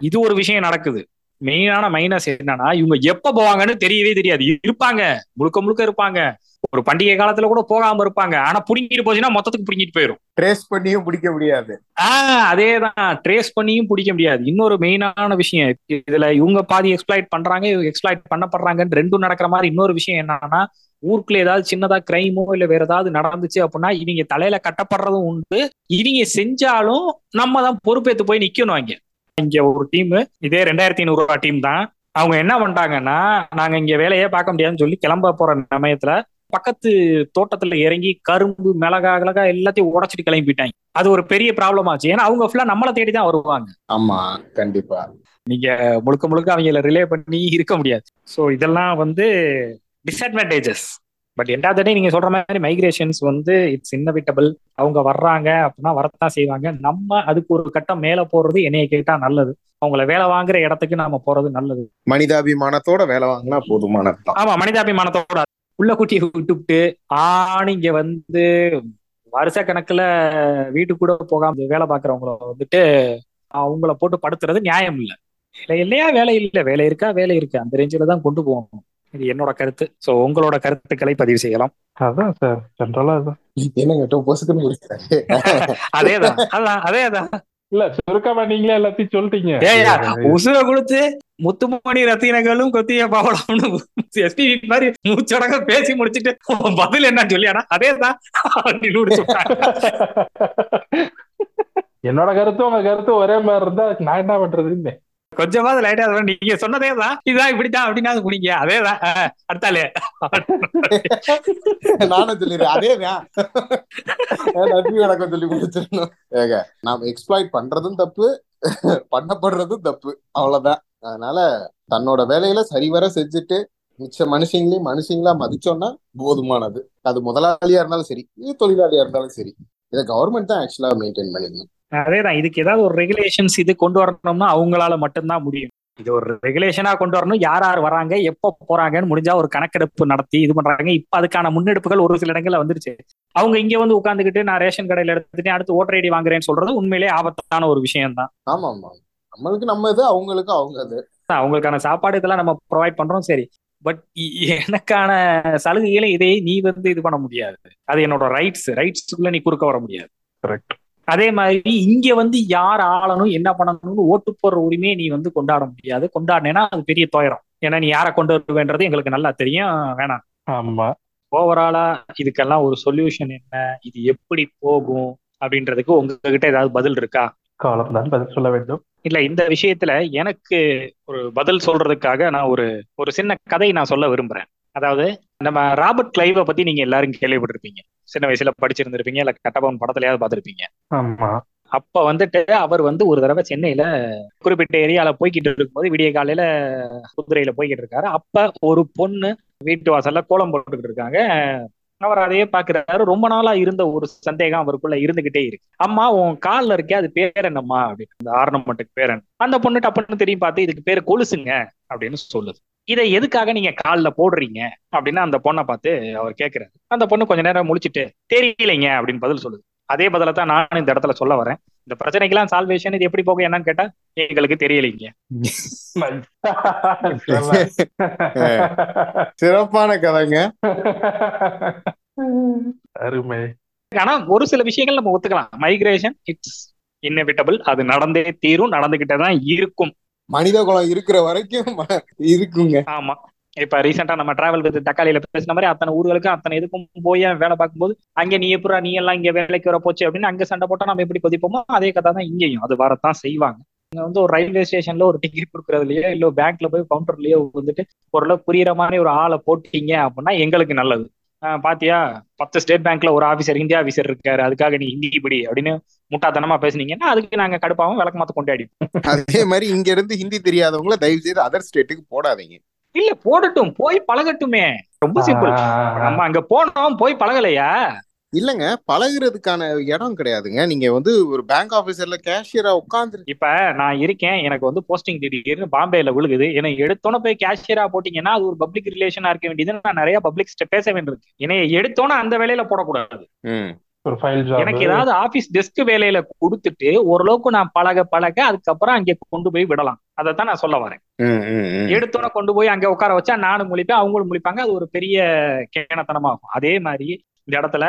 இது ஒரு விஷயம் நடக்குது. மெயினான மைனஸ் என்னன்னா இவங்க எப்ப போவாங்கன்னு தெரியவே தெரியாது. இருப்பாங்க. முழுக்க முழுக்க இருப்பாங்க. ஒரு பண்டிகை காலத்துல கூட போகாம இருப்பாங்க. ஆனா புடிங்கிட்டு போச்சுன்னா மொத்தத்துக்கு புடிங்கிட்டு போயிடும் ட்ரேஸ் பண்ணியும் பிடிக்க முடியாது. ஆஹ் அதேதான். ட்ரேஸ் பண்ணியும் பிடிக்க முடியாது. இன்னொரு மெயினான விஷயம் இதுல இவங்க பாதி எக்ஸ்பிளாய்ட் பண்றாங்க இவங்க எக்ஸ்பிளாய்ட் பண்ணப்படுறாங்கன்னு ரெண்டும் நடக்கிற மாதிரி இன்னொரு விஷயம் என்னன்னா ஊருக்குள்ள ஏதாவது சின்னதா கிரைமோ இல்ல வேற ஏதாவது நடந்துச்சு அப்படின்னா இவங்க தலையில கட்டப்படுறதும் உண்டு. இவங்க செஞ்சாலும் நம்ம தான் பொறுப்பேத்து போய் நிக்கணும் அங்க. இங்க ஒரு டீம் இதே ரெண்டாயிரத்தி ஐநூறு ரூபா டீம் தான். அவங்க என்ன பண்ணிட்டாங்கன்னா நாங்க இங்க வேலையே பார்க்க முடியாதுன்னு சொல்லி கிளம்ப போற சமயத்துல பக்கத்து தோட்டத்துல இறங்கி கரும்பு மிளகா கிழகா எல்லாத்தையும் உடச்சிட்டு கிளம்பிட்டாங்க. அது ஒரு பெரிய ப்ராப்ளம் ஆச்சு. ஏன்னா அவங்க ஃபுல்லா நம்மளை தேடி தான் வருவாங்க. ஆமா கண்டிப்பா. நீங்க முழுக்க முழுக்க அவங்கள ரிலே பண்ணி இருக்க முடியாது. ஸோ இதெல்லாம் வந்து டிஸ்அட்வான்டேஜஸ் பட் எண்டாவது நீங்க சொல்ற மாதிரி மைக்ரேஷன்ஸ் வந்து இட்ஸ் இன்னவிட்டபிள் அவங்க வர்றாங்க அப்படின்னா வரத்தான் செய்வாங்க. நம்ம அதுக்கு ஒரு கட்டம் மேல போறது என்னைய கேட்டா நல்லது. அவங்கள வேலை வாங்குற இடத்துக்கு நாம போறது நல்லது. மனிதாபிமானத்தோட வேலை வாங்கினா போதுமானதுதான் ஆமா மனிதாபிமானத்தோட. உள்ள குட்டியை விட்டுவிட்டு ஆண் இங்க வந்து வருஷ கணக்குல வீட்டுக்கு கூட போகாம வேலை பாக்குறவங்கள வந்துட்டு அவங்கள போட்டு படுத்துறது நியாயம் இல்லை. இல்லையா? வேலை இல்லை. வேலை இருக்கா? வேலை இருக்கு? அந்த ரேஞ்சில தான் கொண்டு போகணும். இது என்னோட கருத்து. சோ உங்களோட கருத்துக்களை பதிவு செய்யலாம். அதான் சார். ஜென்ரலா அதான். என்னங்க டூ அதேதான். அதான் அதேதான். இல்ல சுருக்கமா நீங்களே எல்லாத்தையும் சொல்லிட்டீங்க. ஏயா உசுர கொடுத்து முத்துமணி ரத்தினங்களும் கொத்திய பவளம்னு எஸ்பி மாதிரி மூச்சடங்க பேசி முடிச்சிட்டு உன் பதில் என்ன சொல்லியாடா? அதேதான். என்னோட கருத்து உங்க கருத்து ஒரே மாதிரி இருந்தா நான் என்ன பண்றதுன்னு கொஞ்சமாவது லைட்டா அதெல்லாம் நீங்க சொன்னதே தான். இதான் இப்படித்தான் அப்படின்னா குடிங்க அதேதான் தான். அடுத்தாலே நானும் சொல்லிடுறேன். அதேதான் நன்றி வணக்கம் சொல்லி முடிச்சிடணும். ஏங்க நாம எக்ஸ்பிளாய்ட் பண்றதும் தப்பு பண்ணப்படுறதும் தப்பு. அவ்வளவுதான். அதனால தன்னோட வேலையில சரிவர செஞ்சுட்டு மிச்ச மனுஷங்களையும் மனுஷங்களா மதிச்சோம்னா போதுமானது. அது முதலாளியா இருந்தாலும் சரி தொழிலாளியா இருந்தாலும் சரி. இதை கவர்மெண்ட் தான் ஆக்சுவலா மெயின்டைன் பண்ணிருந்தேன் அதேதான் இதுக்கு ஏதாவது ஒரு ரெகுலேஷன்ஸ் இது கொண்டு வரணும்னா அவங்களால மட்டும்தான் முடியும். இது ஒரு ரெகுலேஷனா கொண்டு வரணும். யார் யார் வராங்க எப்போ போறாங்கன்னு முடிஞ்சா ஒரு கணக்கெடுப்பு நடத்தி இது பண்றாங்க. இப்ப அதுக்கான முன்னெடுப்புகள் ஒரு சில இடங்கள்ல வந்துருச்சு. அவங்க இங்க வந்து உட்காந்துக்கிட்டு நான் ரேஷன் கடையில எடுத்துட்டு அடுத்து ஓட்டர் ஐடி வாங்குறேன்னு சொல்றது உண்மையிலேயே ஆபத்தான ஒரு விஷயம் தான் ஆமா ஆமா நம்மளுக்கு நம்ம இது அவங்களுக்கு அவங்க அது அவங்களுக்கான சாப்பாடு இதெல்லாம் நம்ம ப்ரொவைட் பண்றோம் சரி. பட் எனக்கான சலுகைகளை இதை நீ வந்து இது பண்ண முடியாது. அது என்னோட ரைட்ஸ் ரைட்ஸுக்குள்ள நீ குறுக்க வர முடியாது. கரெக்ட் அதே மாதிரி இங்க வந்து யார் ஆளணும் என்ன பண்ணணும்னு ஓட்டு போடுற உரிமையை நீ வந்து கொண்டாட முடியாது. கொண்டாடினேன்னா அது பெரிய துயரம். ஏன்னா நீ யாரை கொண்டு வருவேன்றது எங்களுக்கு நல்லா தெரியும். வேணாம். ஆமா. ஓவராலா இதுக்கெல்லாம் ஒரு சொல்யூஷன் என்ன? இது எப்படி போகும்? அப்படின்றதுக்கு உங்ககிட்ட ஏதாவது பதில் இருக்கா? காலம் தான் பதில் சொல்ல வேண்டும். இல்ல இந்த விஷயத்துல எனக்கு ஒரு பதில் சொல்றதுக்காக நான் ஒரு ஒரு சின்ன கதை நான் சொல்ல விரும்புறேன். அதாவது நம்ம ராபர்ட் கிளைவை பத்தி நீங்க எல்லாரும் கேள்விப்பட்டிருப்பீங்க. சின்ன வயசுல படிச்சிருந்திருப்பீங்க இல்ல கட்டபவன் படத்துலயாவது பார்த்திருப்பீங்க. ஆமா. அப்ப வந்துட்டு அவர் வந்து ஒரு தடவை சென்னையில குறிப்பிட்ட ஏரியால போய்கிட்டு இருக்கும்போது விடிய காலையில குதிரையில போய்கிட்டு இருக்காரு. அப்ப ஒரு பொண்ணு வீட்டு வாசல்ல கோலம் போட்டுக்கிட்டு இருக்காங்க. அவர் அதையே பாக்குறாரு. ரொம்ப நாளா இருந்த ஒரு சந்தேகம் அவருக்குள்ள இருந்துகிட்டே இருக்கு. அம்மா உன் கால்ல இருக்கே அது பேர் என்னம்மா? அப்படின்னு. அந்த ஆர்னமெண்ட்டுக்கு பேர் என்ன? அந்த பொண்ணு டப்புன்னு திரும்பி பார்த்து இதுக்கு பேர் கொலுசுங்க அப்படின்னு சொல்லுது. இதை எதுக்காக நீங்க கால்ல போடுறீங்க? அப்படின்னு அந்த பொண்ணை பார்த்து அவர் கேட்கிறாரு அந்த பொண்ணு கொஞ்ச நேரம் முழிச்சிட்டு தெரியலைங்க அப்படின்னு பதில் சொல்லுது. அதே பதில தான் நான் இந்த இடத்துல சொல்ல வரேன். இந்த பிரச்சனைக்கெல்லாம் சால்வேஷன் இது எப்படி போகும் என்னன்னு கேட்டா எங்களுக்கு தெரியலைங்க. சிறப்பான கதைங்க. அருமை. ஆனா ஒரு சில விஷயங்கள் நம்ம ஒத்துக்கலாம். மைக்ரேஷன் இட்ஸ் இன்னெவிட்டபிள் அது நடந்தே தீரும். நடந்துகிட்டே தான் இருக்கும். மனித குலம் இருக்கிற வரைக்கும் இருக்குங்க. ஆமா. இப்ப ரீசெண்டா நம்ம டிராவல் வித் தக்காளியில பேசின மாதிரி அத்தனை ஊர்களுக்கும் அத்தனை இதுக்கும் போய் வேலை பார்க்கும்போது அங்க நீ எப்படா நீ எல்லாம் இங்க வேலைக்கு வர போச்சு அப்படின்னு அங்க சண்டை போட்டா நம்ம எப்படி கொதிப்போமோ அதே கதை தான் இங்கேயும். அது வரத்தான் செய்வாங்க. இங்க வந்து ஒரு ரயில்வே ஸ்டேஷன்ல ஒரு டிக்கெட் கொடுக்கறதுலயோ இல்ல பேங்க்ல போய் கவுண்டர்லயோ வந்துட்டு ஓரளவு புரியுற மாதிரி ஒரு ஆளை போட்டீங்க அப்படின்னா எங்களுக்கு நல்லது. ஆஹ் பாத்தியா? பத்து ஸ்டேட் பேங்க்ல ஒரு ஆபிசர் ஹிந்தி ஆபிசர் இருக்காரு. அதுக்காக நீ ஹிந்தி படி அப்படின்னு முட்டாத்தனமா பேசுனீங்கன்னா அதுக்கு நாங்க கடுப்பாவும் விளக்கு மாத்த கொண்டாடி அதே மாதிரி இங்க இருந்து ஹிந்தி தெரியாதவங்கள தயவு செய்து அதர் ஸ்டேட்டுக்கு போடாதீங்க. இல்ல போடட்டும். போய் பழகட்டுமே. ரொம்ப சிம்பிள் நம்ம அங்க போனோம் போய் பழகலையா? இல்லங்க பழகுறதுக்கான இடம் கிடையாதுங்க. நீங்க வந்து ஒரு பேங்க் ஆபீசர்ல கேஷியரா உட்கார்ந்து இப்ப நான் இருக்கேன். எனக்கு வந்து போஸ்டிங் திடீர்னு பாம்பேல விழுகுது. என்னை எடுத்தோன்னே போய் கேஷியரா போட்டீங்கன்னா அது ஒரு பப்ளிக் ரிலேஷனா இருக்க வேண்டியது நான் நிறைய பப்ளிக் பேச வேண்டியிருக்கு. என்னை எடுத்தோன்னே அந்த வேலையில போடக்கூடாது. எனக்கு ஏதாவது ஆபீஸ் டெஸ்க் வேலையில கொடுத்துட்டு ஓரளவுக்கு நான் பழக பழக அதுக்கப்புறம் அங்கே கொண்டு போய் விடலாம். அதைத்தான் நான் சொல்ல வரேன். எடுத்தோன்னே கொண்டு போய் அங்க உட்கார வச்சா நானும் முழிப்பேன் அவங்களும் முழிப்பாங்க. அது ஒரு பெரிய கேணத்தனமாகும். அதே மாதிரி இந்த இடத்துல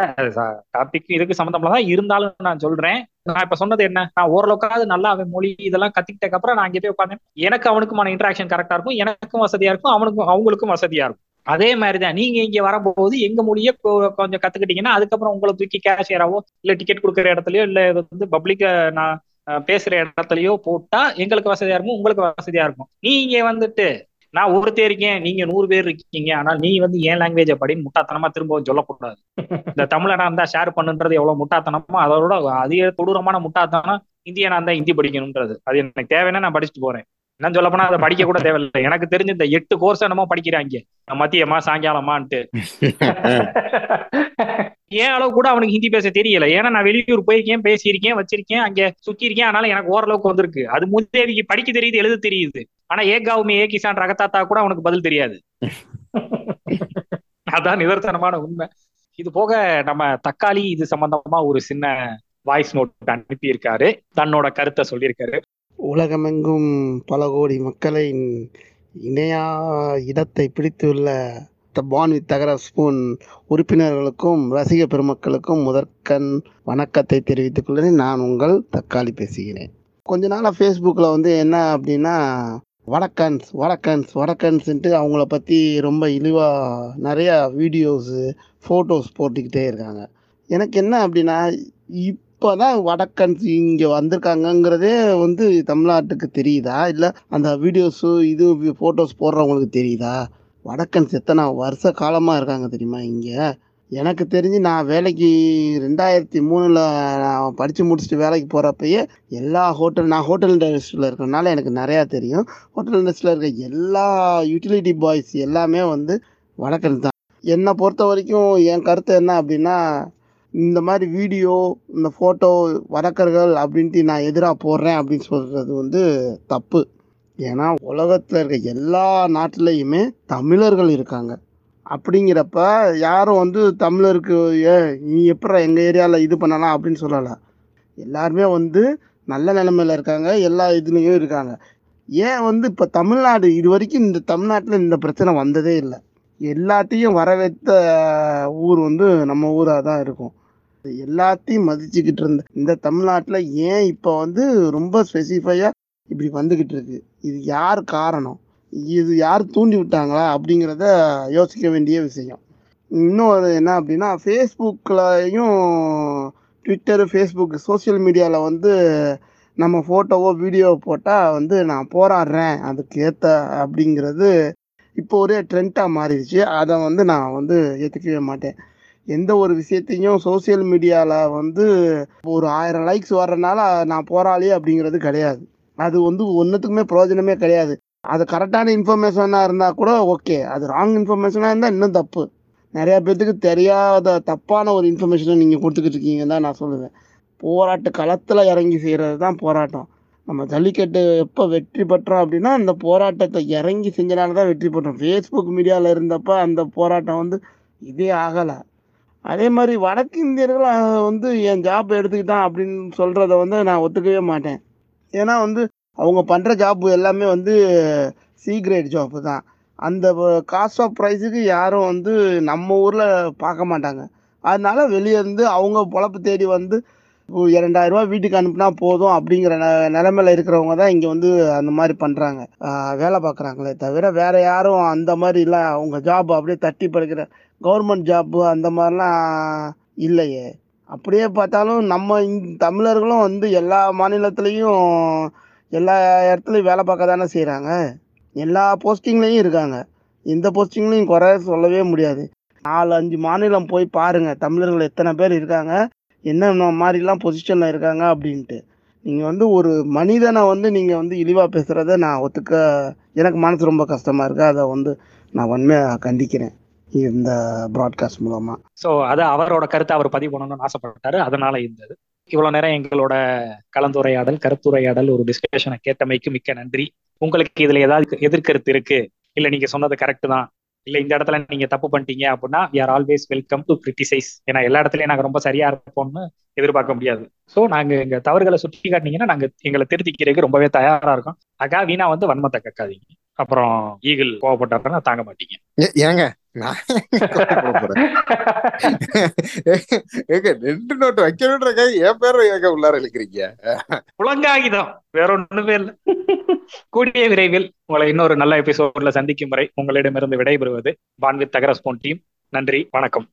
டாபிக் இதுக்கு சம்மந்தமா தான் இருந்தாலும் நான் சொல்றேன். நான் இப்ப சொன்னது என்ன? நான் ஓரளவுக்காவது நல்லா அவன் மொழி இதெல்லாம் கத்துக்கிட்டக்கு அப்புறம் நான் அங்கே போய் உட்காந்தேன் எனக்கு அவனுக்குமான இன்ட்ராக்ஷன் கரெக்டா இருக்கும் எனக்கும் வசதியா இருக்கும் அவனுக்கும் அவங்களுக்கும் வசதியா இருக்கும். அதே மாதிரிதான். நீங்க இங்க வரும்போது எங்க மொழிய கொ- கொஞ்சம் கத்துக்கிட்டீங்கன்னா அதுக்கப்புறம் உங்களை தூக்கி கேஷியராவோ இல்ல டிக்கெட் கொடுக்குற இடத்துலயோ இல்ல இது வந்து பப்ளிக்க நான் பேசுற இடத்துலயோ போட்டா எங்களுக்கு வசதியா இருக்கும் உங்களுக்கு வசதியா இருக்கும். நீங்க வந்துட்டு நான் ஒருத்தர் இருக்கேன் நீங்க நூறு பேர் இருக்கீங்க ஆனால் நீ வந்து ஏன் லாங்குவேஜ அப்படின்னு முட்டாத்தனமா திரும்பவும் சொல்லக்கூடாது. இந்த தமிழனா இருந்தா ஷேர் பண்ணுன்றது எவ்வளவு முட்டாத்தனமோ அதோட அதிக கொடூரமான முட்டாத்தனம் இந்தியனா இருந்தா ஹிந்தி படிக்கணும்ன்றது. அது எனக்கு தேவைன்னா நான் படிச்சுட்டு போறேன். என்ன சொல்ல போனா அதை படிக்க கூட தேவையில்லை. எனக்கு தெரிஞ்ச இந்த எட்டு கோர்ஸ் என்னமோ படிக்கிறாங்க. மத்தியமா சாயங்காலமான்ட்டு. ஏன் அளவு கூட அவனுக்கு ஹிந்தி பேச தெரியல. ஏன்னா நான் வெளியூர் போயிருக்கேன் பேசியிருக்கேன் வச்சிருக்கேன் அங்க சுத்தி இருக்கேன் அதனால எனக்கு ஓரளவுக்கு வந்திருக்கு. அது முத்தேவிக்கு படிக்க தெரியுது எழுத தெரியுது. ஆனா ஏகாவுமே ஏ கிசான் ரகத்தாத்தா கூட அவனுக்கு பதில் தெரியாது. அதான் நிதர்சனமான உண்மை. இது போக நம்ம தக்காளி இது சம்பந்தமா ஒரு சின்ன வாய்ஸ் நோட் அனுப்பியிருக்காரு. தன்னோட கருத்தை சொல்லியிருக்காரு. உலகமெங்கும் பல கோடி மக்களின் இணையா இடத்தை பிடித்துள்ள த பான் வித் தகர ஸ்பூன் உறுப்பினர்களுக்கும் ரசிக பெருமக்களுக்கும் முதற்கண் வணக்கத்தை தெரிவித்துக் கொள்கிறேன். நான் உங்கள் தக்காளி பேசுகிறேன். கொஞ்ச நாளாக ஃபேஸ்புக்கில் வந்து என்ன அப்படின்னா வடக்கன்ஸ் வடக்கன்ஸ் வடக்கன்ஸ்ன்ட்டு அவங்கள பற்றி ரொம்ப இழிவாக நிறையா வீடியோஸு ஃபோட்டோஸ் போட்டுக்கிட்டே இருக்காங்க. எனக்கு என்ன அப்படின்னா தான் வடக்கன்ஸ் இங்கே வந்திருக்காங்கங்கிறதே வந்து தமிழ்நாட்டுக்கு தெரியுதா? இல்லை அந்த வீடியோஸு இது ஃபோட்டோஸ் போடுறவங்களுக்கு தெரியுதா? வடக்கன்ஸ் எத்தனை வருஷ காலமாக இருக்காங்க தெரியுமா இங்கே? எனக்கு தெரிஞ்சு நான் வேலைக்கு ரெண்டாயிரத்தி மூணில் நான் படித்து முடிச்சுட்டு வேலைக்கு போகிறப்பயே எல்லா ஹோட்டல் நான் ஹோட்டல் இண்டஸ்ட்ரியில் இருக்கிறனால எனக்கு நிறையா தெரியும். ஹோட்டல் இண்டஸ்ட்ரியில் இருக்க எல்லா யூட்டிலிட்டி பாய்ஸ் எல்லாமே வந்து வடக்கன் தான். என்னை பொறுத்த வரைக்கும் என் கருத்து என்ன அப்படின்னா இந்த மாதிரி வீடியோ இந்த ஃபோட்டோ வழக்கர்கள் அப்படின்ட்டு நான் எதிராக போடுறேன் அப்படின்னு சொல்கிறது வந்து தப்பு. ஏன்னா உலகத்தில் இருக்க எல்லா நாட்டிலையுமே தமிழர்கள் இருக்காங்க. அப்படிங்கிறப்ப யாரும் வந்து தமிழருக்கு ஏ நீ எப்படா எங்கள் ஏரியாவில் இது பண்ணலாம்? அப்படின்னு சொல்லலை. எல்லாருமே வந்து நல்ல நிலமையில இருக்காங்க எல்லா இதுலேயும் இருக்காங்க. ஏன் வந்து இப்போ தமிழ்நாடு இது வரைக்கும் இந்த தமிழ்நாட்டில் இந்த பிரச்சனை வந்ததே இல்லை. எல்லாத்தையும் வரவேற்ற ஊர் வந்து நம்ம ஊராக தான் இருக்கும். எல்லாத்தையும் மதிச்சுக்கிட்டு இருந்த இந்த தமிழ்நாட்டில் ஏன் இப்போ வந்து ரொம்ப ஸ்பெசிஃபையாக இப்படி வந்துக்கிட்டு இருக்கு? இது யார் காரணம்? இது யார் தூண்டி விட்டாங்களா? அப்படிங்கிறத யோசிக்க வேண்டிய விஷயம். இன்னொரு என்ன அப்படின்னா ஃபேஸ்புக்கிலையும் ட்விட்டரு ஃபேஸ்புக் சோஷியல் மீடியாவில் வந்து நம்ம ஃபோட்டோவோ வீடியோவோ போட்டால் வந்து நான் போராடுறேன். அதுக்கு ஏற்ற அப்படிங்கிறது இப்போ ஒரே ட்ரெண்டாக மாறிடுச்சு. அதை வந்து நான் வந்து ஏற்றுக்கவே மாட்டேன். எந்த ஒரு விஷயத்தையும் சோஷியல் மீடியாவில் வந்து ஒரு ஆயிரம் லைக்ஸ் வர்றதுனால நான் போராளி அப்படிங்கிறது கிடையாது. அது வந்து ஒன்றுத்துக்குமே பிரயோஜனமே கிடையாது. அது கரெக்டான இன்ஃபர்மேஷனாக இருந்தால் கூட ஓகே அது ராங் இன்ஃபர்மேஷனாக இருந்தால் இன்னும் தப்பு. நிறையா பேர்த்துக்கு தெரியாத தப்பான ஒரு இன்ஃபர்மேஷனை நீங்கள் கொடுத்துக்கிட்டு இருக்கீங்கன்னு தான் நான் சொல்லுவேன். போராட்ட களத்தில் இறங்கி செய்கிறது தான் போராட்டம். நம்ம ஜல்லிக்கட்டு எப்போ வெற்றி பெற்றோம் அப்படின்னா அந்த போராட்டத்தை இறங்கி செஞ்சனால தான் வெற்றி பெற்றோம். ஃபேஸ்புக் மீடியாவில் இருந்தப்போ அந்த போராட்டம் வந்து இதே ஆகலை. அதே மாதிரி வடக்கு இந்தியர்கள் வந்து என் ஜாப் எடுத்துக்கிட்டான் அப்படின்னு சொல்கிறத வந்து நான் ஒத்துக்கவே மாட்டேன். ஏன்னா வந்து அவங்க பண்ணுற ஜாப் எல்லாமே வந்து சி கிரேட் ஜாப்பு தான். அந்த காஸ்ட் ஆஃப் ப்ரைஸுக்கு யாரும் வந்து நம்ம ஊரில் பார்க்க மாட்டாங்க. அதனால வெளியே இருந்து அவங்க பொழப்பு தேடி வந்து இப்போ இரண்டாயிரம் ரூபா வீட்டுக்கு அனுப்புனா போதும் அப்படிங்கிற ந நிலமையில இருக்கிறவங்க தான் இங்கே வந்து அந்த மாதிரி பண்ணுறாங்க வேலை பார்க்குறாங்களே தவிர வேற யாரும் அந்த மாதிரி இல்லை. அவங்க ஜாப் அப்படியே தட்டி படுக்கிற கவர்மெண்ட் ஜாப்பு அந்த மாதிரிலாம் இல்லையே. அப்படியே பார்த்தாலும் நம்ம தமிழர்களும் வந்து எல்லா மாநிலத்துலேயும் எல்லா இடத்துலையும் வேலை பார்க்க தானே செய்கிறாங்க எல்லா போஸ்டிங்லேயும் இருக்காங்க. எந்த போஸ்டிங்லேயும் குறை சொல்லவே முடியாது. நாலு அஞ்சு மாநிலம் போய் பாருங்கள் தமிழர்கள் எத்தனை பேர் இருக்காங்க? என்னென்ன மாதிரிலாம் பொசிஷனில் இருக்காங்க அப்படின்ட்டு. நீங்கள் வந்து ஒரு மனிதனை வந்து நீங்கள் வந்து இழிவாக பேசுகிறத நான் ஒத்துக்க எனக்கு மனசு ரொம்ப கஷ்டமாக இருக்குது அதை வந்து நான் உண்மையாக கண்டிக்கிறேன் இந்த ப்ராட்காஸ்ட் மூலமாக ஸோ அது அவரோட கருத்தை அவர் பதிவு பண்ணணும்னு ஆசைப்பட்டாரு. அதனால இருந்தது இவ்வளவு நேரம் எங்களோட கலந்துரையாடல் கருத்துரையாடல் ஒரு டிஸ்கஷனை கேட்டமைக்கு மிக்க நன்றி. உங்களுக்கு இதுல ஏதாவது எதிர்கருத்து இருக்கு? இல்ல நீங்க சொன்னது கரெக்ட் தான். இல்ல இந்த இடத்துல நீங்க தப்பு பண்ணிட்டீங்க அப்படின்னா we are always welcome to criticise ஏன்னா எல்லா இடத்துலயும் நாங்க ரொம்ப சரியா இருப்போம்னு எதிர்பார்க்க முடியாது. சோ நாங்க எங்க தவறுகளை சுட்டி காட்டினீங்கன்னா நாங்க எங்களை திருத்திக்கிறதுக்கு ரொம்பவே தயாரா இருக்கோம். அக்கா வீணா வந்து வன்மத்தை கக்காதீங்க. அப்புறம் ஈகிள் கோவப்பட்டாருன்னா தாங்க மாட்டீங்க. ஏங்க ரெண்டு நோட்டு வைக்கணுன்றக்க என் பேரை ஏங்க உள்ளார இழுக்கிறீங்க? புலங்காகிதம் வேற ஒண்ணுமே இல்ல. கூடிய விரைவில் உங்களை இன்னொரு நல்ல எபிசோட்ல சந்திக்கும் வரை உங்களிடமிருந்து விடைபெறுவது பான்வித் தகரஸ்போன் டீம் நன்றி வணக்கம்.